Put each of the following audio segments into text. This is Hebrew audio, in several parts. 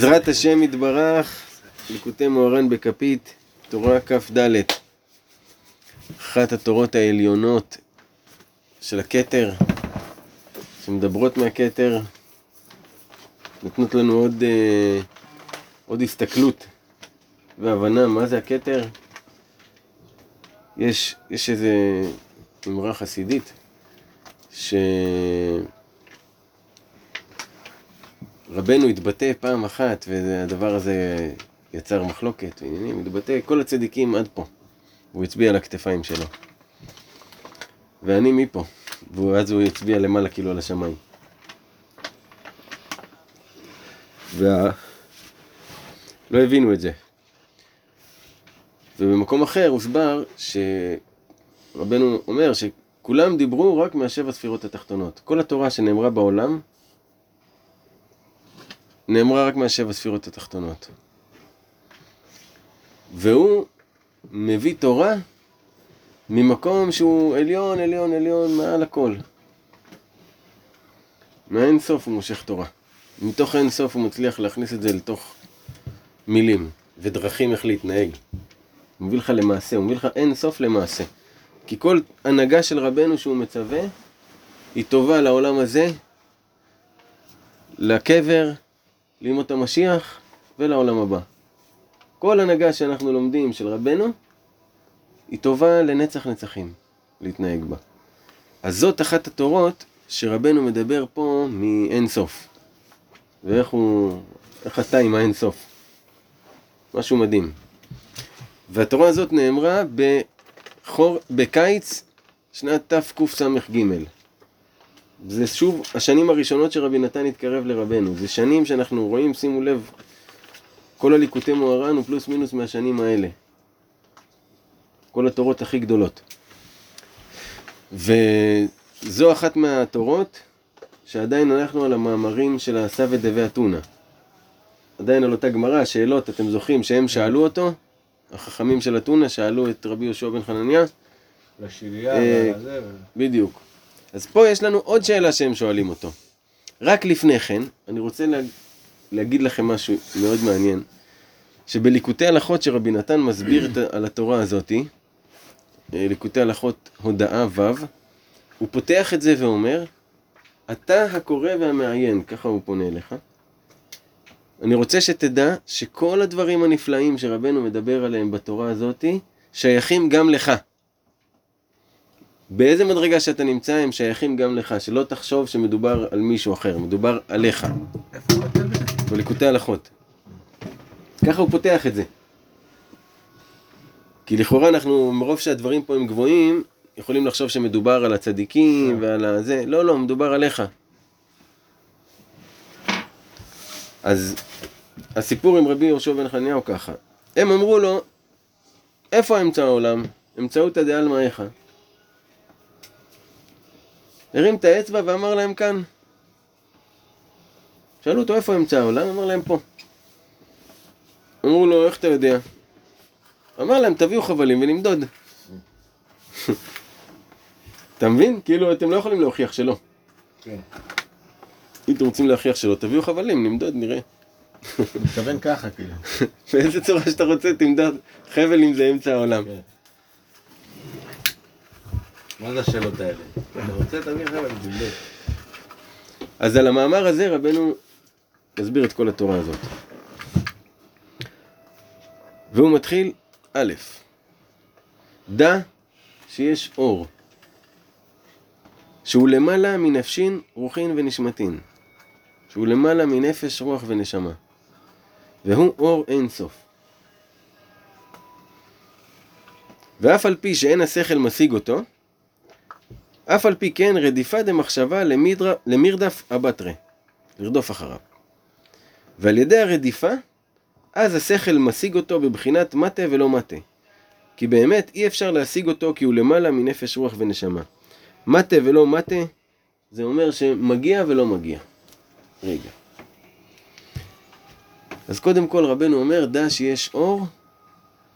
בעזרת השם יתברך, ליקוטי מוהר"ן בכפית, תורה כ"ד, אחת התורות העליונות של הכתר, שמדברות מהכתר, נותנות לנו עוד, אה, עוד הסתכלות והבנה מה זה הכתר. יש, יש איזה אמרה חסידית, ש... רבנו התבטא פעם אחת, והדבר הזה יצר מחלוקת ועניינים, התבטא כל הצדיקים עד פה. והוא הצביע על הכתפיים שלו. ואני מפה. ואז הוא הצביע למעלה כאילו על השמיים. וה... לא הבינו את זה. ובמקום אחר הוסבר שרבנו אומר שכולם דיברו רק מהשבע ספירות התחתונות. כל התורה שנאמרה בעולם נאמרה רק מהשבע ספירות התחתונות. והוא מביא תורה ממקום שהוא עליון, עליון, עליון, מעל הכל. מהאין סוף הוא מושך תורה. מתוך אין סוף הוא מצליח להכניס את זה לתוך מילים ודרכים איך להתנהג. הוא מביא לך למעשה, הוא מביא לך אין סוף למעשה. כי כל הנהגה של רבנו שהוא מצווה, היא טובה לעולם הזה, לקבר, לימות המשיח ולעולם הבא. כל הנהגה שאנחנו לומדים של רבנו, היא טובה לנצח נצחים להתנהג בה. אז זאת אחת התורות שרבנו מדבר פה מאין סוף. ואיך הוא, איך אתה עם האין סוף. משהו מדהים. והתורה הזאת נאמרה בחור, בקיץ שנת תקס"ג. זה שוב השנים הראשונות שרבי נתן התקרב לרבנו. זה שנים שאנחנו רואים, שימו לב, כל הליקוטי מוהר"ן הוא פלוס מינוס מהשנים האלה. כל התורות הכי גדולות. וזו אחת מהתורות שעדיין אנחנו על המאמרים של הסווה דבי אתונה. עדיין על אותה גמרא, שאלות, אתם זוכרים שהם שאלו אותו? החכמים של אתונה שאלו את רבי יהושע בן חנניה? לשליה, אה, לזה. בדיוק. אז פה יש לנו עוד שאלה שהם שואלים אותו. רק לפני כן, אני רוצה לה, להגיד לכם משהו מאוד מעניין, שבליקוטי הלכות שרבי נתן מסביר על התורה הזאתי, אה, ליקוטי הלכות הודאה ו', הוא פותח את זה ואומר, אתה הקורא והמעיין, ככה הוא פונה אליך. אני רוצה שתדע שכל הדברים הנפלאים שרבנו מדבר עליהם בתורה הזאתי, שייכים גם לך. באיזה מדרגה שאתה נמצא הם שייכים גם לך, שלא תחשוב שמדובר על מישהו אחר, מדובר עליך. איפה הוא? בליקוטי הלכות. ככה הוא פותח את זה. כי לכאורה אנחנו, מרוב שהדברים פה הם גבוהים, יכולים לחשוב שמדובר על הצדיקים ועל הזה, לא, לא, מדובר עליך. אז הסיפור עם רבי יהושע בן חניהו ככה, הם אמרו לו, איפה אמצע העולם? אמצעותא דעלמא איכה. הרים את האצבע ואמר להם כאן. שאלו אותו איפה אמצע העולם? אמר להם פה. אמרו לו, איך אתה יודע? אמר להם, תביאו חבלים ונמדוד. אתה מבין? כאילו, אתם לא יכולים להוכיח שלא. כן. אם אתם רוצים להוכיח שלא, תביאו חבלים, נמדוד, נראה. מתכוון ככה, כאילו. באיזה צורה שאתה רוצה, תמדוד חבל אם זה אמצע העולם. כן. מה זה השאלות האלה? אתה רוצה תביא לך ולבדוק. אז על המאמר הזה רבנו יסביר את כל התורה הזאת. והוא מתחיל, א', דע שיש אור, שהוא למעלה מנפשין, רוחין ונשמתין, שהוא למעלה מנפש, רוח ונשמה, והוא אור אין סוף. ואף על פי שאין השכל משיג אותו, אף על פי כן רדיפה דמחשבה למידר- למירדף אבטרה, לרדוף אחריו. ועל ידי הרדיפה, אז השכל משיג אותו בבחינת מטה ולא מטה. כי באמת אי אפשר להשיג אותו כי הוא למעלה מנפש רוח ונשמה. מטה ולא מטה, זה אומר שמגיע ולא מגיע. רגע. אז קודם כל רבנו אומר, דע שיש אור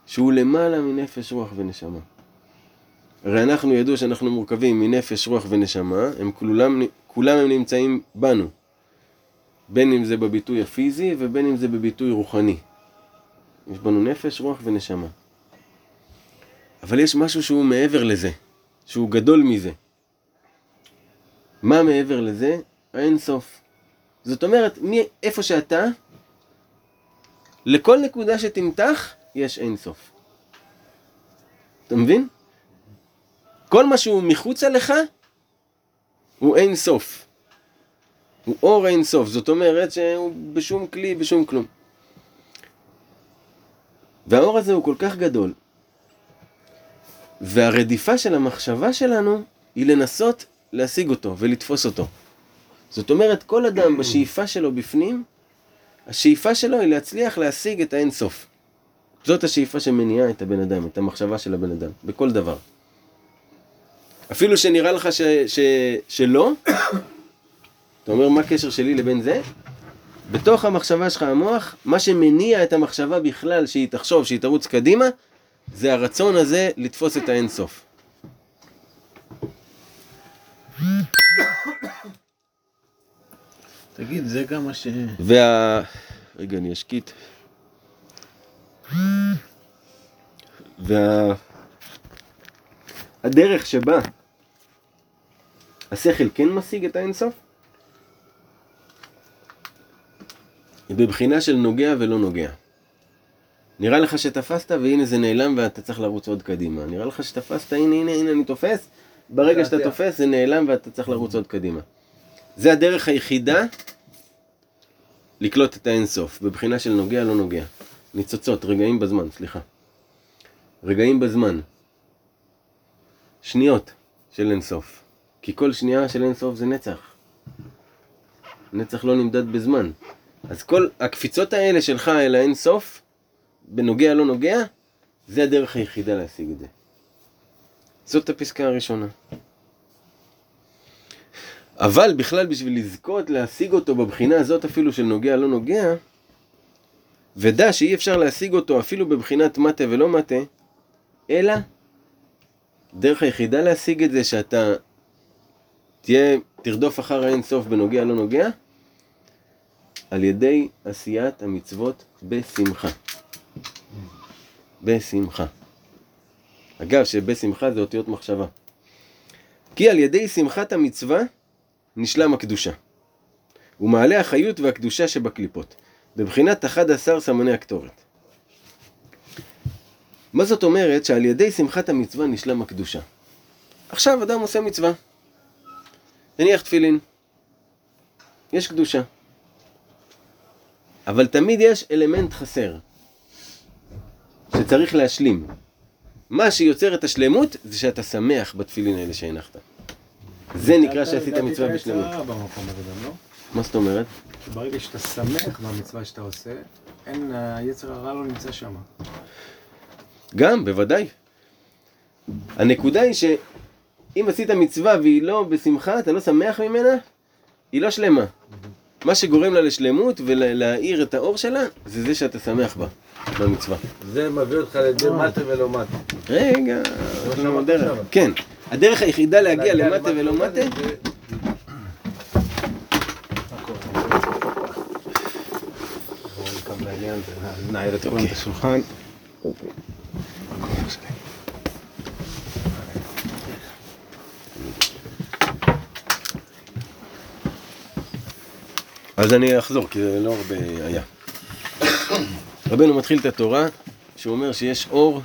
שהוא למעלה מנפש רוח ונשמה. הרי אנחנו ידעו שאנחנו מורכבים מנפש, רוח ונשמה, הם כולם, כולם הם נמצאים בנו. בין אם זה בביטוי הפיזי ובין אם זה בביטוי רוחני. יש בנו נפש, רוח ונשמה. אבל יש משהו שהוא מעבר לזה, שהוא גדול מזה. מה מעבר לזה? האין סוף. זאת אומרת, מאיפה שאתה, לכל נקודה שתמתח, יש אין סוף. אתה מבין? כל מה שהוא מחוצה לך, הוא אין סוף. הוא אור אין סוף, זאת אומרת שהוא בשום כלי, בשום כלום. והאור הזה הוא כל כך גדול, והרדיפה של המחשבה שלנו היא לנסות להשיג אותו ולתפוס אותו. זאת אומרת, כל אדם בשאיפה שלו בפנים, השאיפה שלו היא להצליח להשיג את האין סוף. זאת השאיפה שמניעה את הבן אדם, את המחשבה של הבן אדם, בכל דבר. אפילו שנראה לך ש, ש, שלא, אתה אומר, מה הקשר שלי לבין זה? בתוך המחשבה שלך, המוח, מה שמניע את המחשבה בכלל, שהיא תחשוב, שהיא תרוץ קדימה, זה הרצון הזה לתפוס את האין סוף. תגיד, זה גם מה ש... וה... רגע, אני אשקיט. וה... הדרך שבה השכל כן משיג את האינסוף, היא בבחינה של נוגע ולא נוגע. נראה לך שתפסת והנה זה נעלם ואתה צריך לרוץ עוד קדימה. נראה לך שתפסת, הנה הנה הנה אני תופס, ברגע שאתה תופס זה נעלם ואתה צריך לרוץ עוד קדימה. זה הדרך היחידה לקלוט את האינסוף, בבחינה של נוגע לא נוגע. ניצוצות, רגעים בזמן, סליחה. רגעים בזמן. שניות של אינסוף. כי כל שנייה של אינסוף זה נצח. נצח לא נמדד בזמן. אז כל הקפיצות האלה שלך אל האינסוף, בנוגע לא נוגע, זה הדרך היחידה להשיג את זה. זאת הפסקה הראשונה. אבל בכלל בשביל לזכות להשיג אותו בבחינה הזאת אפילו של נוגע לא נוגע, ודע שאי אפשר להשיג אותו אפילו בבחינת מטה ולא מטה, אלא דרך היחידה להשיג את זה שאתה תהיה, תרדוף אחר האין סוף בנוגע לא נוגע, על ידי עשיית המצוות בשמחה. בשמחה. אגב, שבשמחה זה אותיות מחשבה. כי על ידי שמחת המצווה נשלם הקדושה. ומעלה החיות והקדושה שבקליפות, בבחינת 11 סמני הקטורת. מה זאת אומרת שעל ידי שמחת המצווה נשלם הקדושה? עכשיו אדם עושה מצווה. הניח תפילין. יש קדושה. אבל תמיד יש אלמנט חסר, שצריך להשלים. מה שיוצר את השלמות זה שאתה שמח בתפילין האלה שהנחת. זה נקרא שעשית מצווה בשלמות. לא? מה זאת אומרת? ברגע שאתה שמח במצווה שאתה עושה, אין, היצר הרע לא נמצא שם. גם, בוודאי. הנקודה היא שאם עשית מצווה והיא לא בשמחה, אתה לא שמח ממנה, היא לא שלמה. מה שגורם לה לשלמות ולהאיר את האור שלה, זה זה שאתה שמח בה, במצווה. זה מביא אותך לידי מטה ולא מטה. רגע, יש לנו דרך. כן, הדרך היחידה להגיע למטה ולא מטה, זה- נעיר את השולחן. אז אני אחזור, כי זה לא הרבה היה. רבנו מתחיל את התורה, שהוא אומר שיש אור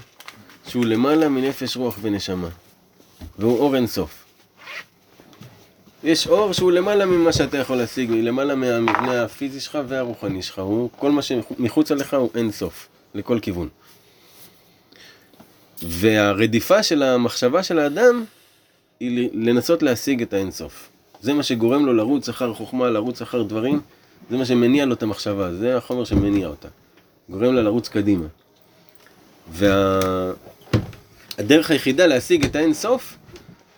שהוא למעלה מנפש, רוח ונשמה. והוא אור אינסוף. יש אור שהוא למעלה ממה שאתה יכול להשיג, למעלה מהמבנה הפיזי שלך והרוחני שלך. הוא, כל מה שמחוץ עליך הוא אינסוף, לכל כיוון. והרדיפה של המחשבה של האדם היא לנסות להשיג את האינסוף. זה מה שגורם לו לרוץ אחר חוכמה, לרוץ אחר דברים, זה מה שמניע לו את המחשבה, זה החומר שמניע אותה. גורם לה לרוץ קדימה. והדרך היחידה להשיג את האין סוף,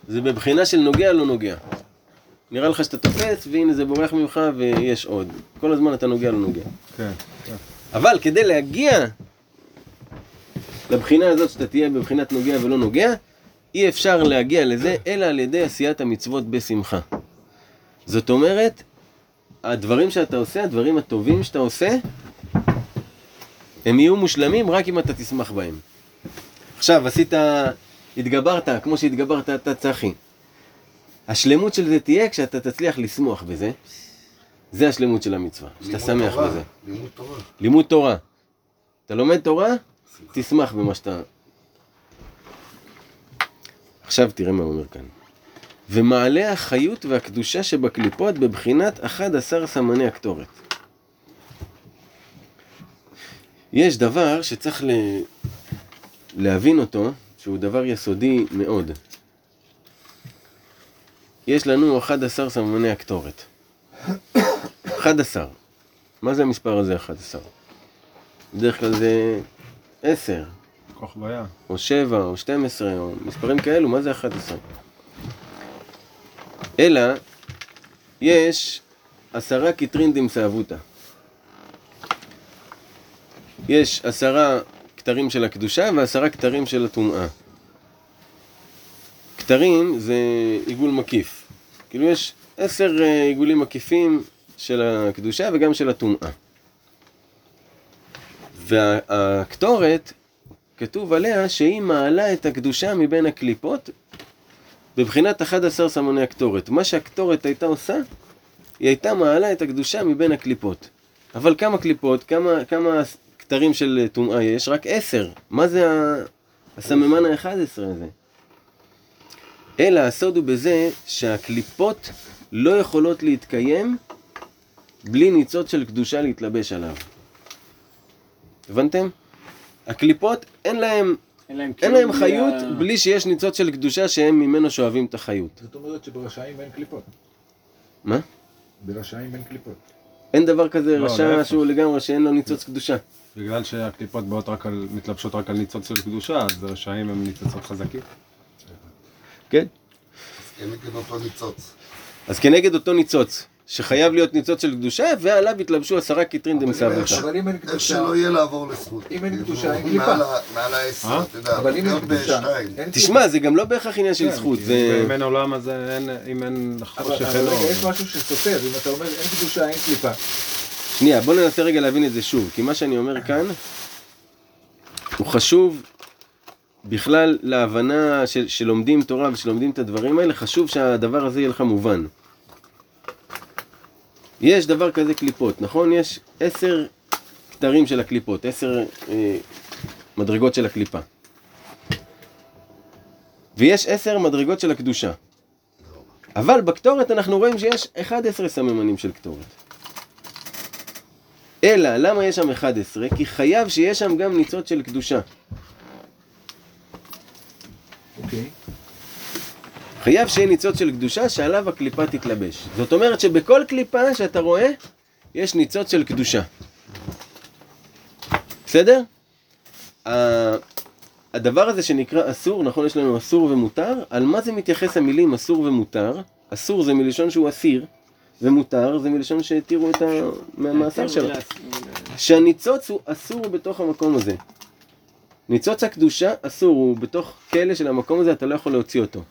זה בבחינה של נוגע לא נוגע. נראה לך שאתה תופס, והנה זה בורח ממך ויש עוד. כל הזמן אתה נוגע לא נוגע. כן. אבל כדי להגיע לבחינה הזאת שאתה תהיה בבחינת נוגע ולא נוגע, אי אפשר להגיע לזה אלא על ידי עשיית המצוות בשמחה. זאת אומרת, הדברים שאתה עושה, הדברים הטובים שאתה עושה, הם יהיו מושלמים רק אם אתה תשמח בהם. עכשיו, עשית, התגברת, כמו שהתגברת אתה צחי. השלמות של זה תהיה כשאתה תצליח לשמוח בזה. זה השלמות של המצווה, שאתה שמח תורה, בזה. לימוד תורה. לימוד תורה. אתה לומד תורה, תשמח במה שאתה... עכשיו תראה מה הוא אומר כאן. ומעלה החיות והקדושה שבקליפות בבחינת 11 סמני הקטורת. יש דבר שצריך ל... להבין אותו, שהוא דבר יסודי מאוד. יש לנו 11 סמני הקטורת. 11. מה זה המספר הזה 11? בדרך כלל זה 10, כוח בים. או 7, או 12, או מספרים כאלו, מה זה 11? אלא, יש עשרה קטרין דמסאבותא. יש עשרה כתרים של הקדושה ועשרה כתרים של הטומאה. כתרים זה עיגול מקיף. כאילו יש עשר אה, עיגולים מקיפים של הקדושה וגם של הטומאה. והקטורת, כתוב עליה שהיא מעלה את הקדושה מבין הקליפות בבחינת 11 סמני הקטורת. מה שהקטורת הייתה עושה, היא הייתה מעלה את הקדושה מבין הקליפות. אבל כמה קליפות, כמה, כמה כתרים של טומאה יש? רק עשר. מה זה הסממן ה-11 הזה? אלא הסוד הוא בזה שהקליפות לא יכולות להתקיים בלי ניצוץ של קדושה להתלבש עליו. הבנתם? הקליפות אין להם, אין להם, אין להם חיות ה- בלי שיש ניצוץ של קדושה שהם ממנו שואבים את החיות. זאת אומרת שברשעים אין קליפות. מה? ברשעים אין קליפות. אין דבר כזה לא, רשע להפך. שהוא לגמרי שאין לו ניצוץ קדושה. בגלל שהקליפות באות רק על, מתלבשות רק על ניצוץ של קדושה, אז רשעים הם ניצוצות חזקים. כן? כנגד אותו ניצוץ. אז כנגד אותו ניצוץ, שחייב להיות ניצוץ של קדושה, ועליו התלבשו עשרה קטרין דמסבתא. אבל אם אין איך קדושה, שלא יהיה לעבור לזכות. אם אין קדושה, אין קליפה. מעל העשר, אה? אתה יודע, אבל אם אין קדושה, בשתיים. אין קליפה. תשמע, זה גם לא בהכרח עניין של כן, זכות. אם אין עולם אז אין, אם אין אבל חושך אבל אין רגע, אור. יש משהו שסותר, אם אתה אומר אין קדושה, אין קליפה. שנייה, בוא ננסה רגע להבין את זה שוב, כי מה שאני אומר כאן, הוא חשוב בכלל להבנה של, שלומדים תורה ושלומדים את הדברים האלה, חשוב שהדבר הזה יהיה לך מובן. יש דבר כזה קליפות, נכון? יש עשר כתרים של הקליפות, עשר אה, מדרגות של הקליפה. ויש עשר מדרגות של הקדושה. אבל בקטורת אנחנו רואים שיש 11 סממנים של קטורת. אלא, למה יש שם 11? כי חייב שיש שם גם ניצוץ של קדושה. אוקיי. חייב שיהיה ניצוץ של קדושה שעליו הקליפה תתלבש. זאת אומרת שבכל קליפה שאתה רואה, יש ניצוץ של קדושה. בסדר? הדבר הזה שנקרא אסור, נכון יש לנו אסור ומותר, על מה זה מתייחס המילים אסור ומותר? אסור זה מלשון שהוא אסיר, ומותר זה מלשון שהתירו את ה... מהמאסר שלו. שהניצוץ הוא אסור בתוך המקום הזה. ניצוץ הקדושה אסור, הוא בתוך כלא של המקום הזה, אתה לא יכול להוציא אותו.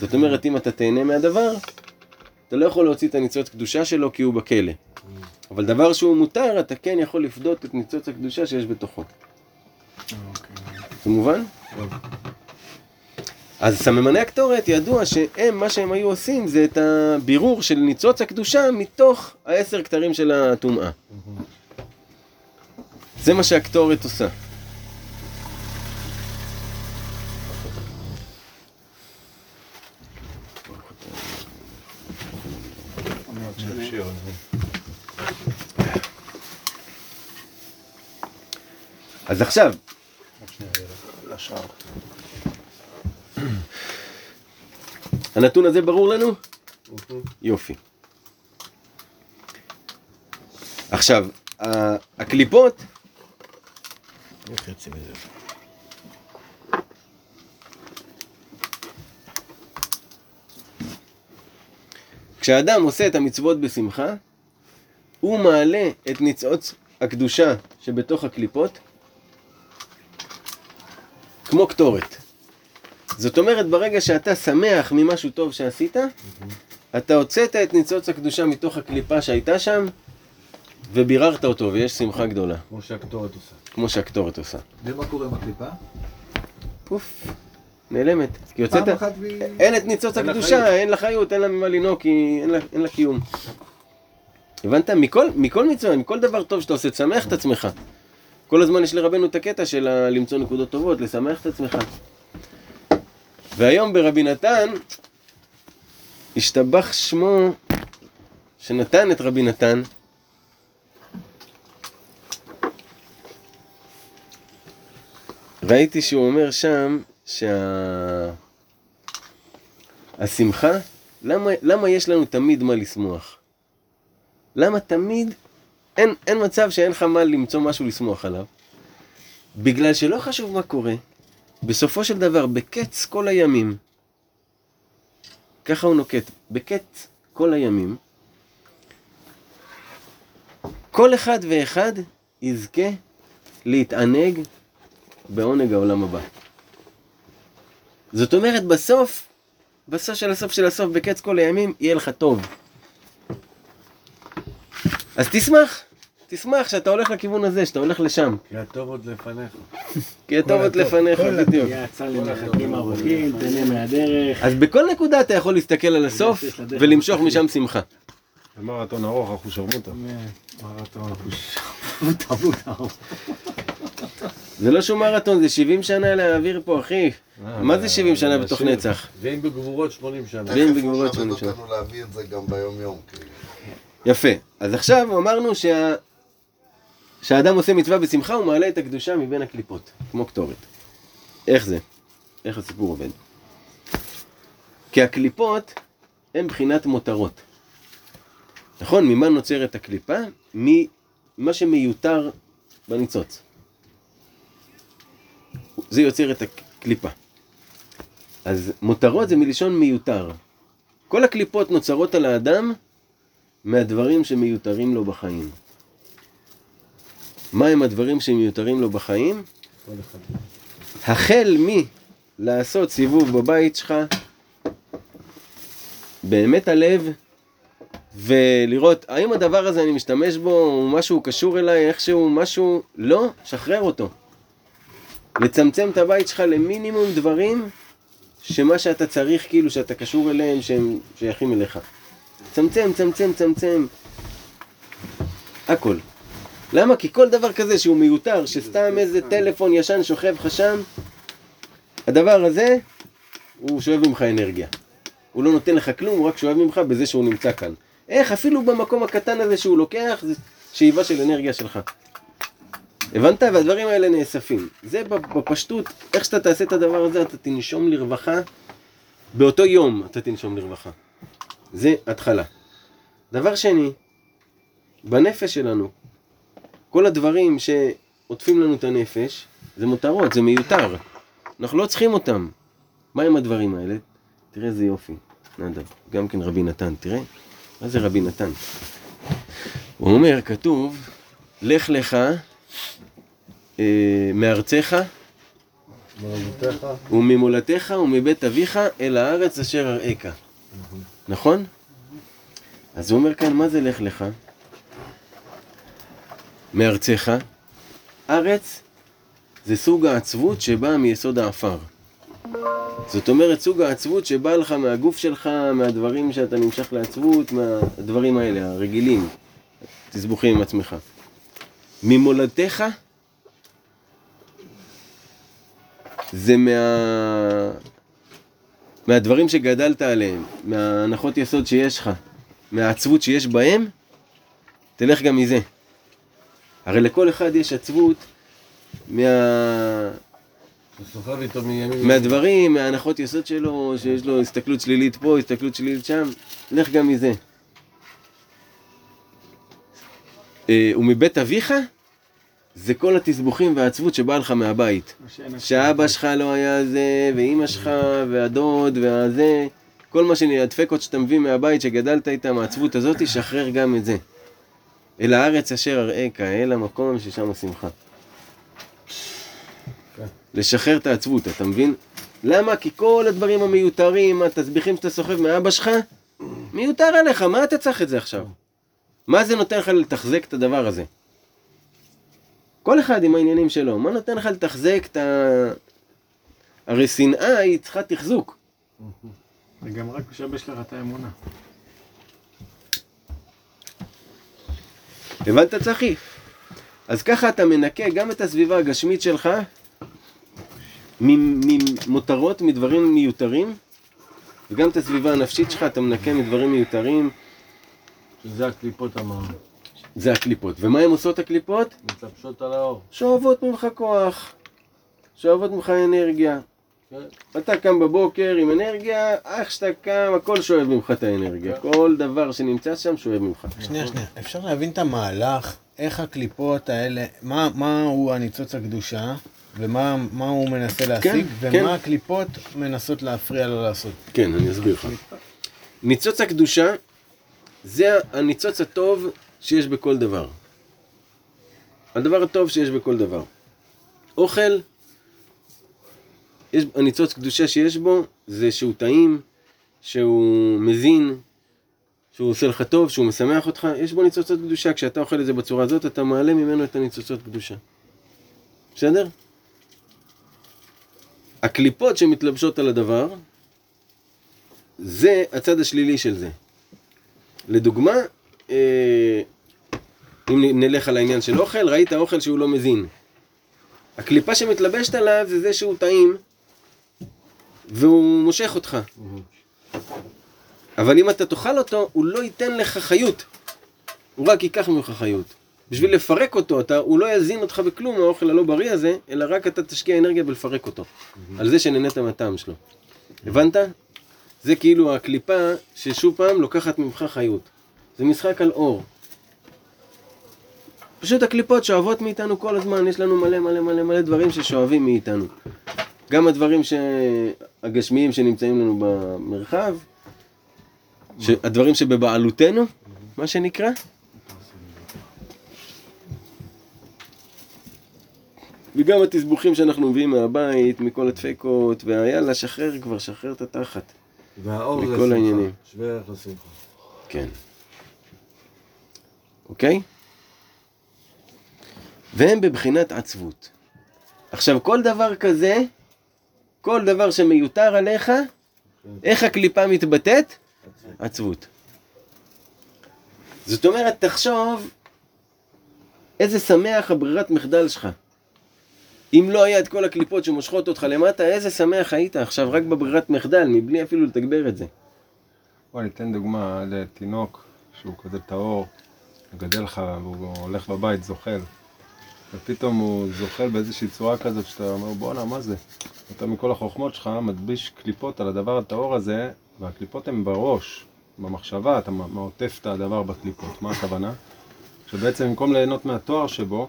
זאת אומרת, אם אתה תהנה מהדבר, אתה לא יכול להוציא את הניצוץ קדושה שלו כי הוא בכלא. אבל דבר שהוא מותר, אתה כן יכול לפדות את ניצוץ הקדושה שיש בתוכו. זה מובן? אז סממני הקטורת ידוע שהם, מה שהם היו עושים זה את הבירור של ניצוץ הקדושה מתוך העשר כתרים של הטומאה. זה מה שהקטורת עושה. אז עכשיו, הנתון הזה ברור לנו? יופי. עכשיו, הקליפות, כשאדם עושה את המצוות בשמחה, הוא מעלה את ניצוץ הקדושה שבתוך הקליפות כמו קטורת. זאת אומרת, ברגע שאתה שמח ממשהו טוב שעשית, אתה הוצאת את ניצוץ הקדושה מתוך הקליפה שהייתה שם, וביררת אותו, ויש שמחה גדולה, כמו שהקטורת עושה. כמו שהקטורת עושה. ומה קורה עם הקליפה? פוף, נעלמת. כי הוצאת... פעם אחת והיא... אין את ניצוץ הקדושה, אין לה חיות, אין לה ממה לנהוג, כי אין לה קיום. הבנת? מכל, מכל מצווה, מכל דבר טוב שאתה עושה, תשמח את עצמך. כל הזמן יש לרבנו את הקטע של ה- למצוא נקודות טובות, לשמח את עצמך. והיום ברבי נתן, השתבח שמו שנתן את רבי נתן. ראיתי שהוא אומר שם שה... השמחה, למה, למה יש לנו תמיד מה לשמוח? למה תמיד אין, אין מצב שאין לך מה למצוא משהו לשמוח עליו? בגלל שלא חשוב מה קורה, בסופו של דבר, בקץ כל הימים, ככה הוא נוקט, בקץ כל הימים, כל אחד ואחד יזכה להתענג בעונג העולם הבא. זאת אומרת, בסוף, בסוף של הסוף של הסוף, בקץ כל הימים, יהיה לך טוב. אז תשמח, תשמח שאתה הולך לכיוון הזה, שאתה הולך לשם. כי הטוב עוד לפניך. כי הטוב עוד לפניך, בדיוק. יצא למרחקים ארוכים, תהנה מהדרך. אז בכל נקודה אתה יכול להסתכל על הסוף ולמשוך משם שמחה. במרתון ארוך, אחו שרמוטה. מרתון, ארוך. זה לא שום מרתון, זה 70 שנה להעביר פה, אחי. מה זה 70 שנה בתוך לשיר. נצח? ואם בגבורות 80 שנה. ואם תכף בגבורות הוא שמונים מלמד שנה. אותנו להביא את זה גם ביום-יום. כאילו. יפה. אז עכשיו אמרנו שה... שהאדם עושה מצווה בשמחה, הוא מעלה את הקדושה מבין הקליפות, כמו קטורת. איך זה? איך הסיפור עובד? כי הקליפות הן בחינת מותרות. נכון? ממה נוצרת הקליפה? ממה שמיותר בניצוץ. זה יוצר את הקליפה. אז מותרות זה מלשון מיותר. כל הקליפות נוצרות על האדם מהדברים שמיותרים לו בחיים. מה הם הדברים שמיותרים לו בחיים? החל מלעשות סיבוב בבית שלך, באמת הלב, ולראות האם הדבר הזה אני משתמש בו, הוא משהו קשור אליי, איכשהו משהו, לא, שחרר אותו. לצמצם את הבית שלך למינימום דברים שמה שאתה צריך, כאילו שאתה קשור אליהם, שהם שייכים אליך. צמצם, צמצם, צמצם. הכל. למה? כי כל דבר כזה שהוא מיותר, שסתם איזה טלפון ישן שוכב לך שם, הדבר הזה, הוא שואב ממך אנרגיה. הוא לא נותן לך כלום, הוא רק שואב ממך בזה שהוא נמצא כאן. איך? אפילו במקום הקטן הזה שהוא לוקח, זה שאיבה של אנרגיה שלך. הבנת? והדברים האלה נאספים. זה בפשטות, איך שאתה תעשה את הדבר הזה, אתה תנשום לרווחה. באותו יום אתה תנשום לרווחה. זה התחלה. דבר שני, בנפש שלנו, כל הדברים שעוטפים לנו את הנפש, זה מותרות, זה מיותר. אנחנו לא צריכים אותם. מה עם הדברים האלה? תראה איזה יופי. נדב, גם כן רבי נתן, תראה. מה זה רבי נתן? הוא אומר, כתוב, לך לך מארצך מרבותיך. וממולדתך ומבית אביך אל הארץ אשר אראך. נכון? אז הוא אומר כאן, מה זה לך לך? מארצך. ארץ זה סוג העצבות שבאה מיסוד העפר. זאת אומרת, סוג העצבות שבא לך מהגוף שלך, מהדברים שאתה נמשך לעצבות, מהדברים האלה, הרגילים, תסבוכים עם עצמך. ממולדתך זה מה... מהדברים שגדלת עליהם, מההנחות יסוד שיש לך, מהעצבות שיש בהם, תלך גם מזה. הרי לכל אחד יש עצבות מה... מהדברים, מההנחות יסוד שלו, שיש לו הסתכלות שלילית פה, הסתכלות שלילית שם, לך גם מזה. אה, ומבית אביך, זה כל התסבוכים והעצבות שבאה לך מהבית. שאבא שלך לא היה זה, ואימא שלך, והדוד, והזה, כל מה שהדפקות שאתה מביא מהבית שגדלת איתם, העצבות הזאת, שחרר גם את זה. אל הארץ אשר אראך, אל המקום ששם השמחה. לשחרר את העצבות, אתה מבין? למה? כי כל הדברים המיותרים, התסביכים שאתה סוחב מאבא שלך, מיותר עליך, מה אתה צריך את זה עכשיו? מה זה נותן לך לתחזק את הדבר הזה? כל אחד עם העניינים שלו, מה נותן לך לתחזק את ה... הרי שנאה היא צריכה תחזוק. זה גם רק משבש לך את האמונה. הבנת צחי? אז ככה אתה מנקה גם את הסביבה הגשמית שלך ממ- ממותרות, מדברים מיותרים, וגם את הסביבה הנפשית שלך אתה מנקה מדברים מיותרים, שזה הקליפות אמרנו. זה הקליפות. ומה הן עושות הקליפות? מתלבשות על האור. שואבות ממך כוח, שואבות ממך אנרגיה. כן. אתה קם בבוקר עם אנרגיה, איך שאתה קם, הכל שואב ממך את האנרגיה. כל דבר שנמצא שם שואב ממך. שנייה, שנייה. אפשר להבין את המהלך, איך הקליפות האלה, מה, מה הוא הניצוץ הקדושה, ומה מה הוא מנסה להשיג, כן. ומה הקליפות מנסות להפריע לו לעשות. כן, אני אסביר לך. ניצוץ הקדושה זה הניצוץ הטוב שיש בכל דבר. הדבר הטוב שיש בכל דבר. אוכל, יש, הניצוץ קדושה שיש בו זה שהוא טעים, שהוא מזין, שהוא עושה לך טוב, שהוא משמח אותך, יש בו ניצוצות קדושה. כשאתה אוכל את זה בצורה הזאת, אתה מעלה ממנו את הניצוצות קדושה. בסדר? הקליפות שמתלבשות על הדבר, זה הצד השלילי של זה. לדוגמה, אה, אם נלך על העניין של אוכל, ראית אוכל שהוא לא מזין. הקליפה שמתלבשת עליו זה זה שהוא טעים, והוא מושך אותך. אבל אם אתה תאכל אותו, הוא לא ייתן לך חיות. הוא רק ייקח ממך חיות. בשביל לפרק אותו, אתה, הוא לא יזין אותך בכלום, האוכל הלא בריא הזה, אלא רק אתה תשקיע אנרגיה בלפרק אותו. על זה שנהנית מהטעם שלו. הבנת? זה כאילו הקליפה ששוב פעם לוקחת ממך חיות. זה משחק על אור. פשוט הקליפות שואבות מאיתנו כל הזמן, יש לנו מלא מלא מלא מלא דברים ששואבים מאיתנו. גם הדברים ש... הגשמיים שנמצאים לנו במרחב, ש... הדברים שבבעלותנו, מה שנקרא. וגם התסבוכים שאנחנו מביאים מהבית, מכל הדפקות, והיאללה, שחרר כבר, שחרר את התחת. והאור זה שמחה. שווה ערך לשמחה. כן. אוקיי? והם בבחינת עצבות. עכשיו, כל דבר כזה, כל דבר שמיותר עליך, איך הקליפה מתבטאת? עצבות. זאת אומרת, תחשוב איזה שמח הברירת מחדל שלך. אם לא היה את כל הקליפות שמושכות אותך למטה, איזה שמח היית עכשיו רק בברירת מחדל, מבלי אפילו לתגבר את זה. בוא ניתן דוגמה לתינוק שהוא כזה טהור, גדל לך והוא הולך בבית, זוחל. ופתאום הוא זוחל באיזושהי צורה כזאת שאתה אומר בואנה מה זה? אתה מכל החוכמות שלך מדביש קליפות על הדבר הטהור הזה והקליפות הן בראש, במחשבה, אתה מעוטף את הדבר בקליפות, מה הכוונה? שבעצם במקום ליהנות מהתואר שבו,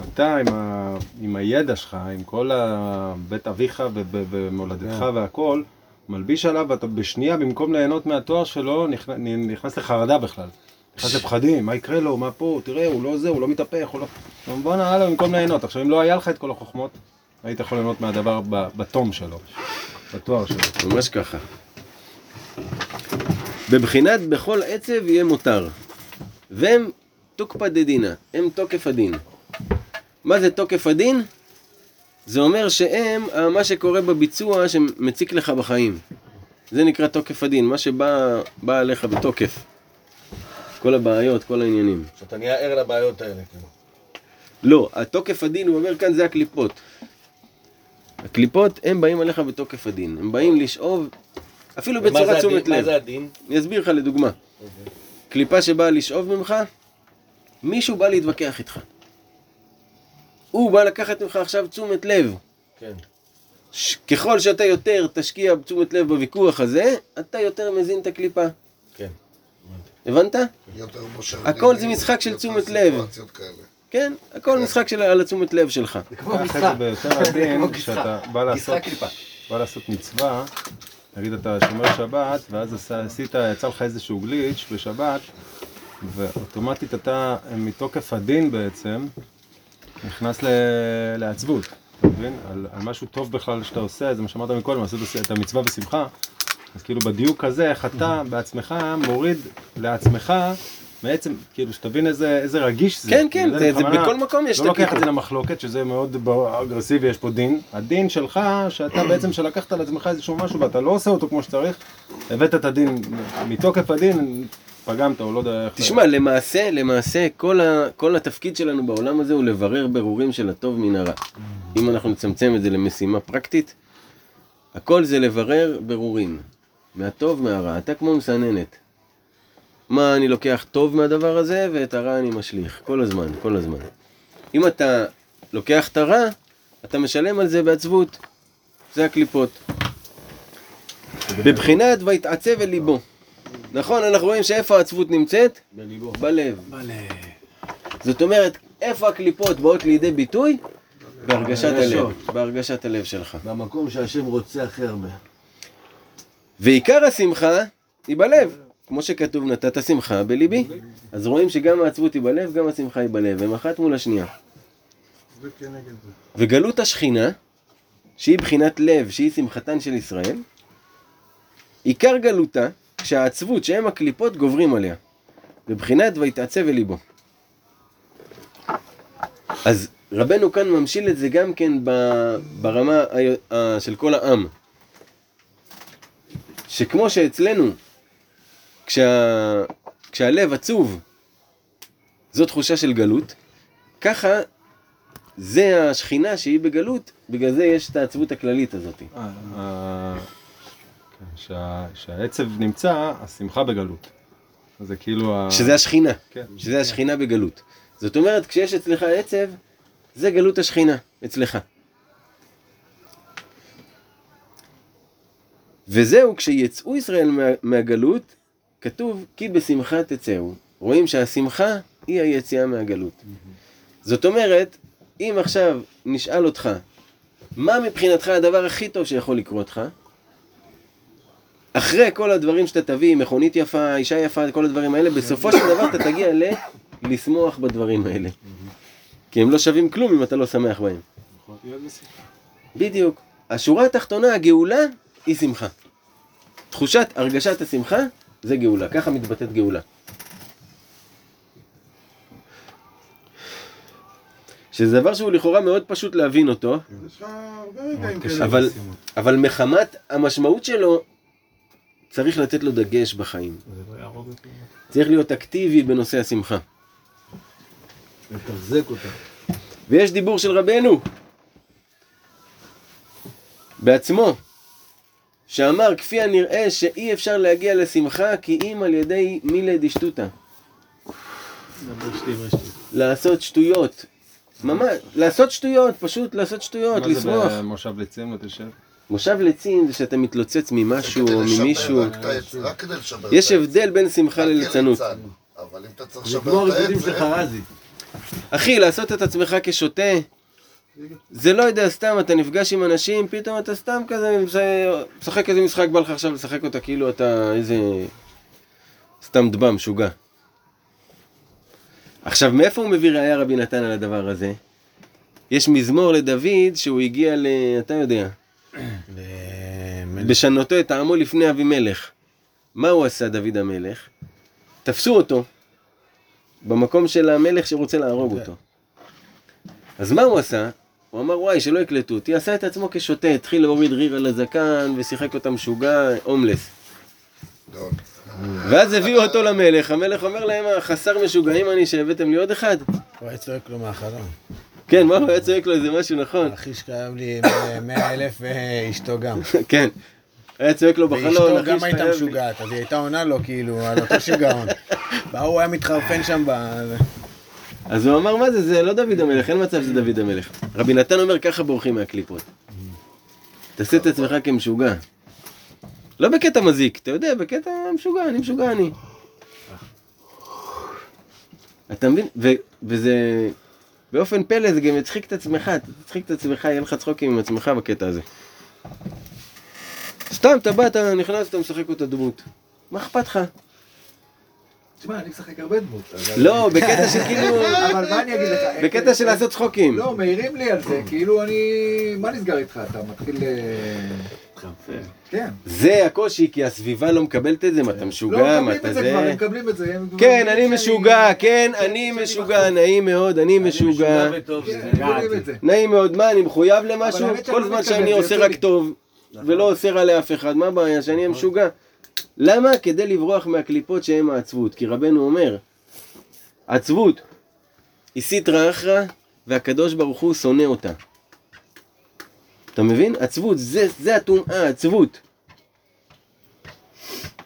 אתה עם, ה... עם הידע שלך, עם כל ה... בית אביך ו- ו- ומולדתך והכל, מלביש עליו ואתה בשנייה במקום ליהנות מהתואר שלו נכנס, נכנס לחרדה בכלל. נכנס לפחדים, מה יקרה לו, מה פה, תראה, הוא לא זה, הוא לא מתהפך, הוא לא... בואנה, הלאה, במקום ליהנות. עכשיו, אם לא היה לך את כל החוכמות, היית יכול ליהנות מהדבר בתום שלו, בתואר שלו. ממש ככה. בבחינת בכל עצב יהיה מותר. והם תוקפא דדינא, הם תוקף הדין. מה זה תוקף הדין? זה אומר שהם אה, מה שקורה בביצוע שמציק לך בחיים. זה נקרא תוקף הדין, מה שבא בא עליך בתוקף. כל הבעיות, כל העניינים. שאתה נהיה ער לבעיות האלה, כאילו. לא, התוקף הדין, הוא אומר כאן, זה הקליפות. הקליפות, הם באים עליך בתוקף הדין. הם באים לשאוב, אפילו בצורה? תשומת מה לב. זה הדין? אני אסביר לך לדוגמה. קליפה שבאה לשאוב ממך, מישהו בא להתווכח איתך. הוא בא לקחת ממך עכשיו תשומת לב. כן. ככל שאתה יותר תשקיע תשומת לב בוויכוח הזה, אתה יותר מזין את הקליפה. כן. הבנת? הכל זה משחק של תשומת לב. כן, הכל משחק של על התשומת לב שלך. קח את זה ביותר עדין, כשאתה בא לעשות, בא לעשות מצווה, נגיד אתה שומר שבת, ואז עשית, יצא לך איזשהו גליץ' בשבת, ואוטומטית אתה, מתוקף הדין בעצם, נכנס ל- לעצבות, אתה מבין? על, על משהו טוב בכלל שאתה עושה, זה מה שאמרת מקודם, לעשות את המצווה בשמחה, אז כאילו בדיוק הזה, איך אתה בעצמך מוריד לעצמך, בעצם, כאילו, שתבין איזה, איזה רגיש זה. כן, כן, זה- זה בכוונה- בכל מקום יש לא את לוקח את. זה למחלוקת, שזה מאוד אגרסיבי, יש פה דין. הדין שלך, שאתה בעצם, שלקחת על עצמך איזשהו משהו ואתה לא עושה אותו כמו שצריך, הבאת את הדין, מתוקף הדין, פגמת, או לא יודע איך... תשמע, למעשה, למעשה, כל, ה, כל התפקיד שלנו בעולם הזה הוא לברר ברורים של הטוב מן הרע. אם אנחנו נצמצם את זה למשימה פרקטית, הכל זה לברר ברורים. מהטוב מהרע. אתה כמו מסננת. מה אני לוקח טוב מהדבר הזה, ואת הרע אני משליך. כל הזמן, כל הזמן. אם אתה לוקח את הרע, אתה משלם על זה בעצבות. זה הקליפות. בבחינת ויתעצב אל ליבו. נכון, אנחנו רואים שאיפה העצבות נמצאת? בליבו. בלב. זאת אומרת, איפה הקליפות באות לידי ביטוי? בהרגשת הלב. בהרגשת הלב שלך. במקום שהשם רוצה הכי הרבה. ועיקר השמחה היא בלב. כמו שכתוב, נתת שמחה בליבי. אז רואים שגם העצבות היא בלב, גם השמחה היא בלב. הם אחת מול השנייה. וגלות השכינה, שהיא בחינת לב, שהיא שמחתן של ישראל, עיקר גלותה, כשהעצבות שהם הקליפות גוברים עליה. בבחינת ויתעצב אל ליבו. אז רבנו כאן ממשיל את זה גם כן ברמה של כל העם. שכמו שאצלנו, כשה, כשהלב עצוב, זו תחושה של גלות, ככה זה השכינה שהיא בגלות, בגלל זה יש את העצבות הכללית הזאת. אה, כן, שה- שהעצב נמצא, השמחה בגלות. זה כאילו. שזה השכינה, כן. שזה השכינה בגלות. זאת אומרת, כשיש אצלך עצב, זה גלות השכינה, אצלך. וזהו, כשיצאו ישראל מה, מהגלות, כתוב כי בשמחה תצאו. רואים שהשמחה היא היציאה מהגלות. זאת אומרת, אם עכשיו נשאל אותך, מה מבחינתך הדבר הכי טוב שיכול לקרות לך? אחרי כל הדברים שאתה תביא, מכונית יפה, אישה יפה, כל הדברים האלה, בסופו של דבר אתה תגיע ל... לשמוח בדברים האלה. כי הם לא שווים כלום אם אתה לא שמח בהם. בדיוק. השורה התחתונה, הגאולה, היא שמחה. תחושת, הרגשת השמחה, זה גאולה. ככה מתבטאת גאולה. שזה דבר שהוא לכאורה מאוד פשוט להבין אותו. אבל, אבל מחמת המשמעות שלו, צריך לתת לו דגש בחיים. צריך להיות אקטיבי בנושא השמחה. לתחזק אותה. ויש דיבור של רבנו בעצמו, שאמר כפי הנראה שאי אפשר להגיע לשמחה כי אם על ידי מילי דשטותא. לעשות שטויות. ממש, לעשות שטויות, פשוט לעשות שטויות, מה זה לשמוח. במושב לצים לא תשב? מושב לצין זה שאתה מתלוצץ ממשהו או ממישהו. רק כדי לשבר את יש העץ. הבדל בין שמחה לליצנות. אבל אם אתה צריך לשבר כמו את העץ, הריקודים זה- של חרזי. אחי, לעשות את עצמך כשוטה, זה לא יודע, סתם אתה נפגש עם אנשים, פתאום אתה סתם כזה משחק איזה משחק, בא לך עכשיו לשחק אותה כאילו אתה איזה... סתם דב"ם, משוגע. עכשיו, מאיפה הוא מביא ראייה רבי נתן על הדבר הזה? יש מזמור לדוד שהוא הגיע ל... אתה יודע, בשנותו את העמו לפני אבימלך. מה הוא עשה דוד המלך? תפסו אותו במקום של המלך שרוצה להרוג אותו. אז מה הוא עשה? הוא אמר וואי שלא יקלטו אותי, עשה את עצמו כשוטה, התחיל להוריד ריר על הזקן ושיחק אותה משוגע, הומלס. ואז הביאו אותו למלך, המלך אומר להם חסר משוגעים אני שהבאתם לי עוד אחד? הוא היה צועק לו מהחלום. כן, מה הוא היה צועק לו איזה משהו נכון? אחי שחייב לי 100 אלף ואשתו גם. כן. היה צועק לו בחלון, ואשתו גם הייתה. משוגעת, אז היא הייתה עונה לו כאילו על אותו שיגעון. והוא היה מתחרפן שם ב... אז הוא אמר, מה זה, זה לא דוד המלך, אין מצב שזה דוד המלך. רבי נתן אומר, ככה בורחים מהקליפות. תעשה את עצמך כמשוגע. לא בקטע מזיק, אתה יודע, בקטע משוגע, אני משוגע אני. אתה מבין? ו- וזה... באופן פלא זה גם יצחיק את עצמך, תצחיק את עצמך, יהיה לך צחוקים עם עצמך בקטע הזה. סתם, אתה בא, אתה נכנס, אתה משחק אותה דמות. מה אכפת לך? תשמע, אני משחק הרבה דמות. אבל- לא, בקטע של כאילו... אבל מה אני אגיד לך? בקטע של לעשות צחוקים. לא, מעירים לי על זה, כאילו אני... מה נסגר איתך? אתה מתחיל... אה. כן. זה הקושי, כי הסביבה לא מקבלת את זה, מה אתה לא משוגע, מה מקבלים אתה את זה כבר, הם זה... מקבלים את זה. כן, אני משוגע, כן, אני משוגע. נעים מאוד, אני משוגע. וטוב. כן, זה זה. נעים מאוד, מה, אני מחויב למשהו? כל לא זמן שאני זה עושה רק. טוב, ולא עושה רע לאף אחד, מה הבעיה? שאני אהיה משוגע. למה? כדי לברוח מהקליפות שהן העצבות. כי רבנו אומר, עצבות היא סיטרא אחרא, והקדוש ברוך הוא שונא אותה. אתה מבין? עצבות, זה, זה הטומאה, עצבות.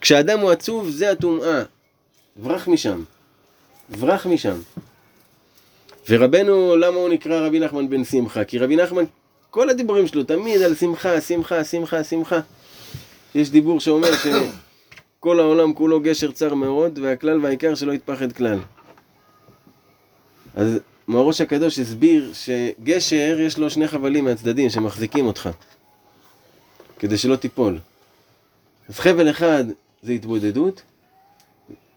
כשאדם הוא עצוב, זה הטומאה. ברח משם. ברח משם. ורבנו, למה הוא נקרא רבי נחמן בן שמחה? כי רבי נחמן, כל הדיבורים שלו תמיד על שמחה, שמחה, שמחה, שמחה. יש דיבור שאומר שכל העולם כולו גשר צר מאוד, והכלל והעיקר שלא יתפחד כלל. אז מהראש הקדוש הסביר שגשר יש לו שני חבלים מהצדדים שמחזיקים אותך, כדי שלא תיפול. אז חבל אחד זה התבודדות,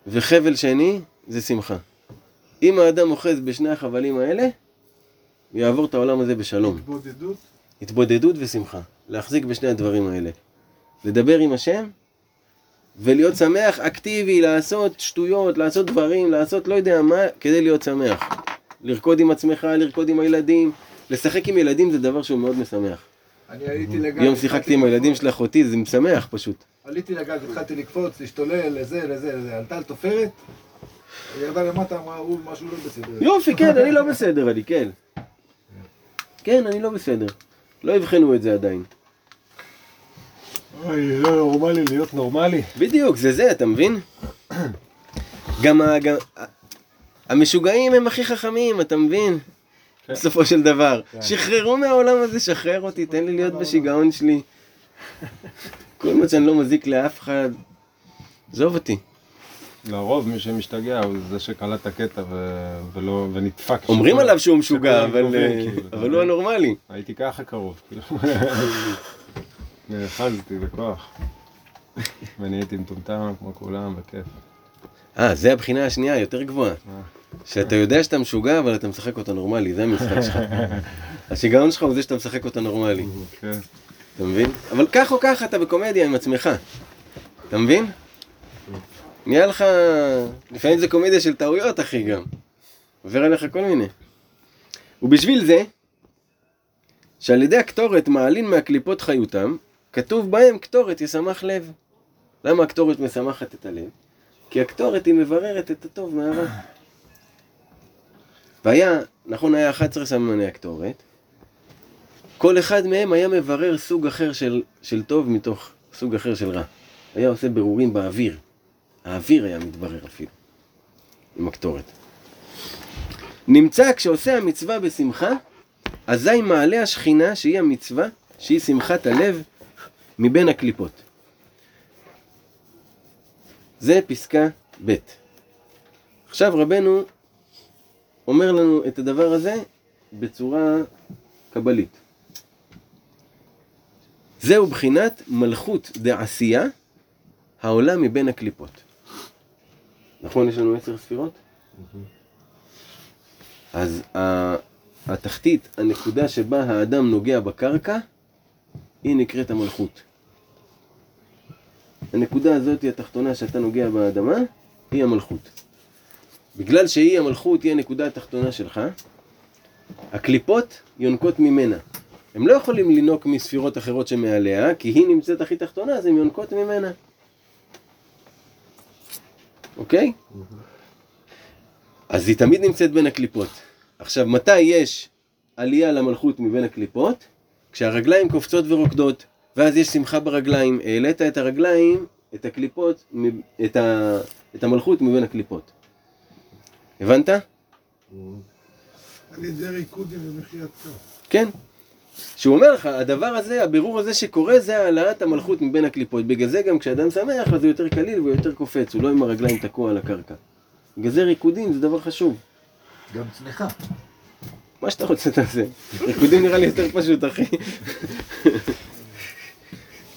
וחבל שני זה שמחה. אם האדם אוחז בשני החבלים האלה, הוא יעבור את העולם הזה בשלום. התבודדות. התבודדות ושמחה. להחזיק בשני הדברים האלה. לדבר עם השם, ולהיות שמח, אקטיבי, לעשות שטויות, לעשות דברים, לעשות לא יודע מה, כדי להיות שמח. לרקוד עם עצמך, לרקוד עם הילדים. לשחק עם ילדים זה דבר שהוא מאוד משמח. אני עליתי לגג. היום שיחקתי עם הילדים. של אחותי, זה משמח פשוט. עליתי לגג, התחלתי לקפוץ, להשתולל, לזה, לזה, לזה. עלתה על תופרת, היא ירדה למטה, אמרה, הוא משהו לא בסדר. יופי, כן, אני לא בסדר, אני כן. כן, אני לא בסדר. לא אבחנו את זה עדיין. אוי, לא נורמלי להיות נורמלי. בדיוק, זה זה, אתה מבין? גם, ה, גם המשוגעים הם הכי חכמים, אתה מבין? בסופו של דבר. שחררו מהעולם הזה, שחרר אותי, תן לי להיות בשיגעון שלי. כל מה שאני לא מזיק לאף אחד, עזוב אותי. לרוב מי שמשתגע הוא זה שקלט את הקטע ו... ולא... ונדפק. אומרים שכולם- עליו שהוא משוגע, אבל, אה, כאילו, אבל הוא? הנורמלי. הייתי ככה קרוב, כאילו. נאחזתי בכוח. ונהייתי מטומטם כמו כולם, בכיף. אה, זה הבחינה השנייה, יותר גבוהה. שאתה יודע שאתה משוגע, אבל אתה משחק אותה נורמלי, זה המשחק שלך. השיגעון שלך הוא זה שאתה משחק אותה נורמלי. כן. אתה מבין? אבל כך או כך אתה בקומדיה עם עצמך. אתה מבין? נהיה לך... לפעמים זה קומדיה של טעויות, אחי, גם. עובר עליך כל מיני. ובשביל זה, שעל ידי הקטורת מעלין מהקליפות חיותם, כתוב בהם קטורת ישמח לב. למה הקטורת משמחת את הלב? כי הקטורת היא מבררת את הטוב מהרע. והיה, נכון, היה 11 סממני הקטורת, כל אחד מהם היה מברר סוג אחר של, של טוב מתוך סוג אחר של רע. היה עושה ברורים באוויר. האוויר היה מתברר אפילו, עם הקטורת. נמצא כשעושה המצווה בשמחה, אזי מעלה השכינה שהיא המצווה, שהיא שמחת הלב, מבין הקליפות. זה פסקה ב'. עכשיו רבנו אומר לנו את הדבר הזה בצורה קבלית. זהו בחינת מלכות דעשייה העולה מבין הקליפות. נכון, יש לנו עשר ספירות? אז התחתית, הנקודה שבה האדם נוגע בקרקע, היא נקראת המלכות. הנקודה הזאת, התחתונה שאתה נוגע באדמה, היא המלכות. בגלל שהיא המלכות, היא הנקודה התחתונה שלך, הקליפות יונקות ממנה. הם לא יכולים לינוק מספירות אחרות שמעליה, כי היא נמצאת הכי תחתונה, אז הן יונקות ממנה. אוקיי? אז היא תמיד נמצאת בין הקליפות. עכשיו, מתי יש עלייה למלכות מבין הקליפות? כשהרגליים קופצות ורוקדות, ואז יש שמחה ברגליים. העלית את הרגליים, את הקליפות, את, ה, את המלכות מבין הקליפות. הבנת? על ידי ריקודים ומחיית כף. כן. שהוא אומר לך, הדבר הזה, הבירור הזה שקורה, זה העלאת המלכות מבין הקליפות. בגלל זה גם כשאדם שמח, אז הוא יותר קליל והוא יותר קופץ, הוא לא עם הרגליים תקוע על הקרקע. בגלל זה ריקודים זה דבר חשוב. גם צניחה. מה שאתה רוצה תעשה. ריקודים נראה לי יותר פשוט, אחי.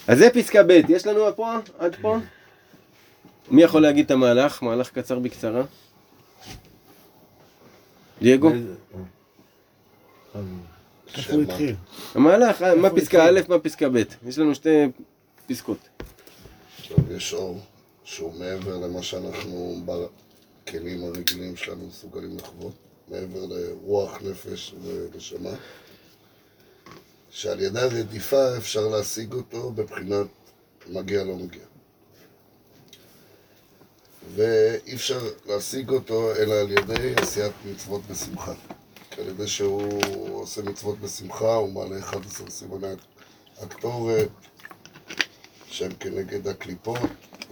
אז זה פסקה ב', יש לנו פה, עד פה? מי יכול להגיד את המהלך? מהלך קצר בקצרה. דייגו? התחיל? המהלך, אה, מה פסקה? א', מה פסקה ב'. יש לנו שתי פסקות. עכשיו יש אור שהוא מעבר למה שאנחנו בכלים הרגילים שלנו מסוגלים לחוות, מעבר לרוח, נפש ונשמה, שעל ידי הרדיפה אפשר להשיג אותו בבחינת מגיע לא מגיע. ואי אפשר להשיג אותו אלא על ידי עשיית מצוות בשמחה. על ידי שהוא עושה מצוות בשמחה, הוא מעלה 11 סימני הקטורת, שהם כנגד הקליפות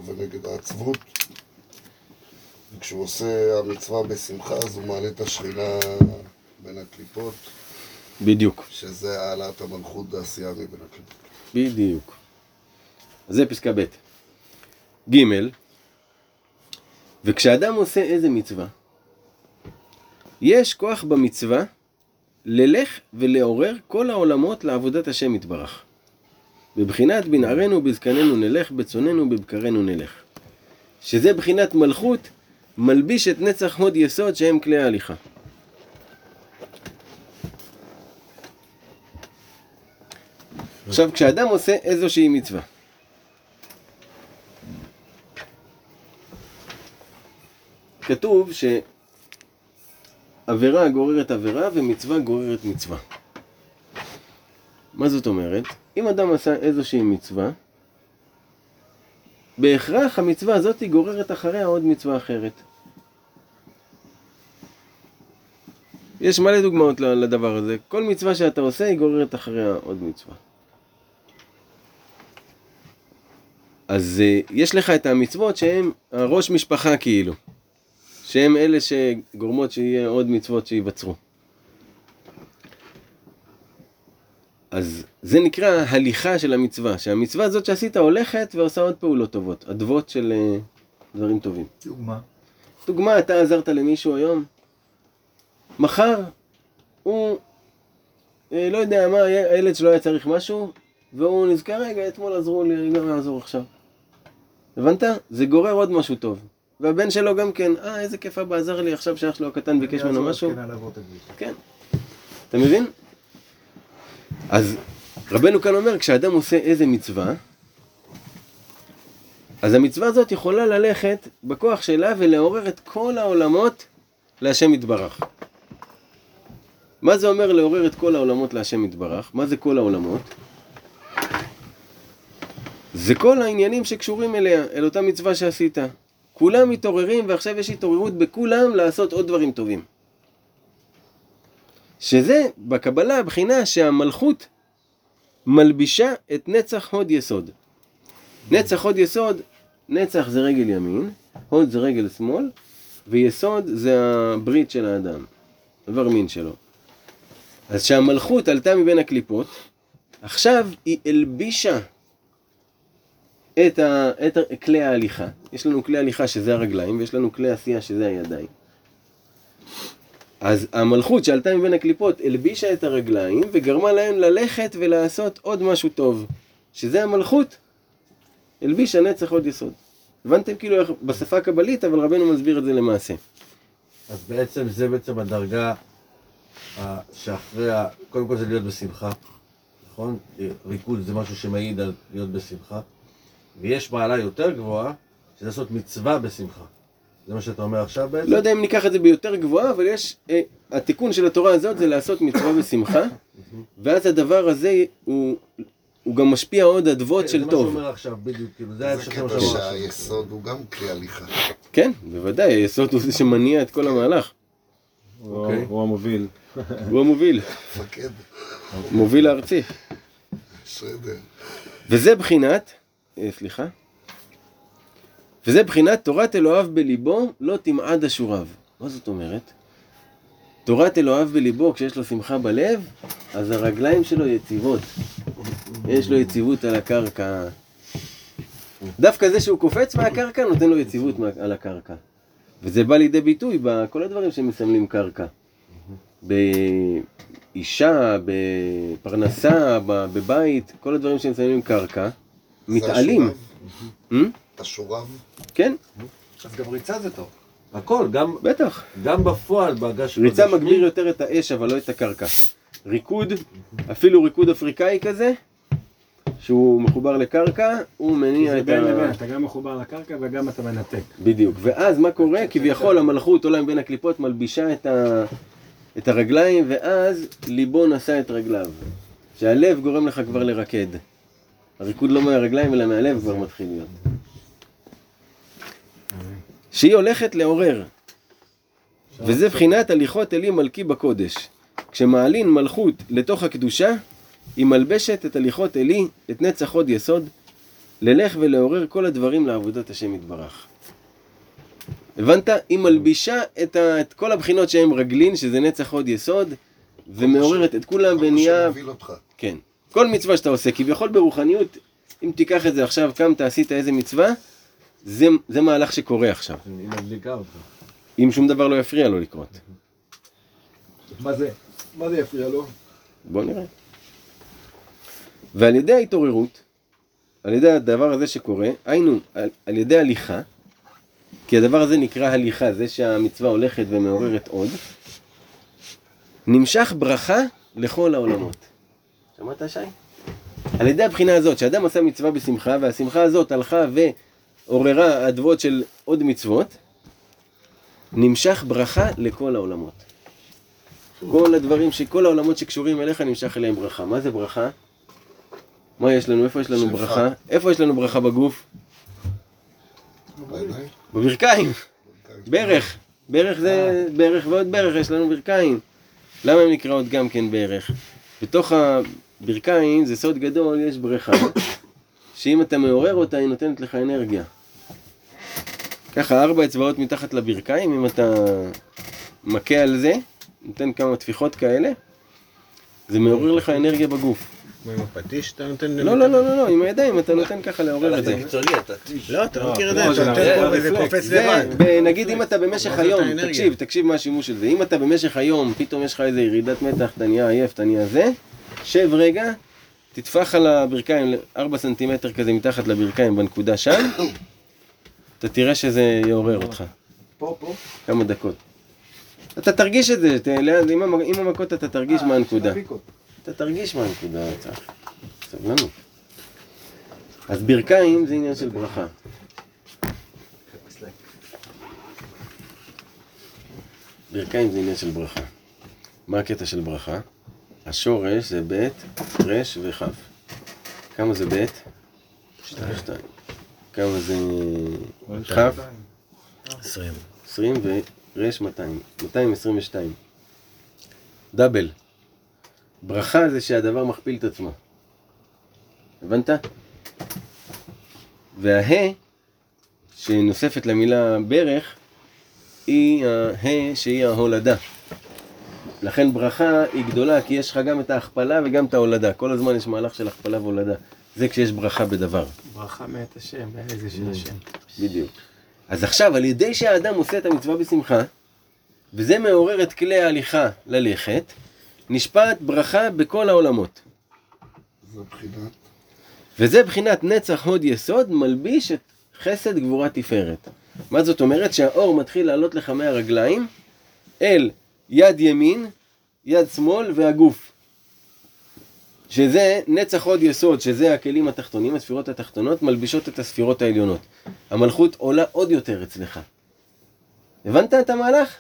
ונגד העצבות. וכשהוא עושה המצווה בשמחה, אז הוא מעלה את השכינה בין הקליפות, בדיוק. שזה העלאת המלכות בעשייה מבין הקליפות. בדיוק. אז זה פסקה ב'. ג' וכשאדם עושה איזה מצווה, יש כוח במצווה ללך ולעורר כל העולמות לעבודת השם יתברך. בבחינת בנערנו בזקנינו נלך, בצוננו בבקרנו נלך. שזה בחינת מלכות, מלביש את נצח הוד יסוד שהם כלי ההליכה. עכשיו, כשאדם עושה איזושהי מצווה, כתוב שעבירה גוררת עבירה ומצווה גוררת מצווה. מה זאת אומרת? אם אדם עשה איזושהי מצווה, בהכרח המצווה הזאת גוררת אחריה עוד מצווה אחרת. יש מלא דוגמאות לדבר הזה. כל מצווה שאתה עושה היא גוררת אחריה עוד מצווה. אז אה, יש לך את המצוות שהן הראש משפחה כאילו. שהן אלה שגורמות שיהיה עוד מצוות שייווצרו. אז זה נקרא הליכה של המצווה, שהמצווה הזאת שעשית הולכת ועושה עוד פעולות טובות, אדוות של אה, דברים טובים. דוגמה. דוגמה, אתה עזרת למישהו היום, מחר הוא, אה, לא יודע מה, הילד שלו היה צריך משהו, והוא נזכר, רגע, אתמול עזרו לי, אני גם אעזור עכשיו. הבנת? זה גורר עוד משהו טוב. והבן שלו גם כן, אה, איזה כיף אבא עזר לי, עכשיו שאח שלו הקטן ביקש ממנו משהו. כן. כן. אתה מבין? אז רבנו כאן אומר, כשאדם עושה איזה מצווה, אז המצווה הזאת יכולה ללכת בכוח שלה ולעורר את כל העולמות להשם יתברך. מה זה אומר לעורר את כל העולמות להשם יתברך? מה זה כל העולמות? זה כל העניינים שקשורים אליה, אל אותה מצווה שעשית. כולם מתעוררים ועכשיו יש התעוררות בכולם לעשות עוד דברים טובים. שזה בקבלה הבחינה שהמלכות מלבישה את נצח הוד יסוד. נצח הוד יסוד, נצח זה רגל ימין, הוד זה רגל שמאל, ויסוד זה הברית של האדם, איבר מין שלו. אז שהמלכות עלתה מבין הקליפות, עכשיו היא הלבישה את, ה, את ה, כלי ההליכה. יש לנו כלי הליכה שזה הרגליים, ויש לנו כלי עשייה שזה הידיים. אז המלכות שעלתה מבין הקליפות הלבישה את הרגליים וגרמה להם ללכת ולעשות עוד משהו טוב. שזה המלכות, הלבישה נצח עוד יסוד. הבנתם כאילו איך בשפה הקבלית, אבל רבנו מסביר את זה למעשה. אז בעצם זה בעצם הדרגה שאחרי, ה- קודם כל זה להיות בשמחה, נכון? ריקוד זה משהו שמעיד על להיות בשמחה. ויש מעלה יותר גבוהה, שזה לעשות מצווה בשמחה. זה מה שאתה אומר עכשיו בעצם? לא יודע אם ניקח את זה ביותר גבוהה, אבל יש, אה, התיקון של התורה הזאת זה לעשות מצווה בשמחה, ואז הדבר הזה הוא, הוא גם משפיע עוד אדוות של זה מה טוב. שהוא אומר עכשיו, בדיוק, כאילו, זה זה עכשיו מה קטע שהוא אומר עכשיו. שהיסוד הוא גם כלי הליכה. כן, בוודאי, היסוד הוא זה שמניע את כל המהלך. הוא אוקיי. הוא המוביל. הוא המוביל, מפקד, מוביל הארצי. בסדר. וזה בחינת, סליחה, וזה בחינת תורת אלוהיו בליבו לא תמעד אשוריו. מה זאת אומרת? תורת אלוהיו בליבו, כשיש לו שמחה בלב, אז הרגליים שלו יציבות. יש לו יציבות על הקרקע. דווקא זה שהוא קופץ מהקרקע נותן לו יציבות על הקרקע. וזה בא לידי ביטוי בכל הדברים שמסמלים קרקע. באישה, בפרנסה, בבית, כל הדברים שמסמלים קרקע, מתעלים. זה Hmm? השורב. כן, אז גם ריצה זה טוב. הכל, גם, בטח. גם בפועל, בהגש... ריצה מגביר יותר את האש, אבל לא את הקרקע. ריקוד, אפילו ריקוד אפריקאי כזה, שהוא מחובר לקרקע, הוא מניע זה את בין ה... לבין, אתה גם מחובר לקרקע וגם אתה מנתק. בדיוק. ואז מה קורה? כביכול המלכות עולה מבין הקליפות, מלבישה את, ה... את הרגליים, ואז ליבו נשא את רגליו. שהלב גורם לך כבר לרקד. הריקוד לא מהרגליים אלא מהלב כבר מתחיל להיות. שהיא הולכת לעורר. וזה בחינת הליכות אלי מלכי בקודש. כשמעלין מלכות לתוך הקדושה, היא מלבשת את הליכות אלי, את נצח הוד יסוד, ללך ולעורר כל הדברים לעבודת השם יתברך. הבנת? היא מלבישה את, ה, את כל הבחינות שהן רגלין, שזה נצח הוד יסוד, ומעוררת את כולם כל מה ונהיה... שמוביל אותך. כן. כל מצווה שאתה עושה, כביכול ברוחניות, אם תיקח את זה עכשיו, קמת, עשית איזה מצווה, זה, זה מהלך שקורה עכשיו. היא מדליקה אותך. אם שום דבר לא יפריע לו לקרות. מה זה? מה זה יפריע לו? בוא נראה. ועל ידי ההתעוררות, על ידי הדבר הזה שקורה, היינו, על, על ידי הליכה, כי הדבר הזה נקרא הליכה, זה שהמצווה הולכת ומעוררת עוד, נמשך ברכה לכל העולמות. שמעת שי? על ידי הבחינה הזאת, שאדם עשה מצווה בשמחה, והשמחה הזאת הלכה ועוררה אדוות של עוד מצוות, נמשך ברכה לכל העולמות. כל הדברים, כל העולמות שקשורים אליך נמשך אליהם ברכה. מה זה ברכה? מה יש לנו? איפה יש לנו שפע. ברכה? איפה יש לנו ברכה בגוף? בברכיים. ברך. ברך זה ברך ועוד ברך, יש לנו ברכיים. למה הן נקראות גם כן ברך? בתוך הברכיים זה סוד גדול, יש בריכה, שאם אתה מעורר אותה היא נותנת לך אנרגיה. ככה ארבע אצבעות מתחת לברכיים, אם אתה מכה על זה, נותן כמה טפיחות כאלה, זה מעורר לך אנרגיה בגוף. כמו עם הפטיש אתה נותן... לא, לא, לא, לא, לא, עם הידיים אתה נותן ככה לעורר את זה. מקצועי, אתה טיש. לא, אתה לא מכיר את לא, זה, אתה נותן זה פה וזה. קופץ לבד. נגיד אם אתה במשך היום. תקשיב, תקשיב מה השימוש של זה, אם אתה במשך היום, פתאום יש לך איזה ירידת מתח, אתה נהיה עייף, אתה נהיה זה, שב רגע, תטפח על הברכיים 4 סנטימטר כזה מתחת לברכיים בנקודה שם, אתה תראה שזה יעורר אותך, פה, פה. כמה דקות. אתה תרגיש את זה, ת- ליד- עם המ- עם המכות אתה תרגיש מה הנקודה. אתה תרגיש מה הנקודה, צח. סבלנות. אז ברכיים זה עניין של ברכה. ברכיים זה עניין של ברכה. מה הקטע של ברכה? השורש זה ב', ר' וכ'. כמה זה ב'? שתיים. שתיים. כמה זה כ'? עשרים. 20 ור' 200. 222. דאבל. ברכה זה שהדבר מכפיל את עצמו. הבנת? והה, שנוספת למילה ברך, היא הה שהיא ההולדה. לכן ברכה היא גדולה, כי יש לך גם את ההכפלה וגם את ההולדה. כל הזמן יש מהלך של הכפלה והולדה. זה כשיש ברכה בדבר. ברכה מאת השם, איזה של השם. בדיוק. אז עכשיו, על ידי שהאדם עושה את המצווה בשמחה, וזה מעורר את כלי ההליכה ללכת, נשפעת ברכה בכל העולמות. זה בחינת... וזה בחינת נצח הוד יסוד, מלביש את חסד גבורה תפארת. מה זאת אומרת? שהאור מתחיל לעלות לך מהרגליים אל יד ימין, יד שמאל והגוף. שזה נצח הוד יסוד, שזה הכלים התחתונים, הספירות התחתונות, מלבישות את הספירות העליונות. המלכות עולה עוד יותר אצלך. הבנת את המהלך?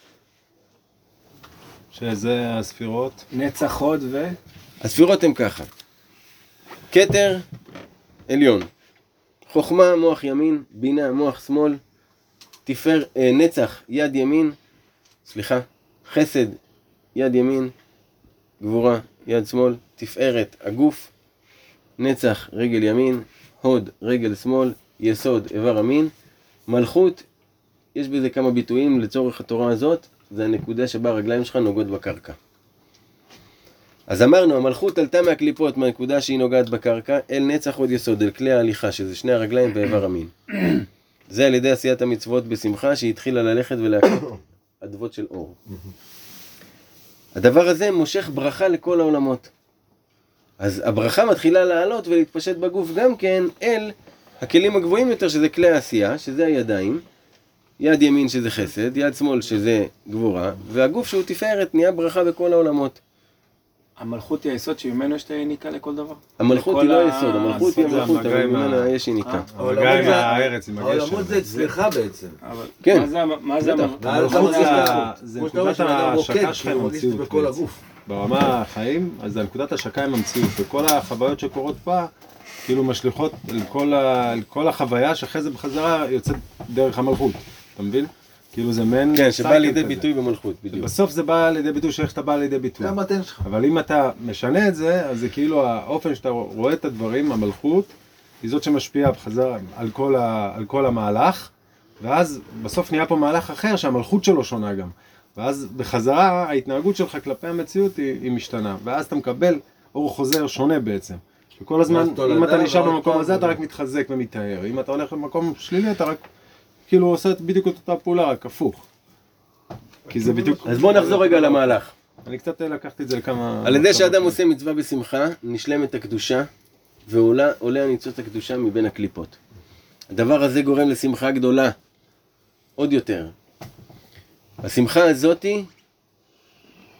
שזה הספירות. נצח הוד ו... הספירות הן ככה. כתר עליון, חוכמה מוח ימין, בינה מוח שמאל, תפאר, אה, נצח יד ימין, סליחה, חסד יד ימין, גבורה יד שמאל, תפארת הגוף, נצח רגל ימין, הוד רגל שמאל, יסוד איבר המין, מלכות, יש בזה כמה ביטויים לצורך התורה הזאת, זה הנקודה שבה הרגליים שלך נוגעות בקרקע. אז אמרנו, המלכות עלתה מהקליפות מהנקודה שהיא נוגעת בקרקע אל נצח עוד יסוד, אל כלי ההליכה, שזה שני הרגליים ואיבר המין. זה על ידי עשיית המצוות בשמחה, שהיא התחילה ללכת ולהקליט אדוות של אור. הדבר הזה מושך ברכה לכל העולמות. אז הברכה מתחילה לעלות ולהתפשט בגוף גם כן אל הכלים הגבוהים יותר, שזה כלי העשייה, שזה הידיים, יד ימין שזה חסד, יד שמאל שזה גבורה, והגוף שהוא תפארת נהיה ברכה בכל העולמות. המלכות היא היסוד שממנו יש את היניקה לכל דבר? המלכות היא לא היסוד, המלכות היא זה המלכות, אבל ממנה יש יניקה. המגע עם זה- הארץ, עם הגשם. העולמות זה אצלך בעצם. כן. מה זה. המלכות? זה נקודת ההשקה שלך עם המציאות בכל בעצם. הגוף. ברמה החיים, אז זה נקודת השקה עם המציאות, וכל החוויות שקורות פה, כאילו משליכות על כל החוויה שאחרי זה בחזרה יוצאת דרך המלכות, אתה מבין? כאילו זה מעין... כן, שבא לידי. ביטוי במלכות, בדיוק. בסוף זה בא לידי ביטוי שאיך אתה בא לידי ביטוי. זה המתן שלך. אבל אם אתה משנה את זה, אז זה כאילו האופן שאתה רואה את הדברים, המלכות, היא זאת שמשפיעה בחזרה על כל, ה, על כל המהלך, ואז בסוף נהיה פה מהלך אחר שהמלכות שלו שונה גם. ואז בחזרה ההתנהגות שלך כלפי המציאות היא, היא משתנה, ואז אתה מקבל אור חוזר שונה בעצם. וכל הזמן, אם אתה נשאר במקום הזה, אתה רק מתחזק ומתאר. אם אתה הולך למקום שלילי, אתה רק כאילו עושה את- בדיוק את אותה פעולה, רק הפוך. כי זה בדיוק... אז בואו נחזור רגע למהלך. אני קצת לקחתי את זה לכמה... על ידי שאדם עושה מצווה בשמחה, נשלמת הקדושה, ועולה עולה הניצוץ הקדושה מבין הקליפות. הדבר הזה גורם לשמחה גדולה, עוד יותר. השמחה הזאתי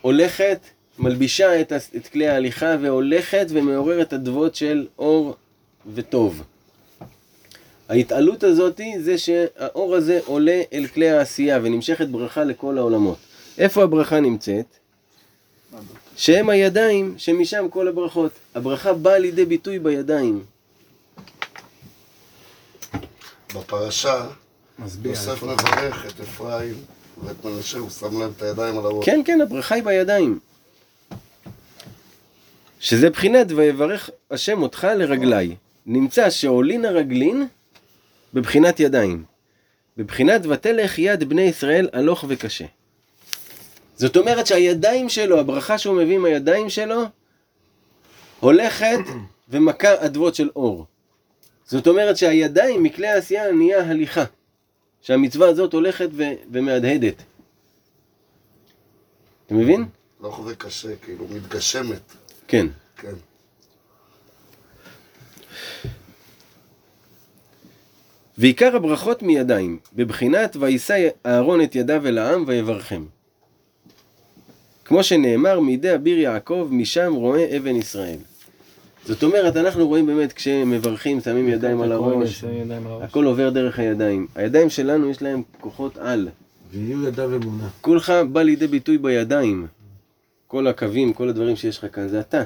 הולכת, מלבישה את, את כלי ההליכה והולכת ומעוררת אדוות של אור וטוב. ההתעלות הזאתי זה שהאור הזה עולה אל כלי העשייה ונמשכת ברכה לכל העולמות. איפה הברכה נמצאת? שהם הידיים שמשם כל הברכות. הברכה באה לידי ביטוי בידיים. בפרשה. יוסף מברך את אפרים ואת מנשה, הוא שם להם את הידיים על הראש. כן, כן, הברכה היא בידיים. שזה בחינת ויברך השם אותך לרגלי. נמצא שעולין הרגלין בבחינת ידיים. בבחינת ותלך יד בני ישראל הלוך וקשה. זאת אומרת שהידיים שלו, הברכה שהוא מביא עם הידיים שלו, הולכת ומכה אדוות של אור. זאת אומרת שהידיים מכלי העשייה נהיה הליכה. שהמצווה הזאת הולכת ו- ומהדהדת. אתה מבין? לא חווה קשה, כאילו, מתגשמת. כן. כן. ועיקר הברכות מידיים, בבחינת וישא אהרון את ידיו אל העם ויברכם. כמו שנאמר, מידי אביר יעקב, משם רואה אבן ישראל. זאת אומרת, אנחנו רואים באמת כשמברכים, שמים ידיים על הראש, הכל עובר דרך הידיים. הידיים שלנו יש להם כוחות על. ויהיו ידיו אמונה. כולך בא לידי ביטוי בידיים. כל הקווים, כל הדברים שיש לך כאן, זה אתה.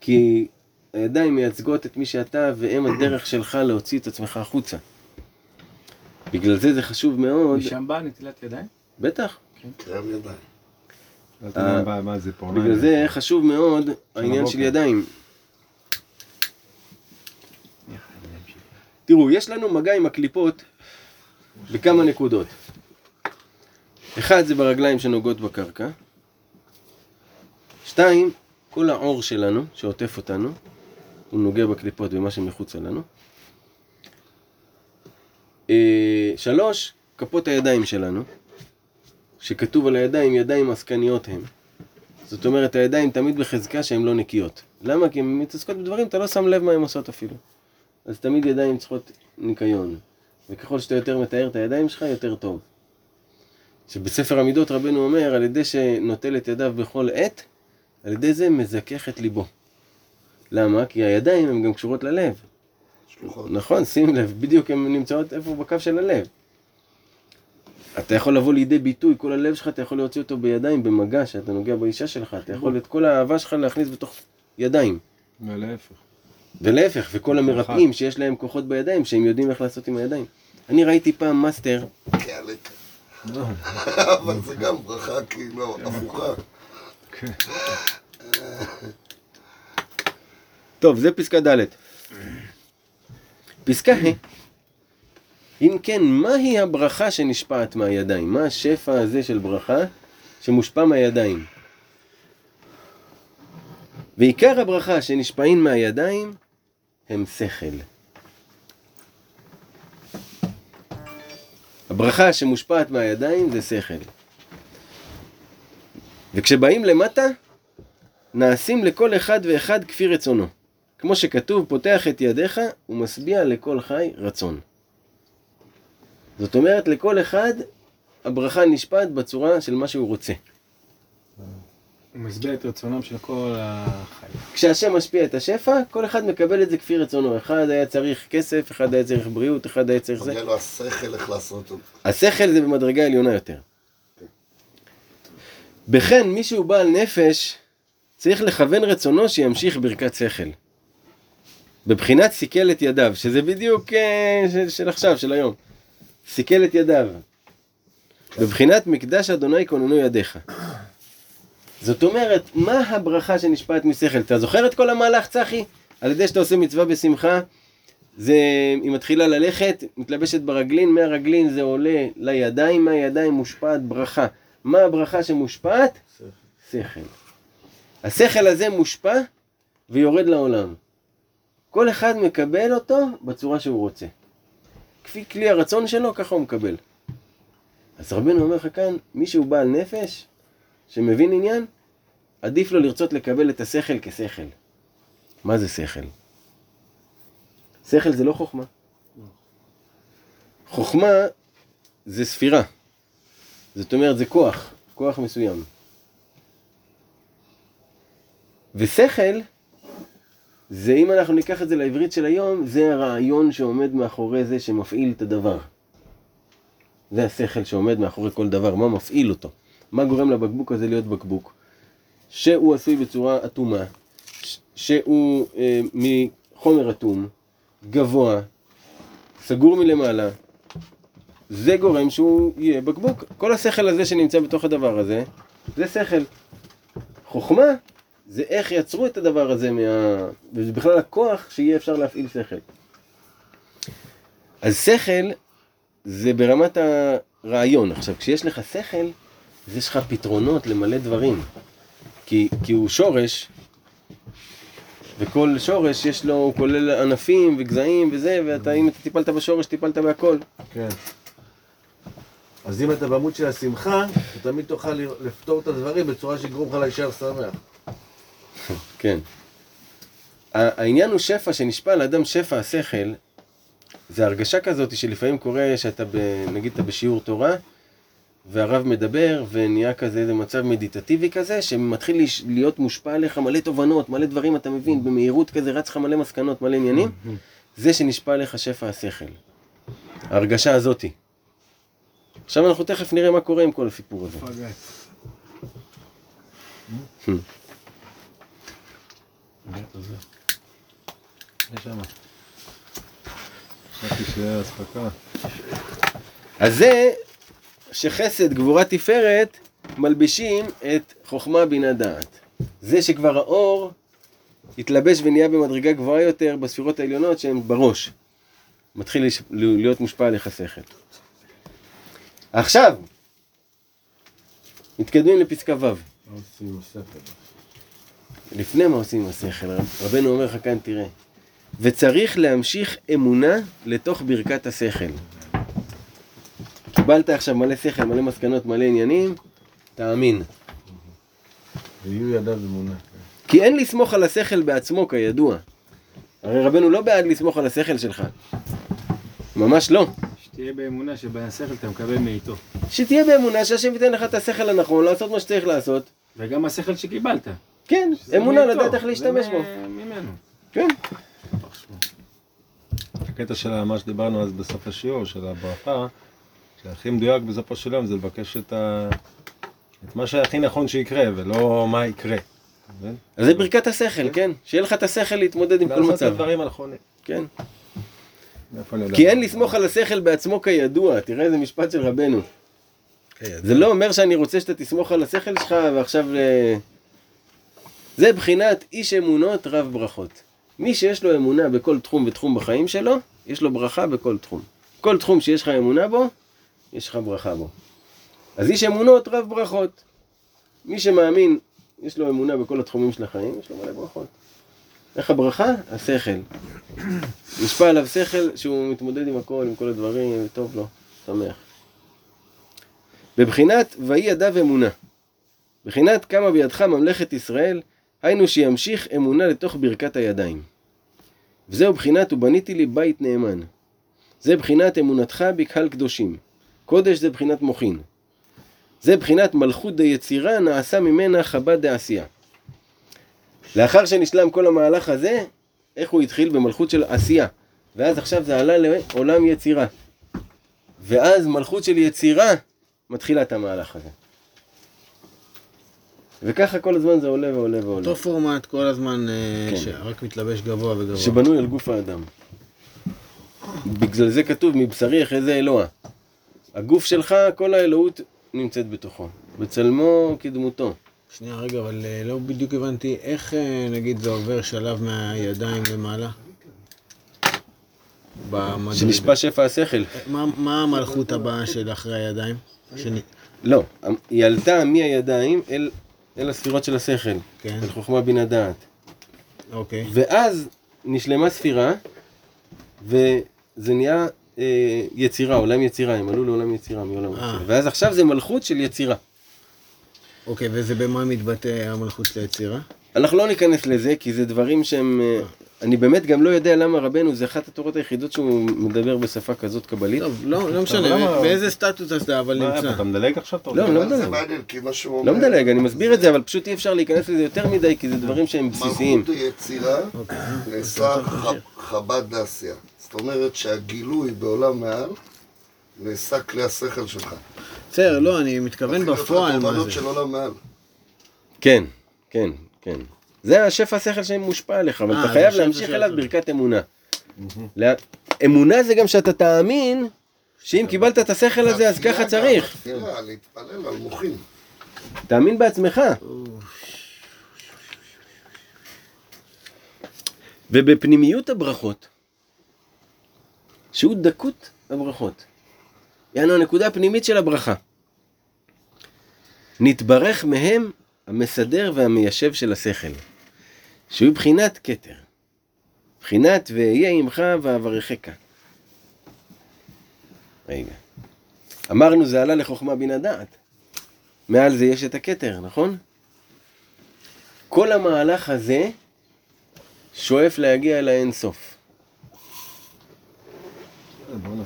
כי הידיים מייצגות את מי שאתה, והם הדרך שלך להוציא את עצמך החוצה. בגלל זה זה חשוב מאוד, משם באה נטילת ידיים? בטח, ידיים. מה- מה זה פורניים. בגלל זה חשוב מאוד העניין של. ידיים. תראו, יש לנו מגע עם הקליפות בכמה נקודות. אחד זה ברגליים שנוגעות בקרקע. שתיים, כל העור שלנו שעוטף אותנו, הוא נוגע בקליפות במה שמחוצה לנו. אה, שלוש, כפות הידיים שלנו, שכתוב על הידיים, ידיים עסקניות הם. זאת אומרת, הידיים תמיד בחזקה שהן לא נקיות. למה? כי הן מתעסקות בדברים, אתה לא שם לב מה הן עושות אפילו. אז תמיד ידיים צריכות ניקיון. וככל שאתה יותר מתאר את הידיים שלך, יותר טוב. שבספר המידות רבנו אומר, על ידי שנוטל את ידיו בכל עת, על ידי זה מזכך את ליבו. למה? כי הידיים הן גם קשורות ללב. שלוחות. נכון, שים לב, בדיוק הן נמצאות איפה בקו של הלב. אתה יכול לבוא לידי ביטוי, כל הלב שלך, אתה יכול להוציא אותו בידיים, במגע, שאתה נוגע באישה שלך, אתה יכול את כל האהבה שלך להכניס בתוך ידיים. ולהפך. ולהפך, וכל המרפאים שיש להם כוחות בידיים, שהם יודעים איך לעשות עם הידיים. אני ראיתי פעם מאסטר, קהלק. אבל זה גם ברכה כאילו הפוכה. טוב, זה פסקה ד'. פסקה ה'. אם כן, מהי הברכה שנשפעת מהידיים? מה השפע הזה של ברכה שמושפע מהידיים? ועיקר הברכה שנשפעים מהידיים הם שכל. הברכה שמושפעת מהידיים זה שכל. וכשבאים למטה, נעשים לכל אחד ואחד כפי רצונו. כמו שכתוב, פותח את ידיך ומשביע לכל חי רצון. זאת אומרת, לכל אחד הברכה נשפעת בצורה של מה שהוא רוצה. הוא משביע את רצונם של כל החיים. כשהשם משפיע את השפע, כל אחד מקבל את זה כפי רצונו. אחד היה צריך כסף, אחד היה צריך בריאות, אחד היה צריך זה. מגיע לו השכל איך לעשות אותו. השכל זה במדרגה עליונה יותר. בכן, מי שהוא בעל נפש, צריך לכוון רצונו שימשיך ברכת שכל. בבחינת סיכל את ידיו, שזה בדיוק אה, של, של עכשיו, של היום. סיכל את ידיו. בבחינת מקדש אדוני כוננו ידיך. זאת אומרת, מה הברכה שנשפעת משכל? אתה זוכר את כל המהלך, צחי? על ידי שאתה עושה מצווה בשמחה, זה, היא מתחילה ללכת, מתלבשת ברגלין, מהרגלין זה עולה לידיים, מהידיים מושפעת ברכה. מה הברכה שמושפעת? שכל. השכל הזה מושפע ויורד לעולם. כל אחד מקבל אותו בצורה שהוא רוצה. כפי כלי הרצון שלו, ככה הוא מקבל. אז רבנו אומר לך כאן, מי שהוא בעל נפש, שמבין עניין, עדיף לו לרצות לקבל את השכל כשכל. מה זה שכל? שכל זה לא חוכמה. חוכמה זה ספירה. זאת אומרת, זה כוח, כוח מסוים. ושכל, זה אם אנחנו ניקח את זה לעברית של היום, זה הרעיון שעומד מאחורי זה שמפעיל את הדבר. זה השכל שעומד מאחורי כל דבר, מה מפעיל אותו? מה גורם לבקבוק הזה להיות בקבוק? שהוא עשוי בצורה אטומה, שהוא אה, מחומר אטום, גבוה, סגור מלמעלה, זה גורם שהוא יהיה בקבוק. כל השכל הזה שנמצא בתוך הדבר הזה, זה שכל. חוכמה זה איך יצרו את הדבר הזה, מה... וזה בכלל הכוח שיהיה אפשר להפעיל שכל. אז שכל זה ברמת הרעיון. עכשיו, כשיש לך שכל, אז יש לך פתרונות למלא דברים. כי, כי הוא שורש, וכל שורש יש לו, הוא כולל ענפים וגזעים וזה, ואתה, אם אתה טיפלת בשורש, טיפלת בהכל. כן. אז אם אתה בעמוד של השמחה, אתה תמיד תוכל לפתור את הדברים בצורה שיגרום לך להישאר שמח. כן. העניין הוא שפע, שנשפע לאדם שפע השכל, זה הרגשה כזאת שלפעמים קורה שאתה, ב, נגיד אתה בשיעור תורה, והרב מדבר, ונהיה כזה איזה מצב מדיטטיבי כזה, שמתחיל להיות מושפע עליך מלא תובנות, מלא דברים, אתה מבין, במהירות כזה רץ לך מלא מסקנות, מלא עניינים, זה שנשפע עליך שפע השכל. ההרגשה הזאתי. עכשיו אנחנו תכף נראה מה קורה עם כל הסיפור הזה. יש שם. חשבתי שיהיה אספקה. אז זה שחסד, גבורה, תפארת, מלבישים את חוכמה, בינה, דעת. זה שכבר האור התלבש ונהיה במדרגה גבוהה יותר בספירות העליונות שהן בראש. מתחיל להיות מושפע עליך שכל. עכשיו, מתקדמים לפסקה ו'. מה עושים עם השכל? לפני מה עושים עם השכל, רב- רבנו אומר לך כאן, תראה. וצריך להמשיך אמונה לתוך ברכת השכל. קיבלת עכשיו מלא שכל, מלא מסקנות, מלא עניינים, תאמין. ויהיו ידיו אמונה. כי אין לסמוך על השכל בעצמו, כידוע. הרי רבנו לא בעד לסמוך על השכל שלך. ממש לא. שתהיה באמונה שבשכל אתה מקבל מאיתו. שתהיה באמונה שהשם ייתן לך את השכל הנכון, לעשות מה שצריך לעשות. וגם השכל שקיבלת. כן, אמונה לדעת איך להשתמש בו. ממנו. כן. הקטע של מה שדיברנו אז בסוף השיעור, של הברכה, שהכי מדויק בסופו של יום זה לבקש את, ה... את מה שהכי נכון שיקרה, ולא מה יקרה. אז זה ברכת השכל, כן? שיהיה לך את השכל להתמודד עם כל לעשות את מצב. הדברים הנכונים. כן. כי אין לסמוך על השכל בעצמו כידוע, תראה איזה משפט של רבנו. זה לא אומר שאני רוצה שאתה תסמוך על השכל שלך ועכשיו... זה בחינת איש אמונות רב ברכות. מי שיש לו אמונה בכל תחום ותחום בחיים שלו, יש לו ברכה בכל תחום. כל תחום שיש לך אמונה בו, יש לך ברכה בו. אז איש אמונות רב ברכות. מי שמאמין, יש לו אמונה בכל התחומים של החיים, יש לו מלא ברכות. איך הברכה? השכל. נשפע עליו שכל שהוא מתמודד עם הכל, עם כל הדברים, טוב לו, שמח. בבחינת ויהי ידיו אמונה. בחינת קמה בידך ממלכת ישראל, היינו שימשיך אמונה לתוך ברכת הידיים. וזהו בחינת ובניתי לי בית נאמן. זה בחינת אמונתך בקהל קדושים. קודש זה בחינת מוחין. זה בחינת מלכות דיצירה נעשה ממנה חב"ד דעשייה. לאחר שנשלם כל המהלך הזה, איך הוא התחיל? במלכות של עשייה. ואז עכשיו זה עלה לעולם יצירה. ואז מלכות של יצירה מתחילה את המהלך הזה. וככה כל הזמן זה עולה ועולה ועולה. אותו פורמט כל הזמן, אה, כן. שרק מתלבש גבוה וגבוה. שבנוי על גוף האדם. בגלל זה כתוב מבשרי אחרי זה אלוה. הגוף שלך, כל האלוהות נמצאת בתוכו. בצלמו כדמותו. שנייה, רגע, אבל אה, לא בדיוק הבנתי איך, אה, נגיד, זה עובר שלב מהידיים למעלה? במדרגה. שנשפע שפע השכל. מה, מה המלכות הבאה של אחרי הידיים? שני... לא, היא עלתה מהידיים אל, אל הספירות של השכל. כן, אל חוכמה בינה דעת. אוקיי. ואז נשלמה ספירה, וזה נהיה אה, יצירה, עולם יצירה, הם עלו לעולם יצירה מעולם אה. יצירה. ואז עכשיו זה מלכות של יצירה. אוקיי, וזה במה מתבטא המלכות של היצירה? אנחנו לא ניכנס לזה, כי זה דברים שהם... אני באמת גם לא יודע למה רבנו, זה אחת התורות היחידות שהוא מדבר בשפה כזאת קבלית. טוב, לא, לא משנה, למה- באיזה סטטוס אתה אבל נמצא? אתה מדלג עכשיו? לא, לא אבל זה מדלג. מעניין, כי מה שהוא אומר... לא מדלג, אני מסביר את זה, אבל פשוט אי אפשר להיכנס לזה יותר מדי, כי זה דברים שהם בסיסיים. מלכות היצירה אוקיי. נעשה חב"ד לעשייה. זאת אומרת שהגילוי בעולם מעל נעשה כלי השכל שלך. בסדר, לא, אני מתכוון בפועל מה התובנות זה. של עולם מעל. כן, כן, כן. זה השפע השכל שמושפע עליך, אבל אה, אתה חייב להמשיך אליו. ברכת אמונה. אמונה זה גם שאתה תאמין שאם קיבלת את השכל הזה אז ככה צריך. להתפלל על מוחים. תאמין בעצמך. ובפנימיות הברכות, שהוא דקות הברכות, יענו הנקודה הפנימית של הברכה. נתברך מהם המסדר והמיישב של השכל, שהוא בחינת כתר, בחינת ואהיה עמך ואברכך. רגע. אמרנו זה עלה לחוכמה בינה דעת. מעל זה יש את הכתר, נכון? כל המהלך הזה שואף להגיע. אה, בוא'נה.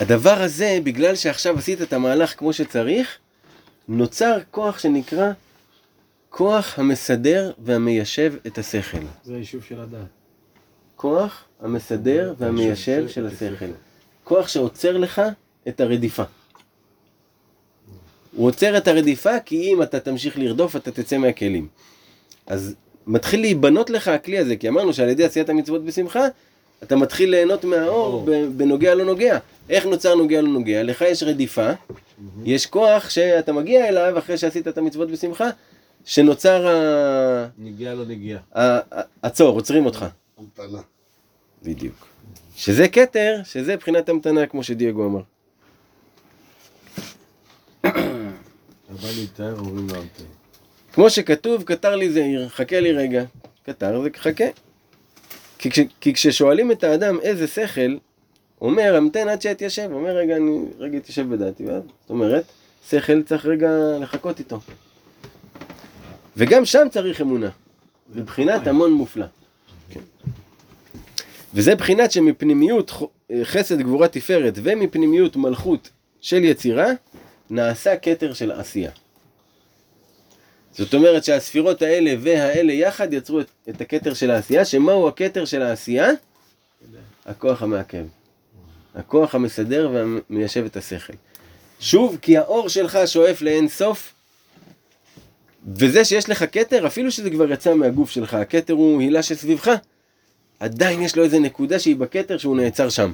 הדבר הזה, בגלל שעכשיו עשית את המהלך כמו שצריך, נוצר כוח שנקרא כוח המסדר והמיישב את השכל. זה היישוב של הדעת. כוח המסדר והמיישב של השכל. כוח שעוצר לך את הרדיפה. הוא עוצר את הרדיפה כי אם אתה תמשיך לרדוף אתה תצא מהכלים. אז מתחיל להיבנות לך הכלי הזה, כי אמרנו שעל ידי עשיית המצוות בשמחה, אתה מתחיל ליהנות מהאור בנוגע לא נוגע. איך נוצר נוגע לא נוגע? לך יש רדיפה, יש כוח שאתה מגיע אליו אחרי שעשית את המצוות בשמחה, שנוצר ה... נגיעה לא נגיעה. עצור, עוצרים אותך. המתנה. בדיוק. שזה כתר, שזה בחינת המתנה, כמו שדייגו אמר. כמו שכתוב, קטר לי זעיר, חכה לי רגע. קטר זה חכה. כי, כש, כי כששואלים את האדם איזה שכל, אומר, המתן עד שאתיישב. אומר, רגע, אני רגע אתיישב בדעתי. ואז, זאת אומרת, שכל צריך רגע לחכות איתו. וגם שם צריך אמונה. מבחינת המון מופלא. כן. וזה בחינת שמפנימיות ח- חסד גבורה תפארת ומפנימיות מלכות של יצירה, נעשה כתר של עשייה. זאת אומרת שהספירות האלה והאלה יחד יצרו את, את הכתר של העשייה, שמהו הכתר של העשייה? הכוח המעכב. הכוח המסדר והמיישב את השכל. שוב, כי האור שלך שואף לאין סוף, וזה שיש לך כתר, אפילו שזה כבר יצא מהגוף שלך, הכתר הוא הילה שסביבך, עדיין יש לו איזה נקודה שהיא בכתר שהוא נעצר שם.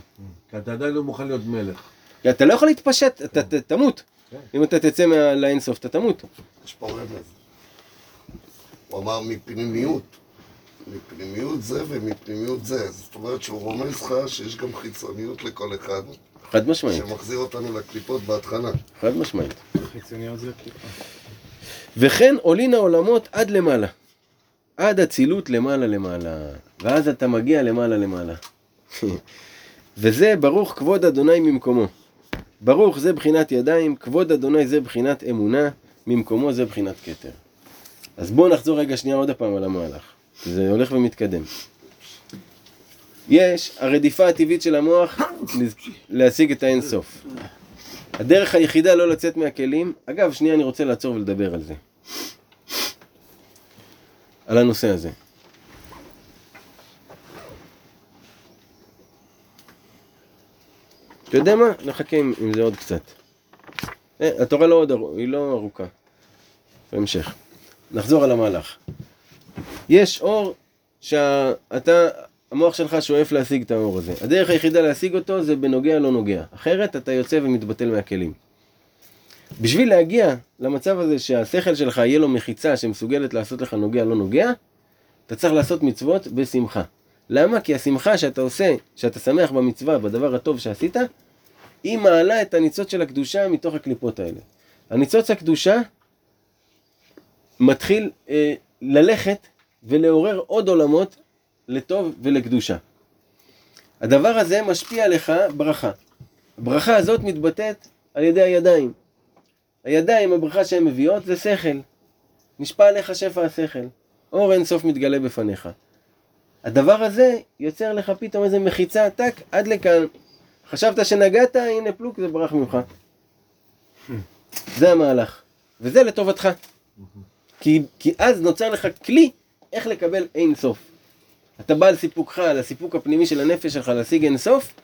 כי אתה עדיין לא מוכן להיות מלך. כי אתה לא יכול להתפשט, אתה ת- תמות. כן. אם אתה תצא מה- לאינסוף, אתה תמות. יש פה רמז. הוא אמר מפנימיות. מפנימיות זה ומפנימיות זה. זאת אומרת שהוא רומז לך שיש גם חיצוניות לכל אחד, חד משמעית, שמחזיר אותנו לקליפות בהתחלה. חד משמעית. חיצוניות זה קליפה. וכן עולין העולמות עד למעלה. עד אצילות למעלה למעלה. ואז אתה מגיע למעלה למעלה. וזה ברוך כבוד אדוני ממקומו. ברוך זה בחינת ידיים, כבוד אדוני זה בחינת אמונה, ממקומו זה בחינת כתר. אז בואו נחזור רגע שנייה עוד הפעם על המהלך. זה הולך ומתקדם. יש הרדיפה הטבעית של המוח להשיג את האינסוף. הדרך היחידה לא לצאת מהכלים, אגב, שנייה אני רוצה לעצור ולדבר על זה. על הנושא הזה. אתה יודע מה? נחכה עם, זה עוד קצת. אה, התורה לא עוד ארוכה, היא לא ארוכה. בהמשך. נחזור על המהלך. יש אור שאתה, המוח שלך שואף להשיג את האור הזה. הדרך היחידה להשיג אותו זה בנוגע לא נוגע. אחרת אתה יוצא ומתבטל מהכלים. בשביל להגיע למצב הזה שהשכל שלך יהיה לו מחיצה שמסוגלת לעשות לך נוגע לא נוגע, אתה צריך לעשות מצוות בשמחה. למה? כי השמחה שאתה עושה, שאתה שמח במצווה, בדבר הטוב שעשית, היא מעלה את הניצוץ של הקדושה מתוך הקליפות האלה. הניצוץ הקדושה מתחיל אה, ללכת ולעורר עוד עולמות לטוב ולקדושה. הדבר הזה משפיע עליך ברכה. הברכה הזאת מתבטאת על ידי הידיים. הידיים, הברכה שהן מביאות זה שכל. נשפע עליך שפע השכל. אור אין סוף מתגלה בפניך. הדבר הזה יוצר לך פתאום איזה מחיצה עתק עד לכאן. חשבת שנגעת, הנה פלוק, זה ברח ממך. זה המהלך. וזה לטובתך. כי, כי אז נוצר לך כלי איך לקבל אין סוף. אתה בא על סיפוקך, על הסיפוק הפנימי של הנפש שלך להשיג אין סוף,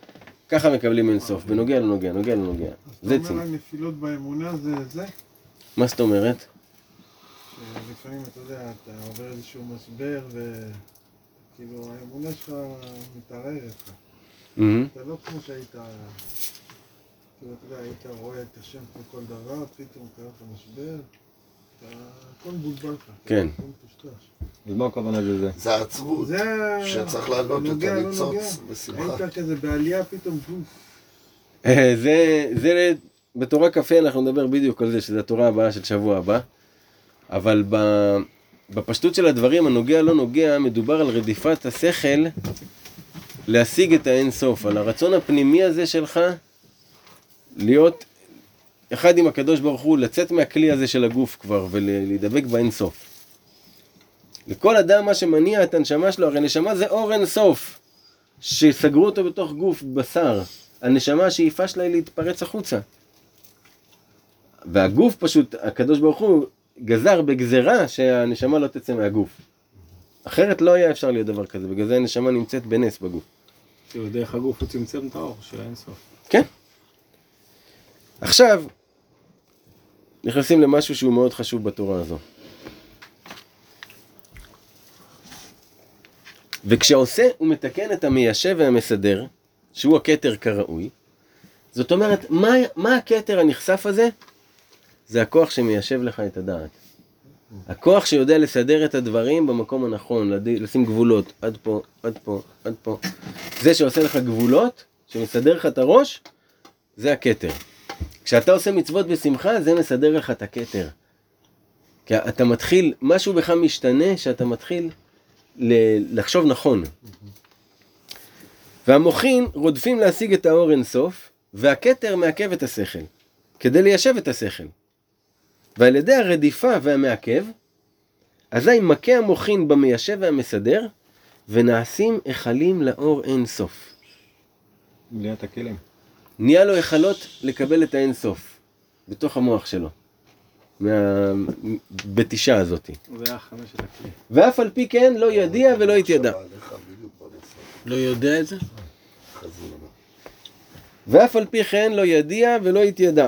ככה מקבלים אין סוף, בנוגע לנוגע, נוגע לנוגע. זה אתה אומר. הנפילות באמונה זה זה? מה זאת אומרת? שלפעמים אתה יודע, אתה עובר איזשהו משבר וכאילו האמונה שלך מתערערת לך. אתה לא כמו שהיית, כאילו אתה יודע, היית רואה את השם כמו כל דבר, פתאום קרה לך משבר, הכל מבולבל לך. כן. אז מה הכוונה בזה? זה העצבות, זה שצריך להעלות את נוגע, לא הניצוץ נוגע. בשמחה. היית כזה בעלייה פתאום. אה, זה, זה בתורה כ"ה אנחנו נדבר בדיוק על זה, שזה התורה הבאה של שבוע הבא. אבל ב, בפשטות של הדברים, הנוגע לא נוגע, מדובר על רדיפת השכל להשיג את האין סוף, על הרצון הפנימי הזה שלך להיות אחד עם הקדוש ברוך הוא, לצאת מהכלי הזה של הגוף כבר ולהידבק באין סוף. לכל אדם מה שמניע את הנשמה שלו, הרי נשמה זה אור אין סוף, שסגרו אותו בתוך גוף בשר. הנשמה, השאיפה שלה היא להתפרץ החוצה. והגוף פשוט, הקדוש ברוך הוא גזר בגזרה שהנשמה לא תצא מהגוף. אחרת לא היה אפשר להיות דבר כזה, בגלל זה הנשמה נמצאת בנס בגוף. דרך הגוף הוא צמצם את האור של האינסוף. כן. עכשיו, נכנסים למשהו שהוא מאוד חשוב בתורה הזו. וכשעושה ומתקן את המיישב והמסדר, שהוא הכתר כראוי, זאת אומרת, מה, מה הכתר הנכסף הזה? זה הכוח שמיישב לך את הדעת. הכוח שיודע לסדר את הדברים במקום הנכון. לשים גבולות, עד פה, עד פה, עד פה. זה שעושה לך גבולות, שמסדר לך את הראש, זה הכתר. כשאתה עושה מצוות בשמחה, זה מסדר לך את הכתר. כי אתה מתחיל, משהו בך משתנה, שאתה מתחיל ל- לחשוב נכון. והמוחין רודפים להשיג את האור אינסוף, והכתר מעכב את השכל, כדי ליישב את השכל. ועל ידי הרדיפה והמעכב, אזי מכה המוחין במיישב והמסדר, ונעשים היכלים לאור אין סוף. בניית הכלים. נהיה לו היכלות לקבל את האין סוף, בתוך המוח שלו. מהבתישה הכלי. ואף על פי כן לא ידיע ולא בנושא. לא יודע את זה? ואף על פי כן לא ידיע ולא יתיידע.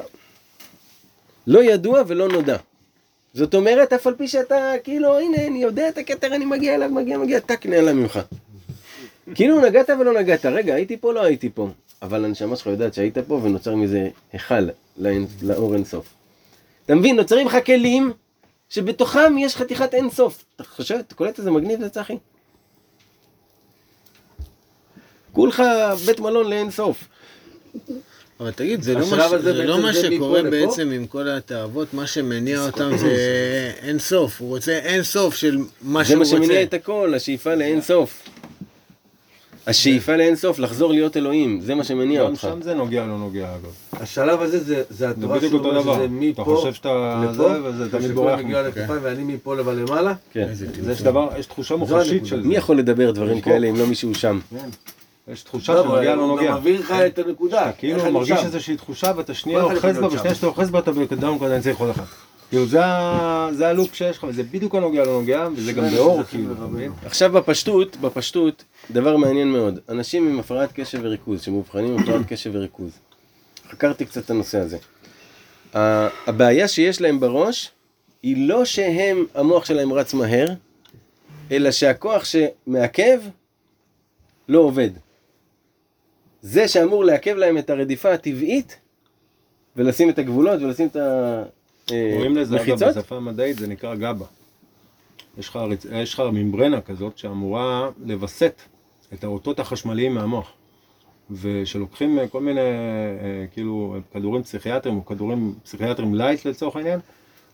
לא ידוע ולא נודע. זאת אומרת, אף על פי שאתה, כאילו, הנה, אני יודע את הכתר, אני מגיע אליו, מגיע, מגיע, טק, נעלם ממך. כאילו נגעת ולא נגעת, רגע, הייתי פה, לא הייתי פה. אבל הנשמה שלך יודעת שהיית פה ונוצר מזה היכל לאור אינסוף. אתה מבין, נוצרים לך כלים שבתוכם יש חתיכת אינסוף. אתה חושב, אתה קולט איזה מגניב זה צחי? כולך בית מלון לאינסוף. אבל תגיד, זה לא השלב מה, הזה זה לא מה זה שקורה לפה? בעצם עם כל התאוות, מה שמניע אותם זה אין סוף, הוא רוצה אין סוף של מה זה שהוא מה רוצה. שמניע את הכל, השאיפה לאין סוף. השאיפה לאין סוף, לחזור להיות אלוהים, זה מה שמניע גם אותך. שם זה נוגע לא נוגע אגב. השלב הזה זה, זה זה התורה אותו דבר. שזה אתה מפה חושב שאתה זה, לפה, וזה תמיד בורח מגיע. לכתפיים ואני מפה למעלה. כן. זה יש דבר, יש תחושה מוחשית. של מי זה. יכול לדבר דברים. כאלה אם לא מישהו שם? כן. יש תחושה לא, שנוגע לא הוא נוגע. גם מביא לך את הנקודה. אתה כאילו מרגיש? איזושהי תחושה ואתה שנייה אוחז בה, ושנייה. שאתה אוחז בה אתה בקדם קודם אני צריך עוד אחד. כאילו זה ה- זה הלופ שיש לך, וזה בדיוק הנוגע לא נוגע, וזה גם באור כאילו? עכשיו בפשטות, בפשטות, דבר מעניין מאוד. אנשים עם הפרעת קשב וריכוז, שמאובחנים עם הפרעת קשב וריכוז. חקרתי קצת את הנושא הזה. ה- הבעיה שיש להם בראש, היא לא שהם, המוח שלהם רץ מהר, אלא שהכוח שמעכב, לא עובד. זה שאמור לעכב להם את הרדיפה הטבעית, ולשים את הגבולות, ולשים את קוראים לזה, אגב, בשפה המדעית זה נקרא GABA. יש לך, ממברנה כזאת שאמורה לווסת את האותות החשמליים מהמוח. ושלוקחים אה, כל מיני, אה, כאילו, כדורים פסיכיאטריים או כדורים פסיכיאטריים light לצורך העניין,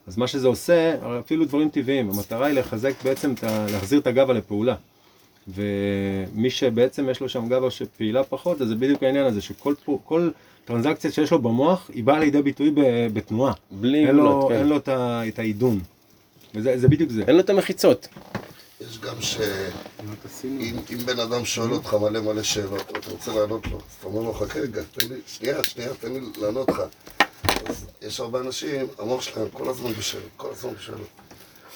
אז מה שזה עושה, אפילו דברים טבעיים, המטרה היא לחזק בעצם, להחזיר את ה GABA לפעולה. ומי שבעצם יש לו שם GABA שפעילה פחות, אז זה בדיוק העניין הזה, שכל כל טרנזקציה שיש לו במוח, היא באה לידי ביטוי ב- בתנועה. בלי אין לו, גבולות, כן. אין לו את את העידון. וזה זה בדיוק זה. אין לו את המחיצות. יש גם ש... אם, אם בן אדם שואל אותך מלא מלא שאלות, ואתה רוצה לענות לו, אז אתה אומר לו, חכה רגע, תן לי, שנייה, שנייה, תן לי לענות לך. אז יש הרבה אנשים, המוח שלהם כל הזמן בשאלות, כל הזמן בשאלות.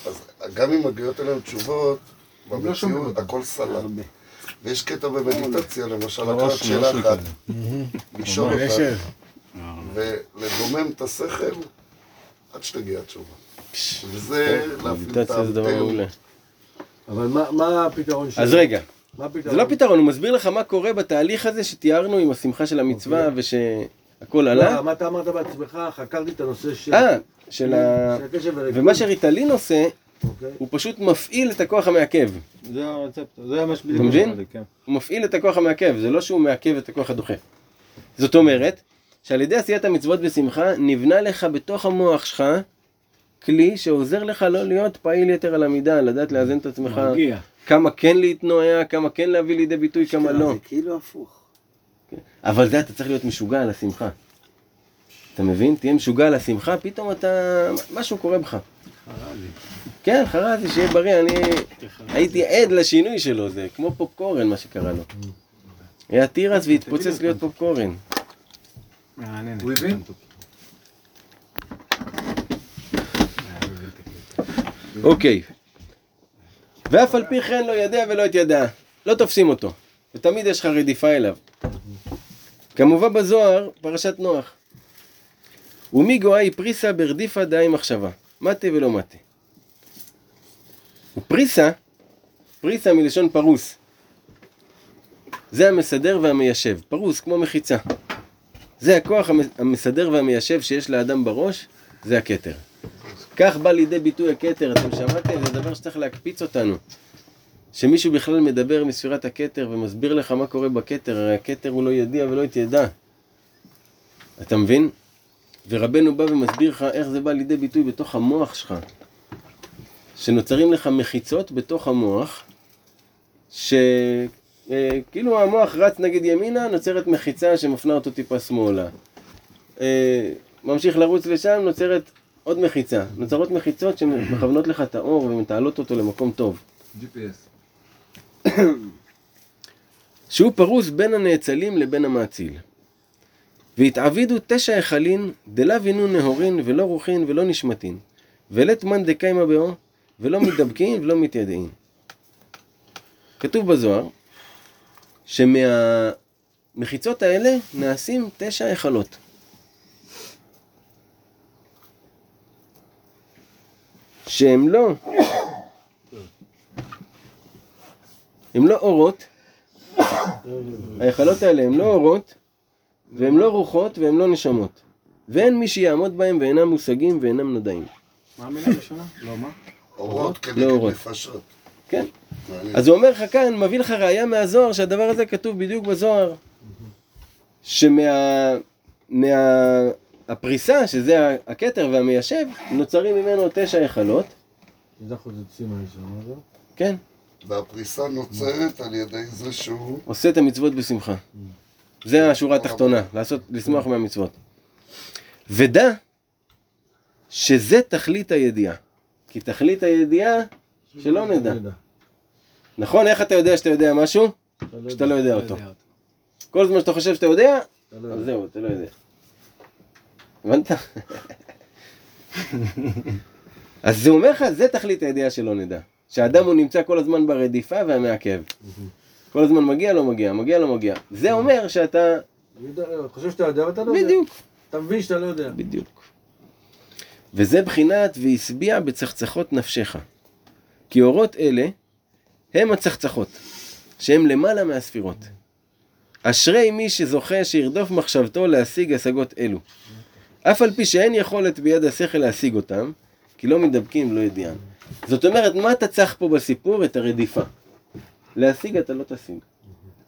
אז גם אם מגיעות אליהם תשובות, במציאות אותם. הכל סלט. ויש קטע במדיטציה, למשל, לא, לקחת לא שאלה אחת. לשאול יש אותה, ולדומם את השכל עד שתגיע התשובה. וזה להפעיל את. מעולה. אבל מה- מה הפתרון שלו? אז רגע? זה לא פתרון, הוא מסביר לך מה קורה בתהליך הזה שתיארנו עם השמחה של המצווה ושהכל עלה. לא, מה אתה אמרת בעצמך? חקרתי את הנושא של... אה, של ה... של וריכוז. ומה שריטלין עושה, אוקיי. הוא פשוט מפעיל את הכוח המעכב. זה הרצפט, זה מה שבדיוק אתה מבין? כן. הוא מפעיל את הכוח המעכב, זה לא שהוא מעכב את הכוח הדוחף. זאת אומרת, שעל ידי עשיית המצוות בשמחה, נבנה לך בתוך המוח שלך כלי שעוזר לך לא להיות פעיל יתר על המידה, לדעת לאזן את עצמך, מרגיע. כמה כן להתנועע, כמה כן להביא לידי ביטוי, כמה לא. זה כאילו הפוך. אבל זה אתה צריך להיות משוגע על השמחה. אתה מבין? תהיה משוגע על השמחה, פתאום אתה... משהו קורה בך. כן, חרזי, שיהיה בריא, אני הייתי עד לשינוי שלו, זה כמו פופקורן מה שקרה לו. היה תירס והתפוצץ להיות פופקורן. מעניין. הוא הבין? אוקיי. ואף על פי כן לא ידע ולא התיידע. לא תופסים אותו. ותמיד יש לך רדיפה אליו. כמובא בזוהר, פרשת נוח. ומי גואי פריסה ברדיפה דאי מחשבה. מטה ולא מטה. ופריסה, פריסה מלשון פרוס. זה המסדר והמיישב. פרוס, כמו מחיצה. זה הכוח המ- המסדר והמיישב שיש לאדם בראש, זה הכתר. כך בא לידי ביטוי הכתר, אתם שמעתם? זה דבר שצריך להקפיץ אותנו. שמישהו בכלל מדבר מספירת הכתר ומסביר לך מה קורה בכתר, הרי הכתר הוא לא ידיע ולא יתיידע. אתה מבין? ורבנו בא ומסביר לך איך זה בא לידי ביטוי בתוך המוח שלך. שנוצרים לך מחיצות בתוך המוח, שכאילו המוח רץ נגד ימינה, נוצרת מחיצה שמפנה אותו טיפה שמאלה. אה, ממשיך לרוץ לשם, נוצרת עוד מחיצה. נוצרות מחיצות שמכוונות לך את האור ומתעלות אותו למקום טוב. GPS. שהוא פרוס בין הנאצלים לבין המאציל. והתעבידו תשע היכלין, דלה וינו נהורין, ולא רוחין, ולא נשמתין. ולית מאן דקיימא באו, ולא מתדבקין, ולא מתיידעין. כתוב בזוהר, שמהמחיצות האלה נעשים תשע היכלות. שהם לא, הם לא אורות, ההיכלות האלה הם לא אורות, והם לא רוחות, והם לא נשמות. ואין מי שיעמוד בהם ואינם מושגים ואינם נודעים. מה המילה הראשונה? לא, מה? אורות לא כנגד אורות. נפשות. כן. מעניין. אז הוא אומר לך כאן, מביא לך ראייה מהזוהר, שהדבר הזה כתוב בדיוק בזוהר. שמה... מה... הפריסה, שזה הכתר והמיישב, נוצרים ממנו תשע היכלות, הראשון, לא? כן, והפריסה נוצרת על ידי זה שהוא... עושה את המצוות בשמחה. זה השורה התחתונה, לעשות, לשמוח מהמצוות. ודע שזה תכלית הידיעה. כי תכלית הידיעה, שלא נדע. נכון? איך אתה יודע שאתה יודע משהו? שאתה לא יודע אותו. כל זמן שאתה חושב שאתה יודע, לא אז. זהו, אתה לא יודע. הבנת? אז זה אומר לך, זה תכלית הידיעה שלא נדע. שהאדם הוא נמצא כל הזמן ברדיפה והמעכב. כל הזמן מגיע, לא מגיע, מגיע, לא מגיע. זה אומר שאתה... חושב שאתה יודע ואתה לא יודע. בדיוק. אתה מבין שאתה לא יודע. בדיוק. וזה בחינת והשביע בצחצחות נפשך. כי אורות אלה הם הצחצחות, שהם למעלה מהספירות. אשרי מי שזוכה שירדוף מחשבתו להשיג השגות אלו. אף על פי שאין יכולת ביד השכל להשיג אותם, כי לא מדבקים לא ידיען. זאת אומרת, מה אתה צריך פה בסיפור? את הרדיפה. להשיג אתה לא תשיג.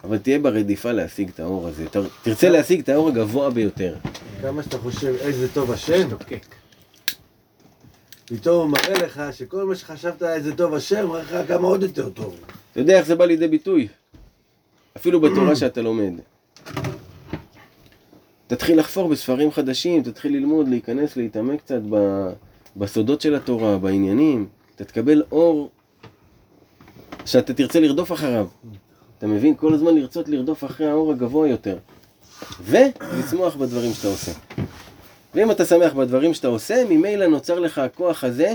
אבל תהיה ברדיפה להשיג את האור הזה. תר- תרצה להשיג את האור הגבוה ביותר. כמה שאתה חושב איזה טוב השם, פתאום הוא מראה לך שכל מה שחשבת איזה טוב השם, מראה לך כמה עוד יותר טוב. אתה יודע איך זה בא לידי ביטוי? אפילו בתורה שאתה לומד. תתחיל לחפור בספרים חדשים, תתחיל ללמוד, להיכנס, להתעמק קצת ב- בסודות של התורה, בעניינים. אתה תקבל אור שאתה תרצה לרדוף אחריו. אתה מבין? כל הזמן לרצות לרדוף אחרי האור הגבוה יותר. ולשמוח בדברים שאתה עושה. ואם אתה שמח בדברים שאתה עושה, ממילא נוצר לך הכוח הזה,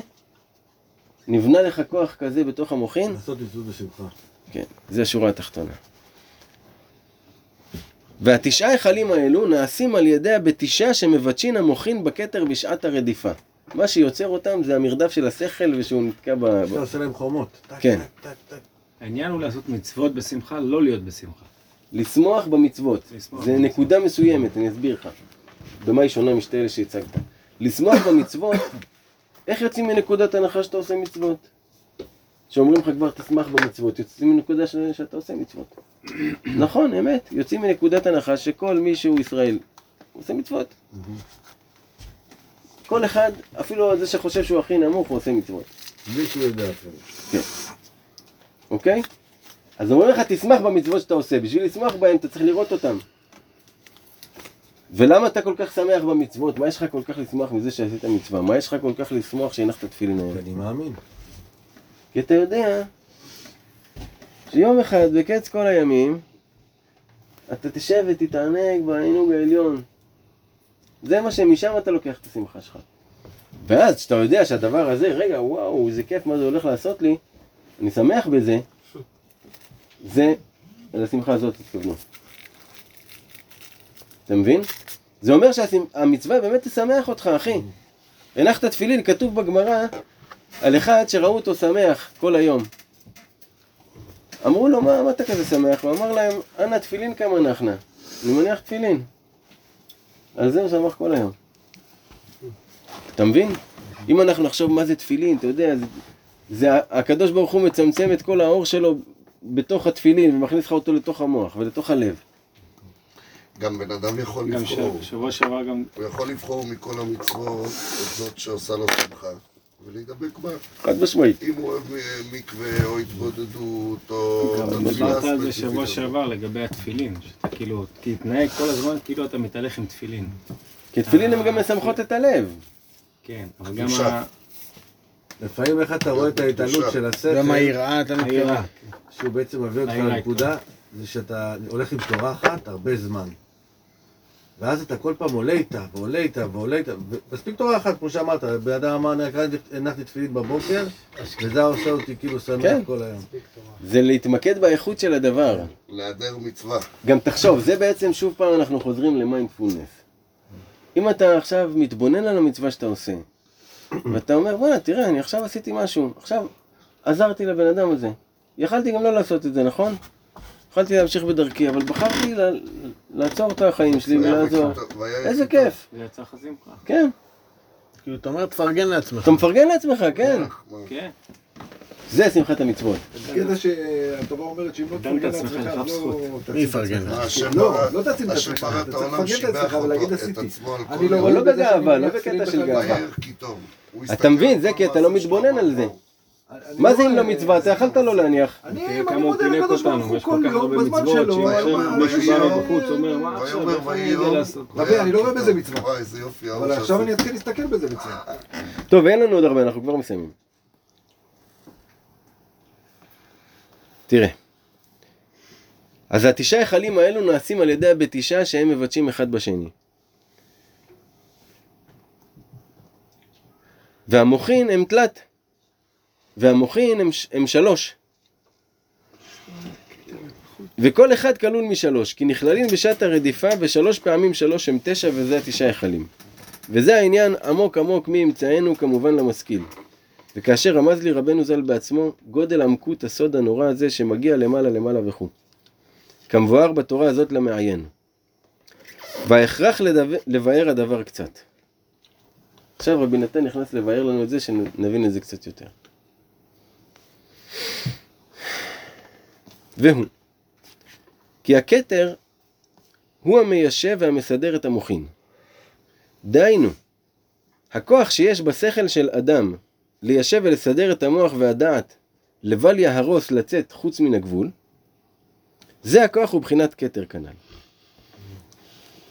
נבנה לך כוח כזה בתוך המוחין, לעשות מצוות בשמחה. כן, זה השורה התחתונה. והתשעה היכלים האלו נעשים על ידי הבתישה שמבטשין המוחין בכתר בשעת הרדיפה. מה שיוצר אותם זה המרדף של השכל ושהוא נתקע ב... אתה ב... עושה להם חומות. כן. העניין הוא לעשות מצוות בשמחה, לא להיות בשמחה. לשמוח במצוות. זה. נקודה מסוימת, אני אסביר לך. במה היא שונה משתי אלה שהצגת. לשמוח במצוות, איך יוצאים מנקודת הנחה שאתה עושה מצוות? שאומרים לך כבר תשמח במצוות, יוצאים מנקודה ש... שאתה עושה מצוות. נכון, אמת, יוצאים מנקודת הנחה שכל מי שהוא ישראל עושה מצוות. כל אחד, אפילו זה שחושב שהוא הכי נמוך, הוא עושה מצוות. בלי שהוא יודע אפילו. אוקיי? אז אומרים לך, תשמח במצוות שאתה עושה. בשביל לשמוח בהן, אתה צריך לראות אותן. ולמה אתה כל כך שמח במצוות? מה יש לך כל כך לשמוח מזה שעשית מצווה? מה יש לך כל כך לשמוח שהנחת תפילין? כי אני מאמין. כי אתה יודע שיום אחד, בקץ כל הימים, אתה תשב ותתענג בעינוג העליון. זה מה שמשם אתה לוקח את השמחה שלך. ואז כשאתה יודע שהדבר הזה, רגע, וואו, איזה כיף, מה זה הולך לעשות לי, אני שמח בזה, זה, לשמחה הזאת התכוונו. אתה מבין? זה אומר שהמצווה באמת תשמח אותך, אחי. הנחת תפילין, כתוב בגמרא על אחד שראו אותו שמח כל היום. אמרו לו, מה, מה אתה כזה שמח? הוא אמר להם, אנא תפילין כמה נחנה. אני מניח תפילין. על זה הוא שמח כל היום. אתה מבין? אם אנחנו נחשוב מה זה תפילין, אתה יודע, זה, זה הקדוש ברוך הוא מצמצם את כל האור שלו בתוך התפילין ומכניס לך אותו לתוך המוח ולתוך הלב. גם בן אדם יכול גם לבחור. ש- שבוע שעבר גם הוא יכול לבחור מכל המצוות את זאת שעושה לו שמחה, ולהידבק בה. חד משמעית. אם הוא אוהב אה, מקווה או התבודדות או... גם דיברת על זה. שבוע שעבר לגבי התפילין, שאתה כאילו, תתנהג כל הזמן כאילו אתה מתהלך עם תפילין. כי תפילין הן גם משמחות את הלב. כן, אבל גם. ה- לפעמים איך אתה רואה את ההתעלות של השכל, גם היראה, אתה מתכוון. היראה. שהוא בעצם מביא אותך לנקודה, זה שאתה הולך עם תורה אחת הרבה זמן. ואז אתה כל פעם עולה איתה, ועולה איתה, ועולה איתה, ומספיק תורה אחת, כמו שאמרת, בן אדם אמר, "אני רק הנחתי תפילין בבוקר, וזה עושה אותי כאילו שמח כן. כל היום. זה להתמקד באיכות של הדבר. להיעדר מצווה. גם תחשוב, זה בעצם שוב פעם אנחנו חוזרים למיינדפולנס. אם אתה עכשיו מתבונן על המצווה שאתה עושה, ואתה אומר, בוא'נה, תראה, אני עכשיו עשיתי משהו, עכשיו עזרתי לבן אדם הזה. יכלתי גם לא לעשות את זה, נכון? יכלתי להמשיך בדרכי, אבל בחרתי ל- לעצור את החיים שלי ולעזור. איזה. כיף, זה יצא. כן. כאילו, אתה אומר, תפרגן לעצמך. אתה מפרגן לעצמך, כן. מה? כן. זה שמחת המצוות. קטע שהתורה אומרת שאם לא תפרגן עצמך לעצמך. לא מי את יפרגן? עצמך. מה, השם לא, לא תעצים את עצמך, אתה את צריך לפרגן את עצמך ולהגיד עשיתי. אני לא לא בגאווה, לא בקטע של. גאווה. אתה מבין, זה כי אתה לא מתבונן על זה. מה זה לא אם לא מצווה? אתה יכלת לא להניח. אני הוא מודה לקדוש ברוך הוא יש כל יום הרבה בזמן מצוות, שלו. מישהו בא מבחוץ, אומר, מה עכשיו, אני יודע. לעשות? רבי, אני לא רואה בזה מצווה. וואי, איזה יופי. אבל עכשיו. אני אתחיל להסתכל בזה מצווה. טוב, אין לנו עוד הרבה, אנחנו כבר מסיימים. תראה, אז התשעה היכלים האלו נעשים על ידי הבתישה שהם מבטשים אחד בשני. והמוחין הם תלת. והמוחין הם, הם שלוש. וכל אחד כלול משלוש, כי נכללים בשעת הרדיפה ושלוש פעמים שלוש הם תשע וזה התשעה היכלים. וזה העניין עמוק עמוק מאמצענו כמובן למשכיל. וכאשר רמז לי רבנו ז"ל בעצמו, גודל עמקות הסוד הנורא הזה שמגיע למעלה למעלה וכו'. כמבואר בתורה הזאת למעיין. וההכרח לדבר, לבאר הדבר קצת. עכשיו רבי נתן נכנס לבאר לנו את זה, שנבין את זה קצת יותר. והוא, כי הכתר הוא המיישב והמסדר את המוחין. דהיינו, הכוח שיש בשכל של אדם ליישב ולסדר את המוח והדעת לבל יהרוס לצאת חוץ מן הגבול, זה הכוח הוא בחינת כתר כנ"ל.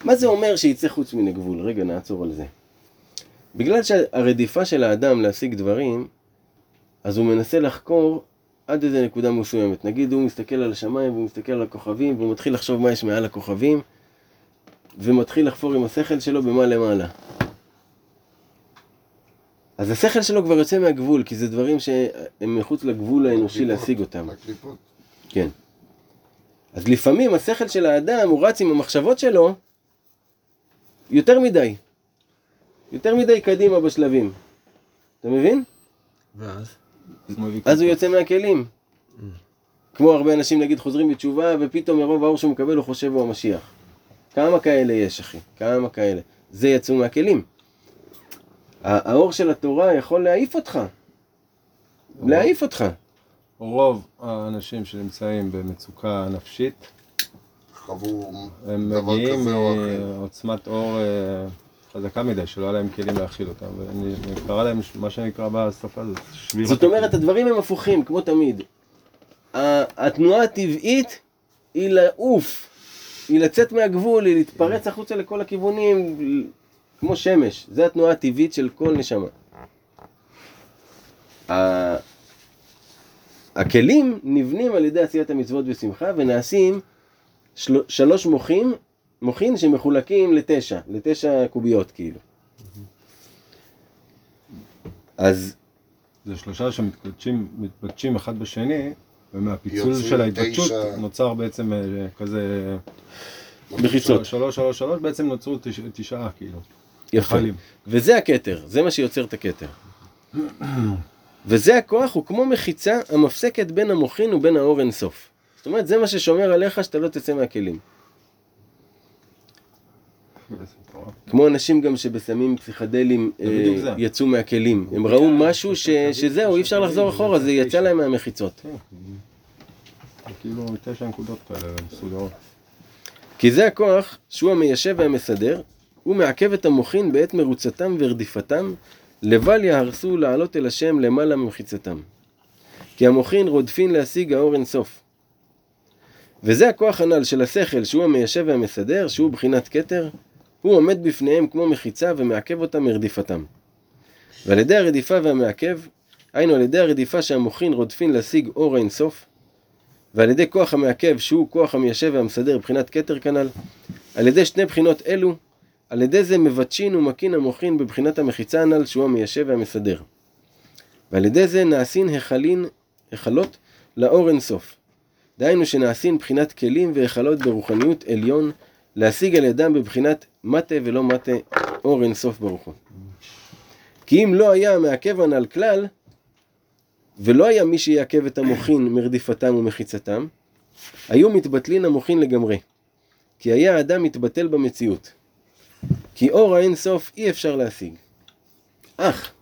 מה זה אומר שיצא חוץ מן הגבול? רגע, נעצור על זה. בגלל שהרדיפה של האדם להשיג דברים, אז הוא מנסה לחקור עד איזה נקודה מסוימת. נגיד הוא מסתכל על השמיים והוא מסתכל על הכוכבים והוא מתחיל לחשוב מה יש מעל הכוכבים ומתחיל לחפור עם השכל שלו במה למעלה. אז השכל שלו כבר יוצא מהגבול, כי זה דברים שהם מחוץ לגבול האנושי להשיג אותם. הקליפות. כן. אז לפעמים השכל של האדם, הוא רץ עם המחשבות שלו יותר מדי. יותר מדי קדימה בשלבים. אתה מבין? ואז? אז הוא יוצא מהכלים. כמו הרבה אנשים נגיד חוזרים בתשובה ופתאום מרוב האור שהוא מקבל הוא חושב הוא המשיח. כמה כאלה יש אחי? כמה כאלה? זה יצאו מהכלים. האור של התורה יכול להעיף אותך. להעיף אותך. רוב האנשים שנמצאים במצוקה נפשית, חוו הם דבר מגיעים כזה או אחר. מעוצמת אור אה, חזקה מדי, שלא היה להם כלים להכיל אותם. וקרה להם מה שנקרא בשפה הזאת, שבירת. זאת אומרת, הדברים הם הפוכים, כמו תמיד. התנועה הטבעית היא לעוף, היא לצאת מהגבול, היא להתפרץ החוצה לכל הכיוונים, כמו שמש. זו התנועה הטבעית של כל נשמה. הכלים נבנים על ידי עשיית המצוות בשמחה ונעשים של... שלוש מוחים, מוחין שמחולקים לתשע, לתשע קוביות כאילו. אז זה שלושה שמתקדשים מתבקשים אחד בשני, ומהפיצול של ההתבקשות תשע. נוצר בעצם אה, כזה... מחיצות. שלוש, שלוש, שלוש, בעצם נוצרו תש... תשעה כאילו. יפה. חלים. וזה הכתר, זה מה שיוצר את הכתר. וזה הכוח, הוא כמו מחיצה המפסקת בין המוחין ובין האור אינסוף. זאת אומרת, זה מה ששומר עליך שאתה לא תצא מהכלים. כמו אנשים גם שבסמים פסיכדלים אה. יצאו מהכלים. הם ראו משהו ש, שזהו, אי אפשר לחזור אחורה, זה יצא להם מהמחיצות. כאילו תשע נקודות כאלה מסודרות. כי זה הכוח שהוא המיישב והמסדר, הוא מעכב את המוחין בעת מרוצתם ורדיפתם, לבל יהרסו לעלות אל השם למעלה ממחיצתם. כי המוחין רודפין להשיג האור אינסוף. וזה הכוח הנ"ל של השכל שהוא המיישב והמסדר, שהוא בחינת כתר, הוא עומד בפניהם כמו מחיצה ומעכב אותם מרדיפתם. ועל ידי הרדיפה והמעכב, היינו על ידי הרדיפה שהמוחין רודפין להשיג אור אינסוף, ועל ידי כוח המעכב שהוא כוח המיישב והמסדר בחינת כתר כנ"ל, על ידי שני בחינות אלו, על ידי זה מבטשין ומקין המוחין בבחינת המחיצה הנ"ל שהוא המיישב והמסדר. ועל ידי זה נעשין היכלין, היכלות לאור אינסוף. דהיינו שנעשין בחינת כלים והיכלות ברוחניות עליון, להשיג על ידם בבחינת מטה ולא מטה אור אינסוף ברוך הוא. כי אם לא היה המעכב הנ"ל כלל, ולא היה מי שיעכב את המוחין מרדיפתם ומחיצתם, היו מתבטלין המוחין לגמרי. כי היה האדם מתבטל במציאות. כי אור האין סוף אי אפשר להשיג. אך,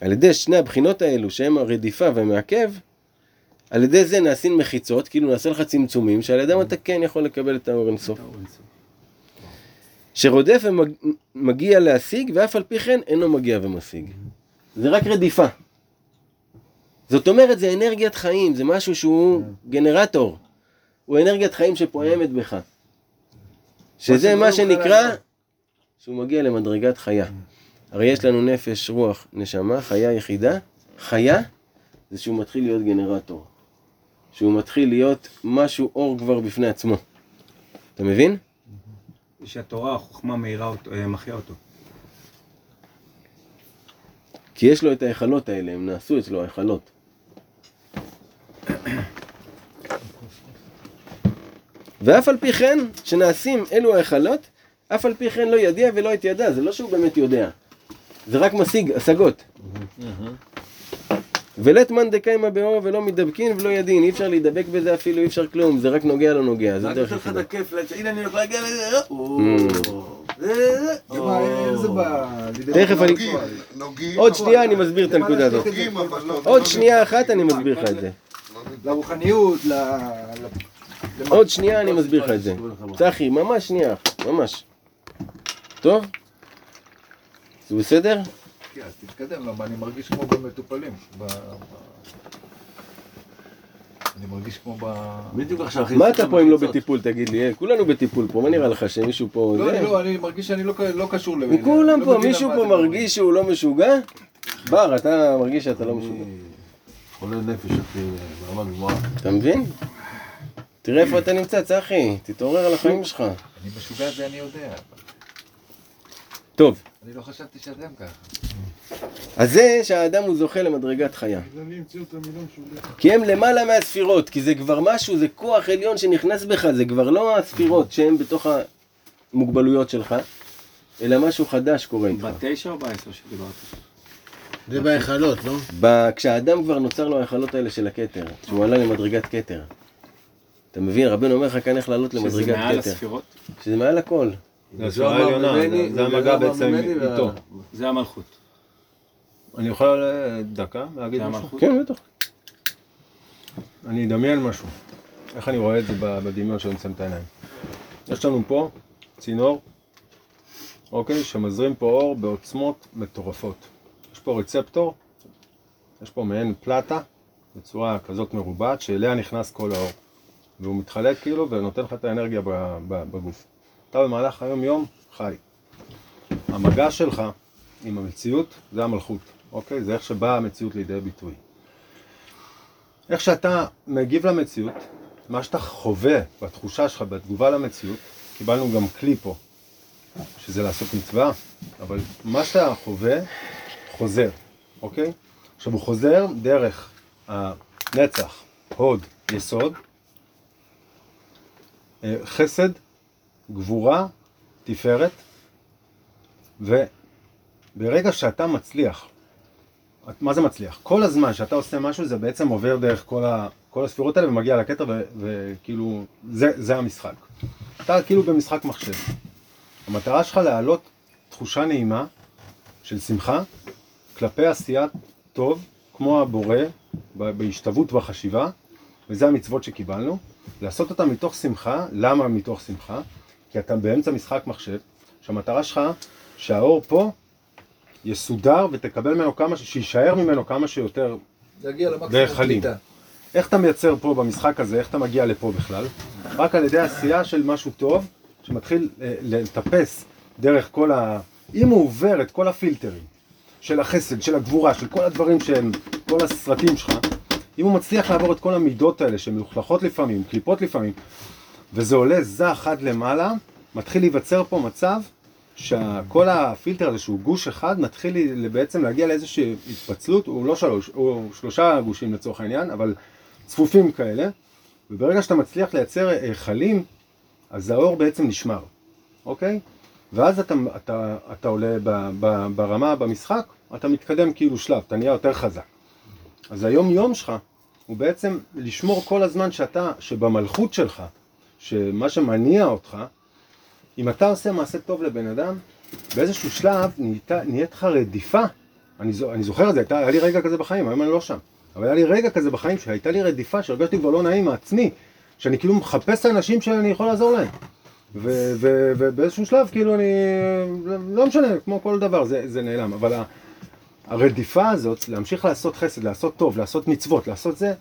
על ידי שני הבחינות האלו, שהם הרדיפה והמעכב, על ידי זה נעשים מחיצות, כאילו נעשה לך צמצומים, שעל ידם אתה כן יכול לקבל את האור אין סוף. שרודף ומגיע להשיג, ואף על פי כן אינו מגיע ומשיג. זה רק רדיפה. זאת אומרת, זה אנרגיית חיים, זה משהו שהוא גנרטור. הוא אנרגיית חיים שפועמת בך. שזה מה שנקרא, שהוא מגיע למדרגת חיה. הרי יש לנו נפש, רוח, נשמה, חיה יחידה. חיה זה שהוא מתחיל להיות גנרטור. שהוא מתחיל להיות משהו אור כבר בפני עצמו. אתה מבין? שהתורה, החוכמה מאירה אותו, אה, מחיה אותו. כי יש לו את ההיכלות האלה, הם נעשו אצלו ההיכלות. ואף על פי כן, שנעשים אלו ההיכלות, אף על פי כן לא ידיע ולא את ידע, זה לא שהוא באמת יודע. זה רק משיג השגות. ולית מאן דקיימא באור ולא מתדבקין ולא ידין, אי אפשר להידבק בזה אפילו, אי אפשר כלום, זה רק נוגע לא נוגע, זה רק דרך נותן לך יחידה. את הכיף, לצ- הנה אני הולך להגיע לזה, תכף? אני- נוגעים. עוד שנייה אני מסביר את הנקודה הזאת. לא. עוד שנייה אחת אני מסביר לך את זה. לרוחניות. ל- עוד שנייה אני מסביר לך את זה. צחי, ממש שנייה, ממש. טוב? זה בסדר? כן, אז תתקדם, למה אני מרגיש כמו במטופלים. ב- אני מרגיש כמו ב... בדיוק עכשיו, אחי, מה אתה פה אם לא. בטיפול, תגיד לי? אה, כולנו בטיפול פה, מה נראה לך שמישהו פה... לא? לא, אני מרגיש שאני לא לא קשור. מכולם אני לא פה, מישהו פה מרגיש שהוא לא משוגע? בר, אתה מרגיש שאתה לא משוגע. חולה נפש, אחי, ברמה גבוהה. אתה מבין? תראה איפה אתה נמצא, צחי, תתעורר על החיים שלך. אני משוגע זה אני יודע. טוב, אני לא חשבתי שאתם ככה. אז זה שהאדם הוא זוכה למדרגת חיה. כי הם למעלה מהספירות, כי זה כבר משהו, זה כוח עליון שנכנס בך, זה כבר לא הספירות שהן בתוך המוגבלויות שלך, אלא משהו חדש קורה איתך. בתשע או בעשר שדיברת? זה בהיכלות, לא? ב- כשהאדם כבר נוצר לו ההיכלות האלה של הכתר, שהוא עלה למדרגת כתר. אתה מבין, רבנו אומר לך כאן איך לעלות שזה למדרגת מעל כתר. הספירות? שזה מעל הכל. זה זה- זה המגע בעצם איתו. זה המלכות. אני יכול אה, דקה להגיד משהו? כן, בטח. אני אדמיין משהו. איך אני רואה את זה בדמיון שאני שם את העיניים. יש לנו פה צינור, אוקיי, שמזרים פה אור בעוצמות מטורפות. יש פה רצפטור, יש פה מעין פלטה, בצורה כזאת מרובעת, שאליה נכנס כל האור. והוא מתחלק כאילו ונותן לך את האנרגיה בגוף. אתה במהלך היום-יום חי. המגע שלך עם המציאות זה המלכות, אוקיי? זה איך שבאה המציאות לידי ביטוי. איך שאתה מגיב למציאות, מה שאתה חווה בתחושה שלך, בתגובה למציאות, קיבלנו גם כלי פה, שזה לעשות מצווה, אבל מה שאתה חווה, חוזר, אוקיי? עכשיו הוא חוזר דרך הנצח, הוד, יסוד, אה, חסד, גבורה, תפארת, וברגע שאתה מצליח מה זה מצליח? כל הזמן שאתה עושה משהו זה בעצם עובר דרך כל, ה, כל הספירות האלה ומגיע לכתר ו- וכאילו זה, זה המשחק. אתה כאילו במשחק מחשב. המטרה שלך להעלות תחושה נעימה של שמחה כלפי עשיית טוב כמו הבורא בהשתוות בחשיבה וזה המצוות שקיבלנו. לעשות אותה מתוך שמחה, למה מתוך שמחה? כי אתה באמצע משחק מחשב שהמטרה שלך שהאור פה יסודר ותקבל ממנו כמה, שיישאר ממנו כמה שיותר. קליטה. איך אתה מייצר פה במשחק הזה, איך אתה מגיע לפה בכלל? רק על ידי עשייה של משהו טוב, שמתחיל אה, לטפס דרך כל ה... אם הוא עובר את כל הפילטרים של החסד, של הגבורה, של כל הדברים שהם, כל הסרטים שלך, אם הוא מצליח לעבור את כל המידות האלה שהן מלוכלכות לפעמים, קליפות לפעמים, וזה עולה זך עד למעלה, מתחיל להיווצר פה מצב שכל הפילטר הזה שהוא גוש אחד מתחיל בעצם להגיע לאיזושהי התפצלות, הוא לא שלוש, הוא שלושה גושים לצורך העניין, אבל צפופים כאלה, וברגע שאתה מצליח לייצר היכלים, אז האור בעצם נשמר, אוקיי? ואז אתה, אתה, אתה עולה ב, ב, ברמה במשחק, אתה מתקדם כאילו שלב, אתה נהיה יותר חזק. אז היום יום שלך הוא בעצם לשמור כל הזמן שאתה, שבמלכות שלך, שמה שמניע אותך, אם אתה עושה מעשה טוב לבן אדם, באיזשהו שלב נהייתה, נהיית לך רדיפה. אני, אני זוכר את זה, הייתה, היה לי רגע כזה בחיים, היום אני לא שם. אבל היה לי רגע כזה בחיים שהייתה לי רדיפה, שהרגשתי כבר לא נעים מעצמי, שאני כאילו מחפש את האנשים שאני יכול לעזור להם. ובאיזשהו שלב כאילו אני, לא משנה, כמו כל דבר, זה, זה נעלם. אבל הרדיפה הזאת, להמשיך לעשות חסד, לעשות טוב, לעשות מצוות, לעשות זה,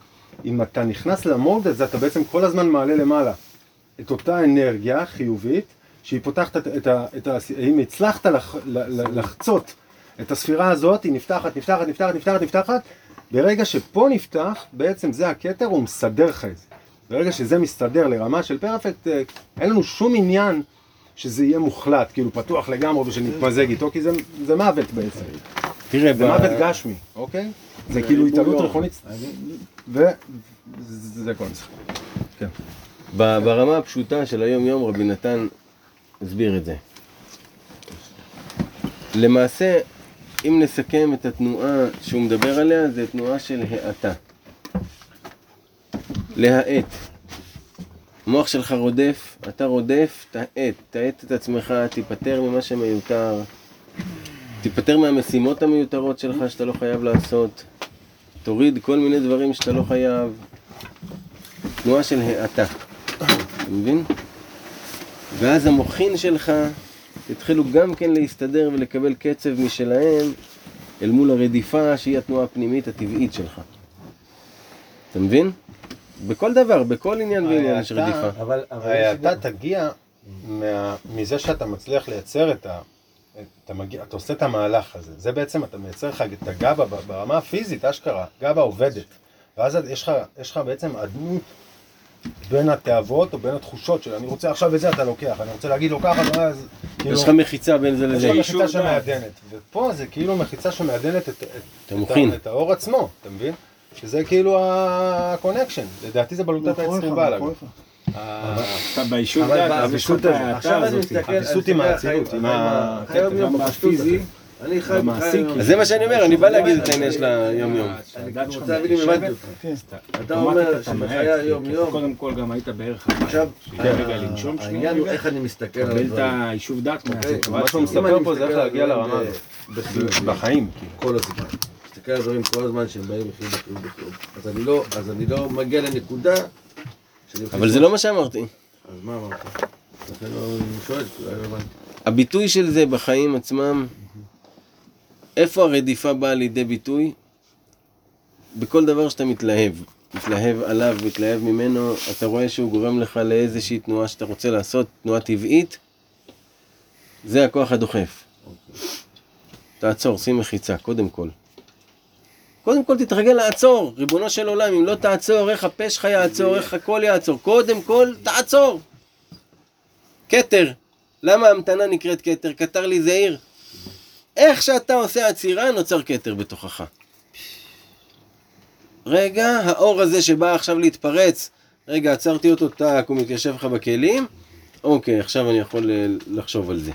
אם אתה נכנס למוד הזה, אתה בעצם כל הזמן מעלה למעלה את אותה אנרגיה חיובית, שהיא פותחת את, את, ה- את ה... אם הצלחת לח, לחצות את הספירה הזאת, היא נפתחת, נפתחת, נפתחת, נפתחת, נפתחת, ברגע שפה נפתח, בעצם זה הכתר, הוא מסדר לך את זה. ברגע שזה מסתדר לרמה של פרפקט, אה, אין לנו שום עניין שזה יהיה מוחלט, כאילו פתוח לגמרי ושנתמזג איתו, כי זה, זה מוות בעצם. תראה, זה ב- מוות גשמי, אוקיי? זה כאילו התעלות ריחונית, וזה כל המשחק. ב- ברמה הפשוטה של היום-יום רבי נתן הסביר את זה. למעשה, אם נסכם את התנועה שהוא מדבר עליה, זה תנועה של האטה. להאט. המוח שלך רודף, אתה רודף, תאט, תאט את עצמך, תיפטר ממה שמיותר, תיפטר מהמשימות המיותרות שלך שאתה לא חייב לעשות, תוריד כל מיני דברים שאתה לא חייב. תנועה של האטה. אתה מבין? ואז המוחין שלך יתחילו גם כן להסתדר ולקבל קצב משלהם אל מול הרדיפה שהיא התנועה הפנימית הטבעית שלך. אתה מבין? בכל דבר, בכל עניין ועניין יש רדיפה. אבל, אבל הרי אתה תגיע מה- מזה שאתה מצליח לייצר את ה... אתה, מגיע, אתה עושה את המהלך הזה, זה בעצם, אתה מייצר לך את הגבה ברמה הפיזית, אשכרה, גבה עובדת. ואז יש לך, יש לך בעצם אדנות בין התאוות או בין התחושות של אני רוצה עכשיו את זה אתה לוקח, אני רוצה להגיד לו ככה, ואז כאילו, יש לך מחיצה בין זה יש לזה. לך מחיצה שמעדנת. ופה זה כאילו מחיצה שמעדנת את, את, את. את, האור עצמו, אתה מבין? שזה כאילו הקונקשן, לדעתי זה בלוטת העצרים בעל. אתה ביישוב יש הוויסות עם האצילות, עם החיים- ה- החיים היום-יום גם בפשטות הפיזי. אני חי. אז זה מה שאני אומר, אני בא להגיד את העניין של היום-יום. אני שלך רוצה להבין אם הבנתי אותך. אתה אומר שבחיי היום-יום- קודם כל גם היית בערך הבית. עכשיו, שיהיה רגע לנשום שנייה, העניין הוא איך אני מסתכל על קבל את הדברים. היישוב דת אוקיי? מהסיטואציה. מה שהוא מספר פה זה איך להגיע הדברים לרמה הזאת. בחיים, כאילו. כל הזמן. מסתכל על הדברים כל הזמן שהם באים בחיוב, בחיוב, בחיוב. אז אני לא, אז אני לא מגיע לנקודה אבל זה לא מה שאמרתי. אז מה אמרת? לכן לא- אני שואל, כי אולי לא הבנתי. הביטוי של זה בחיים עצמם, איפה הרדיפה באה לידי ביטוי? בכל דבר שאתה מתלהב. מתלהב עליו, מתלהב ממנו, אתה רואה שהוא גורם לך לאיזושהי תנועה שאתה רוצה לעשות, תנועה טבעית, זה הכוח הדוחף. תעצור, שים מחיצה, קודם כל. קודם כל תתרגל לעצור, ריבונו של עולם, אם לא תעצור, איך הפה שלך יעצור, איך הכל יעצור, קודם כל תעצור. כתר, למה ההמתנה נקראת כתר? קטר לי זעיר. איך שאתה עושה עצירה, נוצר כתר בתוכך. רגע, האור הזה שבא עכשיו להתפרץ, רגע, עצרתי אותו, טאק, הוא מתיישב לך בכלים, אוקיי, עכשיו אני יכול אה, לחשוב על זה.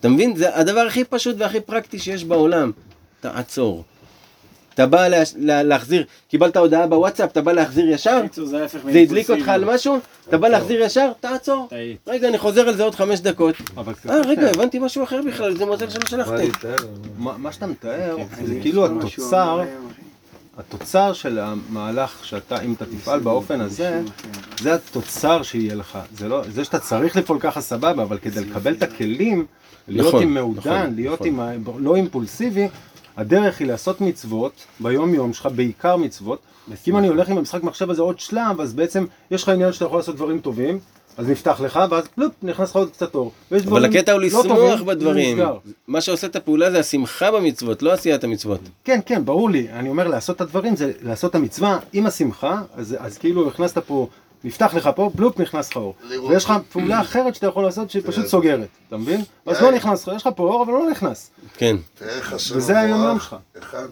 אתה מבין? זה הדבר הכי פשוט והכי פרקטי שיש בעולם. תעצור. אתה בא לה, לה, להחזיר, קיבלת הודעה בוואטסאפ, אתה בא להחזיר ישר? זה הדליק אותך. על משהו? אתה בא להחזיר ישר? תעצור. רגע, אני חוזר על זה עוד חמש דקות. אה, רגע. הבנתי משהו אחר בכלל, זה מזל שלא שלחתם. להתאר? מה שאתה מתאר זה כאילו התוצר, התוצר של המהלך שאתה, אם אתה תפעל באופן הזה, זה התוצר שיהיה לך. זה לא, זה שאתה צריך לפעול ככה סבבה, אבל כדי לקבל את הכלים, להיות נכון, עם מעודן, נכון, להיות נכון. עם. לא אימפולסיבי, הדרך היא לעשות מצוות, ביום יום שלך בעיקר מצוות, כי אם אני הולך עם המשחק מחשב הזה עוד שלב, אז בעצם יש לך עניין שאתה יכול לעשות דברים טובים, אז נפתח לך, ואז פלופ, נכנס לך עוד קצת אור. אבל הקטע הוא לא לשמוח בדברים. מה שעושה את הפעולה זה השמחה במצוות, לא עשיית המצוות. כן, כן, ברור לי. אני אומר, לעשות את הדברים זה לעשות את המצווה עם השמחה, אז, אז כאילו הכנסת פה, נפתח לך פה, בלופ, נכנס לך אור. ויש לך פעולה אחרת שאתה יכול לעשות שהיא פשוט כן. סוגרת, אתה מבין? אז יאיר. לא נכנס לך, יש לך פה אור, אבל לא נכנס. כן. תראה איך השם וזה היום-יום המבורך, שלך. אחד,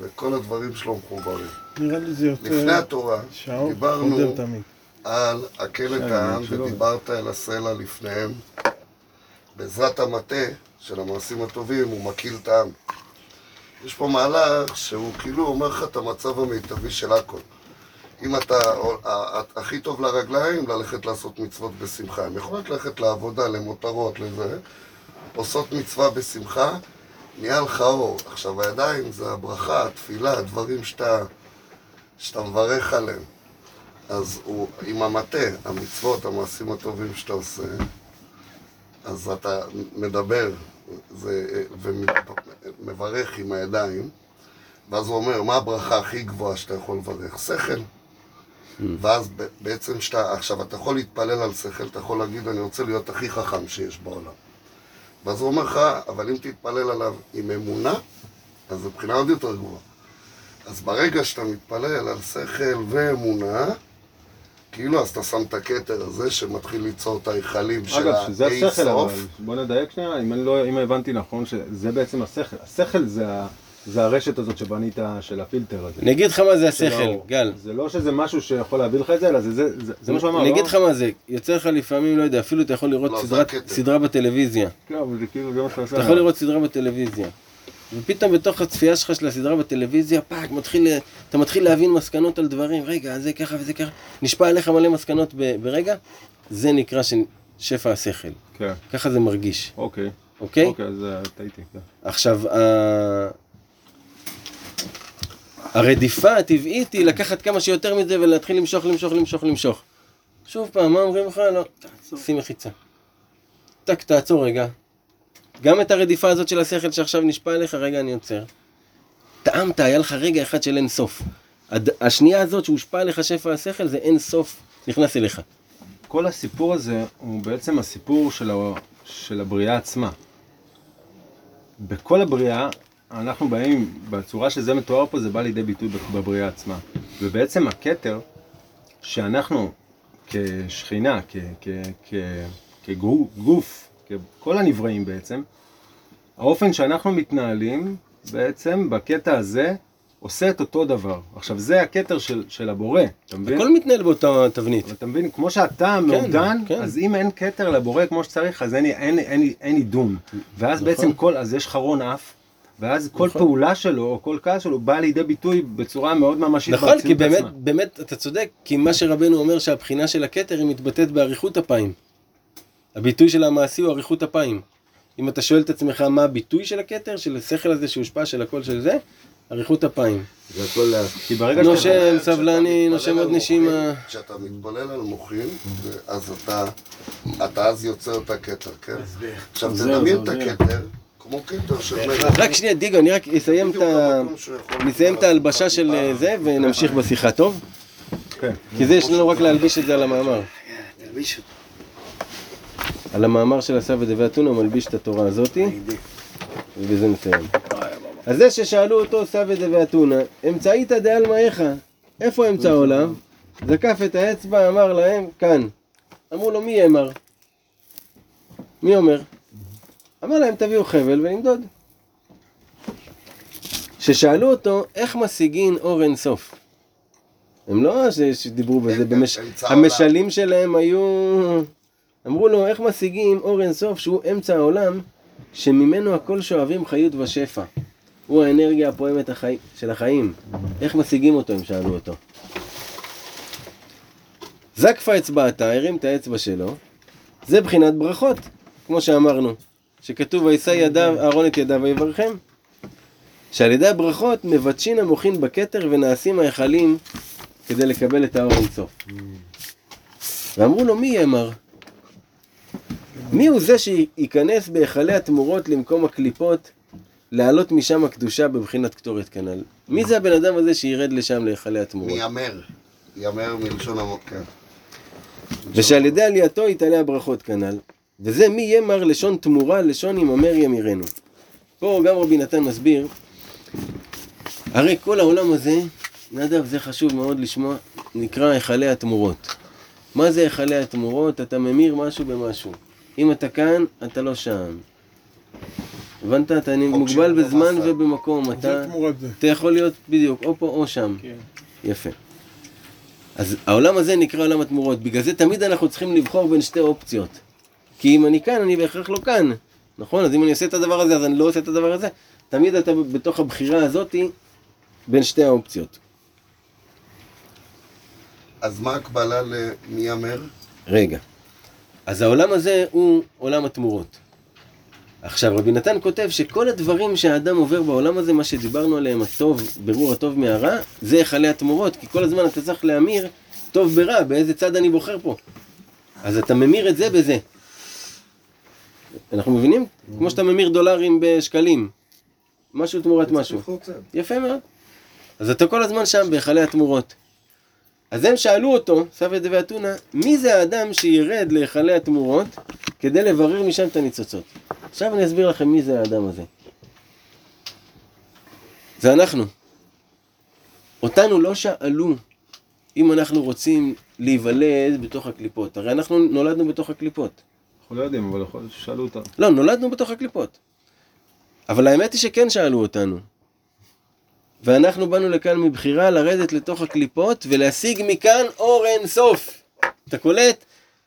וכל הדברים שלו מחוברים. נראה לי זה לפני יותר התורה, שהאור דיברנו. על הקל את העם ודיברת אל הסלע לפניהם. בעזרת המטה של המעשים הטובים הוא מקיל את העם. יש פה מהלך שהוא כאילו אומר לך את המצב המיטבי של הכל. אם אתה, הכי טוב לרגליים, ללכת לעשות מצוות בשמחה. הן יכולות ללכת לעבודה, למותרות, לזה. עושות מצווה בשמחה, נהיה לך אור. עכשיו הידיים זה הברכה, התפילה, הדברים שאתה, שאתה מברך עליהם. אז הוא, עם המטה, המצוות, המעשים הטובים שאתה עושה, אז אתה מדבר זה, ומברך עם הידיים, ואז הוא אומר, מה הברכה הכי גבוהה שאתה יכול לברך? שכל. ואז בעצם שאתה, עכשיו אתה יכול להתפלל על שכל, אתה יכול להגיד, אני רוצה להיות הכי חכם שיש בעולם. ואז הוא אומר לך, אבל אם תתפלל עליו עם אמונה, אז זו בחינה עוד יותר גבוהה. אז ברגע שאתה מתפלל על שכל ואמונה, כאילו אז אתה שם את הכתר הזה שמתחיל ליצור את ההיכלים של אגב, שזה השכל, אבל. בוא נדייק שנייה, אם לא, אם הבנתי נכון, שזה בעצם השכל. השכל זה, ה- זה הרשת הזאת שבנית של הפילטר הזה. אני אגיד לך מה זה השכל. גל. זה לא שזה משהו שיכול להביא לך את זה, אלא זה, זה, זה, זה מה שהוא אמר, אני לא? אגיד לך מה זה, יוצא לך לפעמים, לא יודע, אפילו אתה יכול לראות לא. סדרה בטלוויזיה. כן, אבל זה כאילו, זה מה שאתה עושה. אתה יכול לראות סדרה בטלוויזיה. ופתאום בתוך הצפייה שלך של הסדרה בטלוויזיה, fuck, מתחיל, אתה מתחיל להבין מסקנות על דברים, רגע, זה ככה וזה ככה, נשפע עליך מלא מסקנות ב- ברגע, זה נקרא ש- שפע השכל. כן, ככה זה מרגיש, אוקיי. אוקיי? אוקיי, אז אה, טעיתי. כן. עכשיו, ה- הרדיפה הטבעית היא לקחת כמה שיותר מזה ולהתחיל למשוך, למשוך, למשוך, למשוך. שוב פעם, מה אומרים לך? לא, שים מחיצה. טק, תעצור רגע. גם את הרדיפה הזאת של השכל שעכשיו נשפע עליך, רגע, אני עוצר. טעמת, היה לך רגע אחד של אין סוף. הד... השנייה הזאת שהושפע עליך שפע השכל, זה אין סוף נכנס אליך. כל הסיפור הזה הוא בעצם הסיפור של, ה... של הבריאה עצמה. בכל הבריאה, אנחנו באים, בצורה שזה מתואר פה, זה בא לידי ביטוי בבריאה עצמה. ובעצם הכתר, שאנחנו כשכינה, כ... כ... כ... כגוף, כל הנבראים בעצם, האופן שאנחנו מתנהלים בעצם בקטע הזה עושה את אותו דבר. עכשיו זה הכתר של, של הבורא, אתה מבין? הכל מתנהל באותה תבנית. אתה מבין, כמו שאתה מעודן, כן. אז אם אין כתר לבורא כמו שצריך, אז אין, אין, אין, אין עידון. ואז נכון. בעצם כל, אז יש חרון אף, ואז כל נכון. פעולה שלו, או כל כעס שלו, בא לידי ביטוי בצורה מאוד ממשית נכון, כי באמת, עצמה. באמת, אתה צודק, כי מה שרבנו אומר שהבחינה של הכתר היא מתבטאת באריכות אפיים. הביטוי של המעשי הוא אריכות אפיים. אם אתה שואל את עצמך מה הביטוי של הכתר, של השכל הזה שהושפע של הכל של זה, אריכות אפיים. זה הכל לאט. כי ברגע שאתה... נושם, סבלני, נושם עוד נשימה. כשאתה מתפלל על מוחין, אז אתה, אתה אז יוצר את הכתר, כן? עכשיו תדמיין את. הכתר כמו כתר של מלך. רק שנייה, דיגו, אני רק אסיים את ה... נסיים את ההלבשה של אה, זה ונמשיך בשיחה, טוב? כן. כי זה יש לנו רק להלביש את זה על המאמר. על המאמר של הסבא דבי אתונה הוא מלביש את התורה הזאתי, ובזה נסיים. אז זה ששאלו אותו סבא דבי אתונה, אמצעיתא דעלמא איכה, איפה אמצע העולם? זקף את האצבע, אמר להם, כאן. אמרו לו, מי אמר? מי אומר? אמר להם, תביאו חבל ונמדוד. ששאלו אותו, איך משיגין אור אין סוף? הם לא שדיברו בזה, כן, במש... המשלים שלהם היו... אמרו לו, איך משיגים אור אין סוף שהוא אמצע העולם, שממנו הכל שואבים חיות ושפע. הוא האנרגיה הפועמת החי... של החיים. איך משיגים אותו, הם שאלו אותו. זקפה אצבעתה, הרים את האצבע שלו, זה בחינת ברכות, כמו שאמרנו, שכתוב וישא ידיו, אהרון את ידיו ויברכם. שעל ידי הברכות מבטשין המוחין בכתר ונעשים ההיכלים כדי לקבל את האור אינסוף. ואמרו לו, מי אמר? מי הוא זה שייכנס בהיכלי התמורות למקום הקליפות, להעלות משם הקדושה בבחינת קטורת כנ"ל? מי זה הבן אדם הזה שירד לשם להיכלי התמורות? מיאמר. יאמר מלשון המ... כן. ושעל ידי עלייתו יתעלה הברכות כנ"ל. וזה מי ימר לשון תמורה, לשון יממר ימירנו. פה גם רבי נתן מסביר, הרי כל העולם הזה, נדב, זה חשוב מאוד לשמוע, נקרא היכלי התמורות. מה זה היכלי התמורות? אתה ממיר משהו במשהו. אם אתה כאן, אתה לא שם. הבנת? אתה מוגבל בזמן. ובמקום. אתה. אתה יכול להיות בדיוק או פה או שם. כן. יפה. אז העולם הזה נקרא עולם התמורות, בגלל זה תמיד אנחנו צריכים לבחור בין שתי אופציות. כי אם אני כאן, אני בהכרח לא כאן. נכון? אז אם אני עושה את הדבר הזה, אז אני לא עושה את הדבר הזה. תמיד אתה בתוך הבחירה הזאתי בין שתי האופציות. אז מה הקבלה למיאמר? רגע. אז העולם הזה הוא עולם התמורות. עכשיו, רבי נתן כותב שכל הדברים שהאדם עובר בעולם הזה, מה שדיברנו עליהם, הטוב, ברור הטוב מהרע, זה היכלי התמורות, כי כל הזמן אתה צריך להמיר טוב ברע, באיזה צד אני בוחר פה. אז אתה ממיר את זה בזה. אנחנו מבינים? כמו שאתה ממיר דולרים בשקלים. משהו תמורת משהו. יפה מאוד. אז אתה כל הזמן שם בהיכלי התמורות. אז הם שאלו אותו, סבא דבי אתונה, מי זה האדם שירד להיכלי התמורות כדי לברר משם את הניצוצות? עכשיו אני אסביר לכם מי זה האדם הזה. זה אנחנו. אותנו לא שאלו אם אנחנו רוצים להיוולד בתוך הקליפות. הרי אנחנו נולדנו בתוך הקליפות. אנחנו לא יודעים, אבל יכול להיות ששאלו אותם. לא, נולדנו בתוך הקליפות. אבל האמת היא שכן שאלו אותנו. ואנחנו באנו לכאן מבחירה לרדת לתוך הקליפות ולהשיג מכאן אור אין סוף. אתה קולט?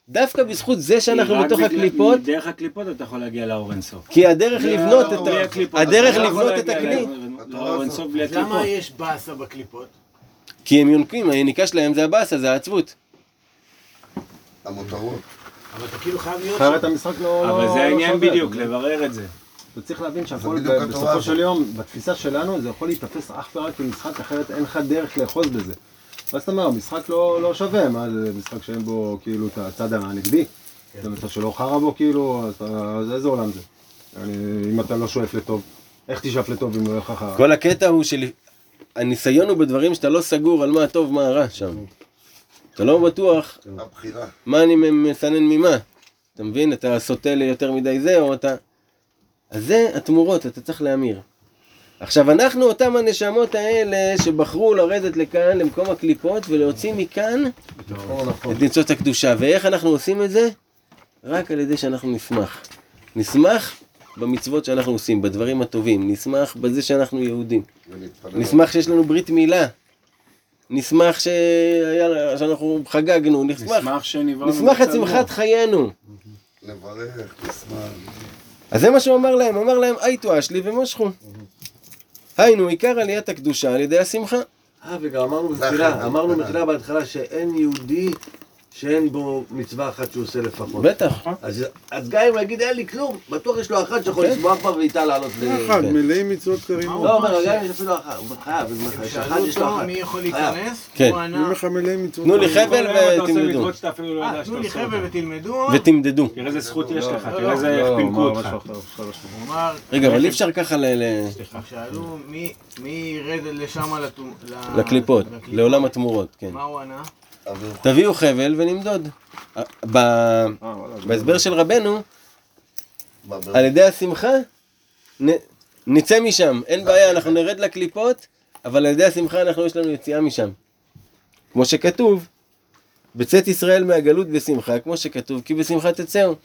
דווקא בזכות זה שאנחנו בתוך הקליפות, דרך הקליפות אתה יכול להגיע לאור אינסוף. כי הדרך לבנות את ה... הקליפות, הדרך לא לבנות את הכלי. הקליפות. למה יש באסה בקליפות? כי הם יונקים, היניקה שלהם זה הבאסה, זה העצבות. המותרות. אבל אתה כאילו חייב להיות אחרת. המשחק לא אבל זה לא העניין. בדיוק, לברר את זה. אתה צריך להבין שהכל בסופו. של יום, בתפיסה שלנו, זה יכול להיתפס אך ורק כמשחק, אחרת אין לך דרך לאחוז בזה. ואז אתה אומר, המשחק לא, לא שווה, מה זה משחק שאין בו כאילו את הצד הנגדי? זה מצב שלא חרא בו כאילו, אז איזה עולם זה? אני, אם אתה לא שואף לטוב, איך תשאף לטוב אם לא יהיה לך חרא? כל הקטע הוא של... הניסיון הוא בדברים שאתה לא סגור על מה הטוב מה הרע שם. אתה לא בטוח. מה אני מסנן ממה. אתה מבין? אתה סוטה ליותר מדי זה, או אתה... אז זה התמורות, אתה צריך להמיר. עכשיו, אנחנו אותם הנשמות האלה שבחרו לרדת לכאן, למקום הקליפות, ולהוציא מכאן את ניצוץ הקדושה. ואיך אנחנו עושים את זה? רק על ידי שאנחנו נשמח. נשמח במצוות שאנחנו עושים, בדברים הטובים. נשמח בזה שאנחנו יהודים. נשמח שיש לנו ברית מילה. נשמח שהיה, שאנחנו חגגנו. נשמח, נשמח את שמחת חיינו. נברך, נשמח. אז זה מה שהוא אמר להם, אמר להם, הייתו אשלי ומשכו. היינו, עיקר עליית הקדושה על ידי השמחה. אה, וגם אמרנו בתחילה, אמרנו. בתחילה בהתחלה שאין יהודי שאין בו מצווה אחת שהוא עושה לפחות. בטח. אז, אז גם אם הוא יגיד אין לי כלום, בטוח יש לו אחת שיכול כן. לשמוח בה ואיתה לעלות ל... אחד, כן. מלאים מצוות כרימות. לא, אומר, גם אם יש אפילו אחת, הוא חייב, יש אחד, שאלו יש לו אחת. מי יכול. להיכנס, כן. הוא אני אומר לך מלאים מצוות תנו לי. חבל לא אה, שאתה תנו לי חבל. ותלמדו, ותמדדו. תראה איזה זכות יש לך, לא, תראה איזה לא, פינקו אותך. רגע, אבל אי אפשר ככה ל... ל- שאלו מי- מי ירד לשם לקליפות, לעולם התמורות, כן. מה הוא ענה? תביאו חבל ונמדוד. ב- אה, בהסבר של רבנו, על ידי השמחה, נצא משם, אין בעיה, אנחנו נרד לקליפות, אבל על ידי השמחה אנחנו, יש לנו יציאה משם. כמו שכתוב, בצאת ישראל מהגלות בשמחה, כמו שכתוב, כי בשמחה תצאו.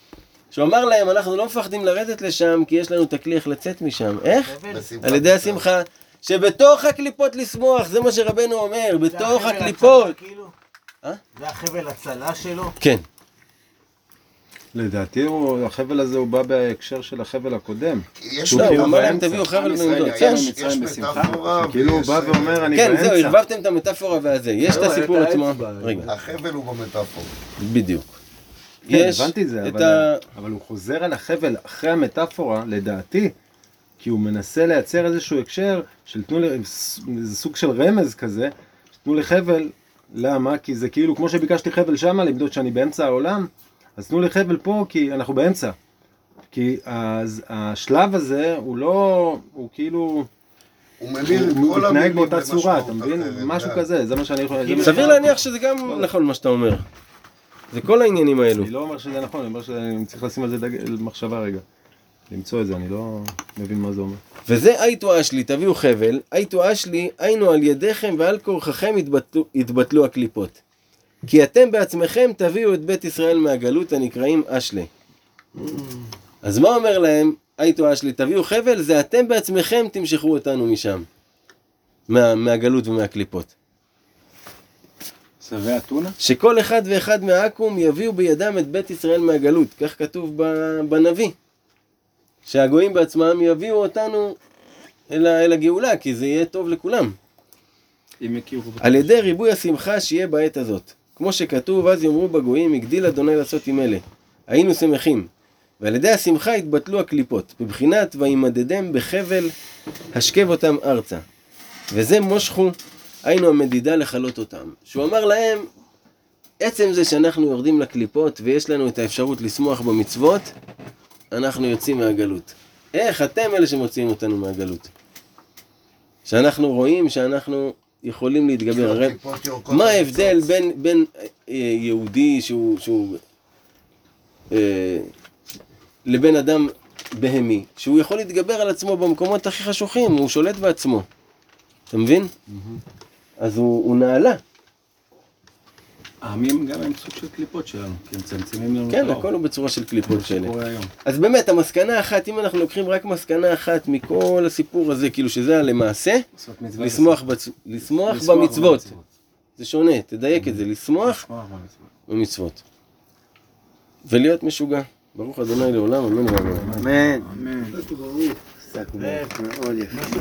שהוא אמר להם, אנחנו לא מפחדים לרדת לשם, כי יש לנו את הכלי איך לצאת משם. איך? בשמחה על ידי. השמחה. שבתוך הקליפות לשמוח, זה מה שרבנו אומר, בתוך הקליפות. אה? זה החבל הצלה שלו? כן. לדעתי הוא- החבל הזה הוא בא בהקשר של החבל הקודם. יש הוא כאילו אמר להם. תביאו חבל כן, יש-. מטאפורה כאילו הוא בא ואומר אני כן, באמצע. זהו, ערבבתם את המטאפורה והזה. יש את לא, הסיפור עצמו. רגע, החבל הוא במטאפורה. בדיוק. כן, יש הבנתי את זה, את אבל, ה... אבל הוא חוזר על החבל אחרי המטאפורה, לדעתי, כי הוא מנסה לייצר איזשהו הקשר של תנו לי, איזה סוג של רמז כזה, תנו לי חבל, למה? כי זה כאילו, כמו שביקשתי חבל שמה, למדוד שאני באמצע העולם, אז תנו לי חבל פה, כי אנחנו באמצע. כי אז, השלב הזה הוא לא, הוא כאילו, הוא את כל מתנהג המילים באותה צורה, אתה מבין? משהו. כזה, זה מה שאני יכול... סביר להניח שזה גם נכון מה שאתה אומר. זה כל העניינים האלו. אני לא אומר שזה נכון, אני אומר שאני צריך לשים על זה. מחשבה רגע. למצוא את זה, אני לא מבין מה זה אומר. וזה הייתו אשלי, תביאו חבל, הייתו אשלי, היינו על ידיכם ועל כורחכם יתבטלו, יתבטלו הקליפות. כי אתם בעצמכם תביאו את בית ישראל מהגלות הנקראים אשלי. אז מה אומר להם, הייתו אשלי, תביאו חבל, זה אתם בעצמכם תמשכו אותנו משם. מה, מהגלות ומהקליפות. שבע אתונה? שכל אחד ואחד מהעכו"ם יביאו בידם את בית ישראל מהגלות, כך כתוב ב- בנביא. שהגויים בעצמם יביאו אותנו אל, אל הגאולה, כי זה יהיה טוב לכולם. על ידי ריבוי השמחה שיהיה בעת הזאת. כמו שכתוב, אז יאמרו בגויים, הגדיל אדוני לעשות עם אלה. היינו שמחים. ועל ידי השמחה התבטלו הקליפות, בבחינת וימדדם בחבל, השכב אותם ארצה. וזה מושכו, היינו המדידה לכלות אותם. שהוא אמר להם, עצם זה שאנחנו יורדים לקליפות ויש לנו את האפשרות לשמוח במצוות, אנחנו יוצאים מהגלות. איך אתם אלה שמוציאים אותנו מהגלות? שאנחנו רואים שאנחנו יכולים להתגבר. הרי מה ההבדל. בין, בין אה, יהודי שהוא, שהוא אה, לבין אדם בהמי? שהוא יכול להתגבר על עצמו במקומות הכי חשוכים, הוא שולט בעצמו. אתה מבין? אז הוא, הוא נעלה. העמים גם הם סוג של קליפות שלנו, כי הם מצמצמים לנו את כן, האור. הכל הוא בצורה של קליפות היום. אז באמת, המסקנה אחת, אם אנחנו לוקחים רק מסקנה אחת מכל הסיפור הזה, כאילו שזה הלמעשה, לשמוח. בצ... לשמוח לשמוח במצוות. זה שונה, תדייק את זה, לשמוח לשמוח במצוות. במצוות. ולהיות משוגע. ברוך אדוני לעולם, אמן ואמן. אמן. אמן. עסק מאוד יפה.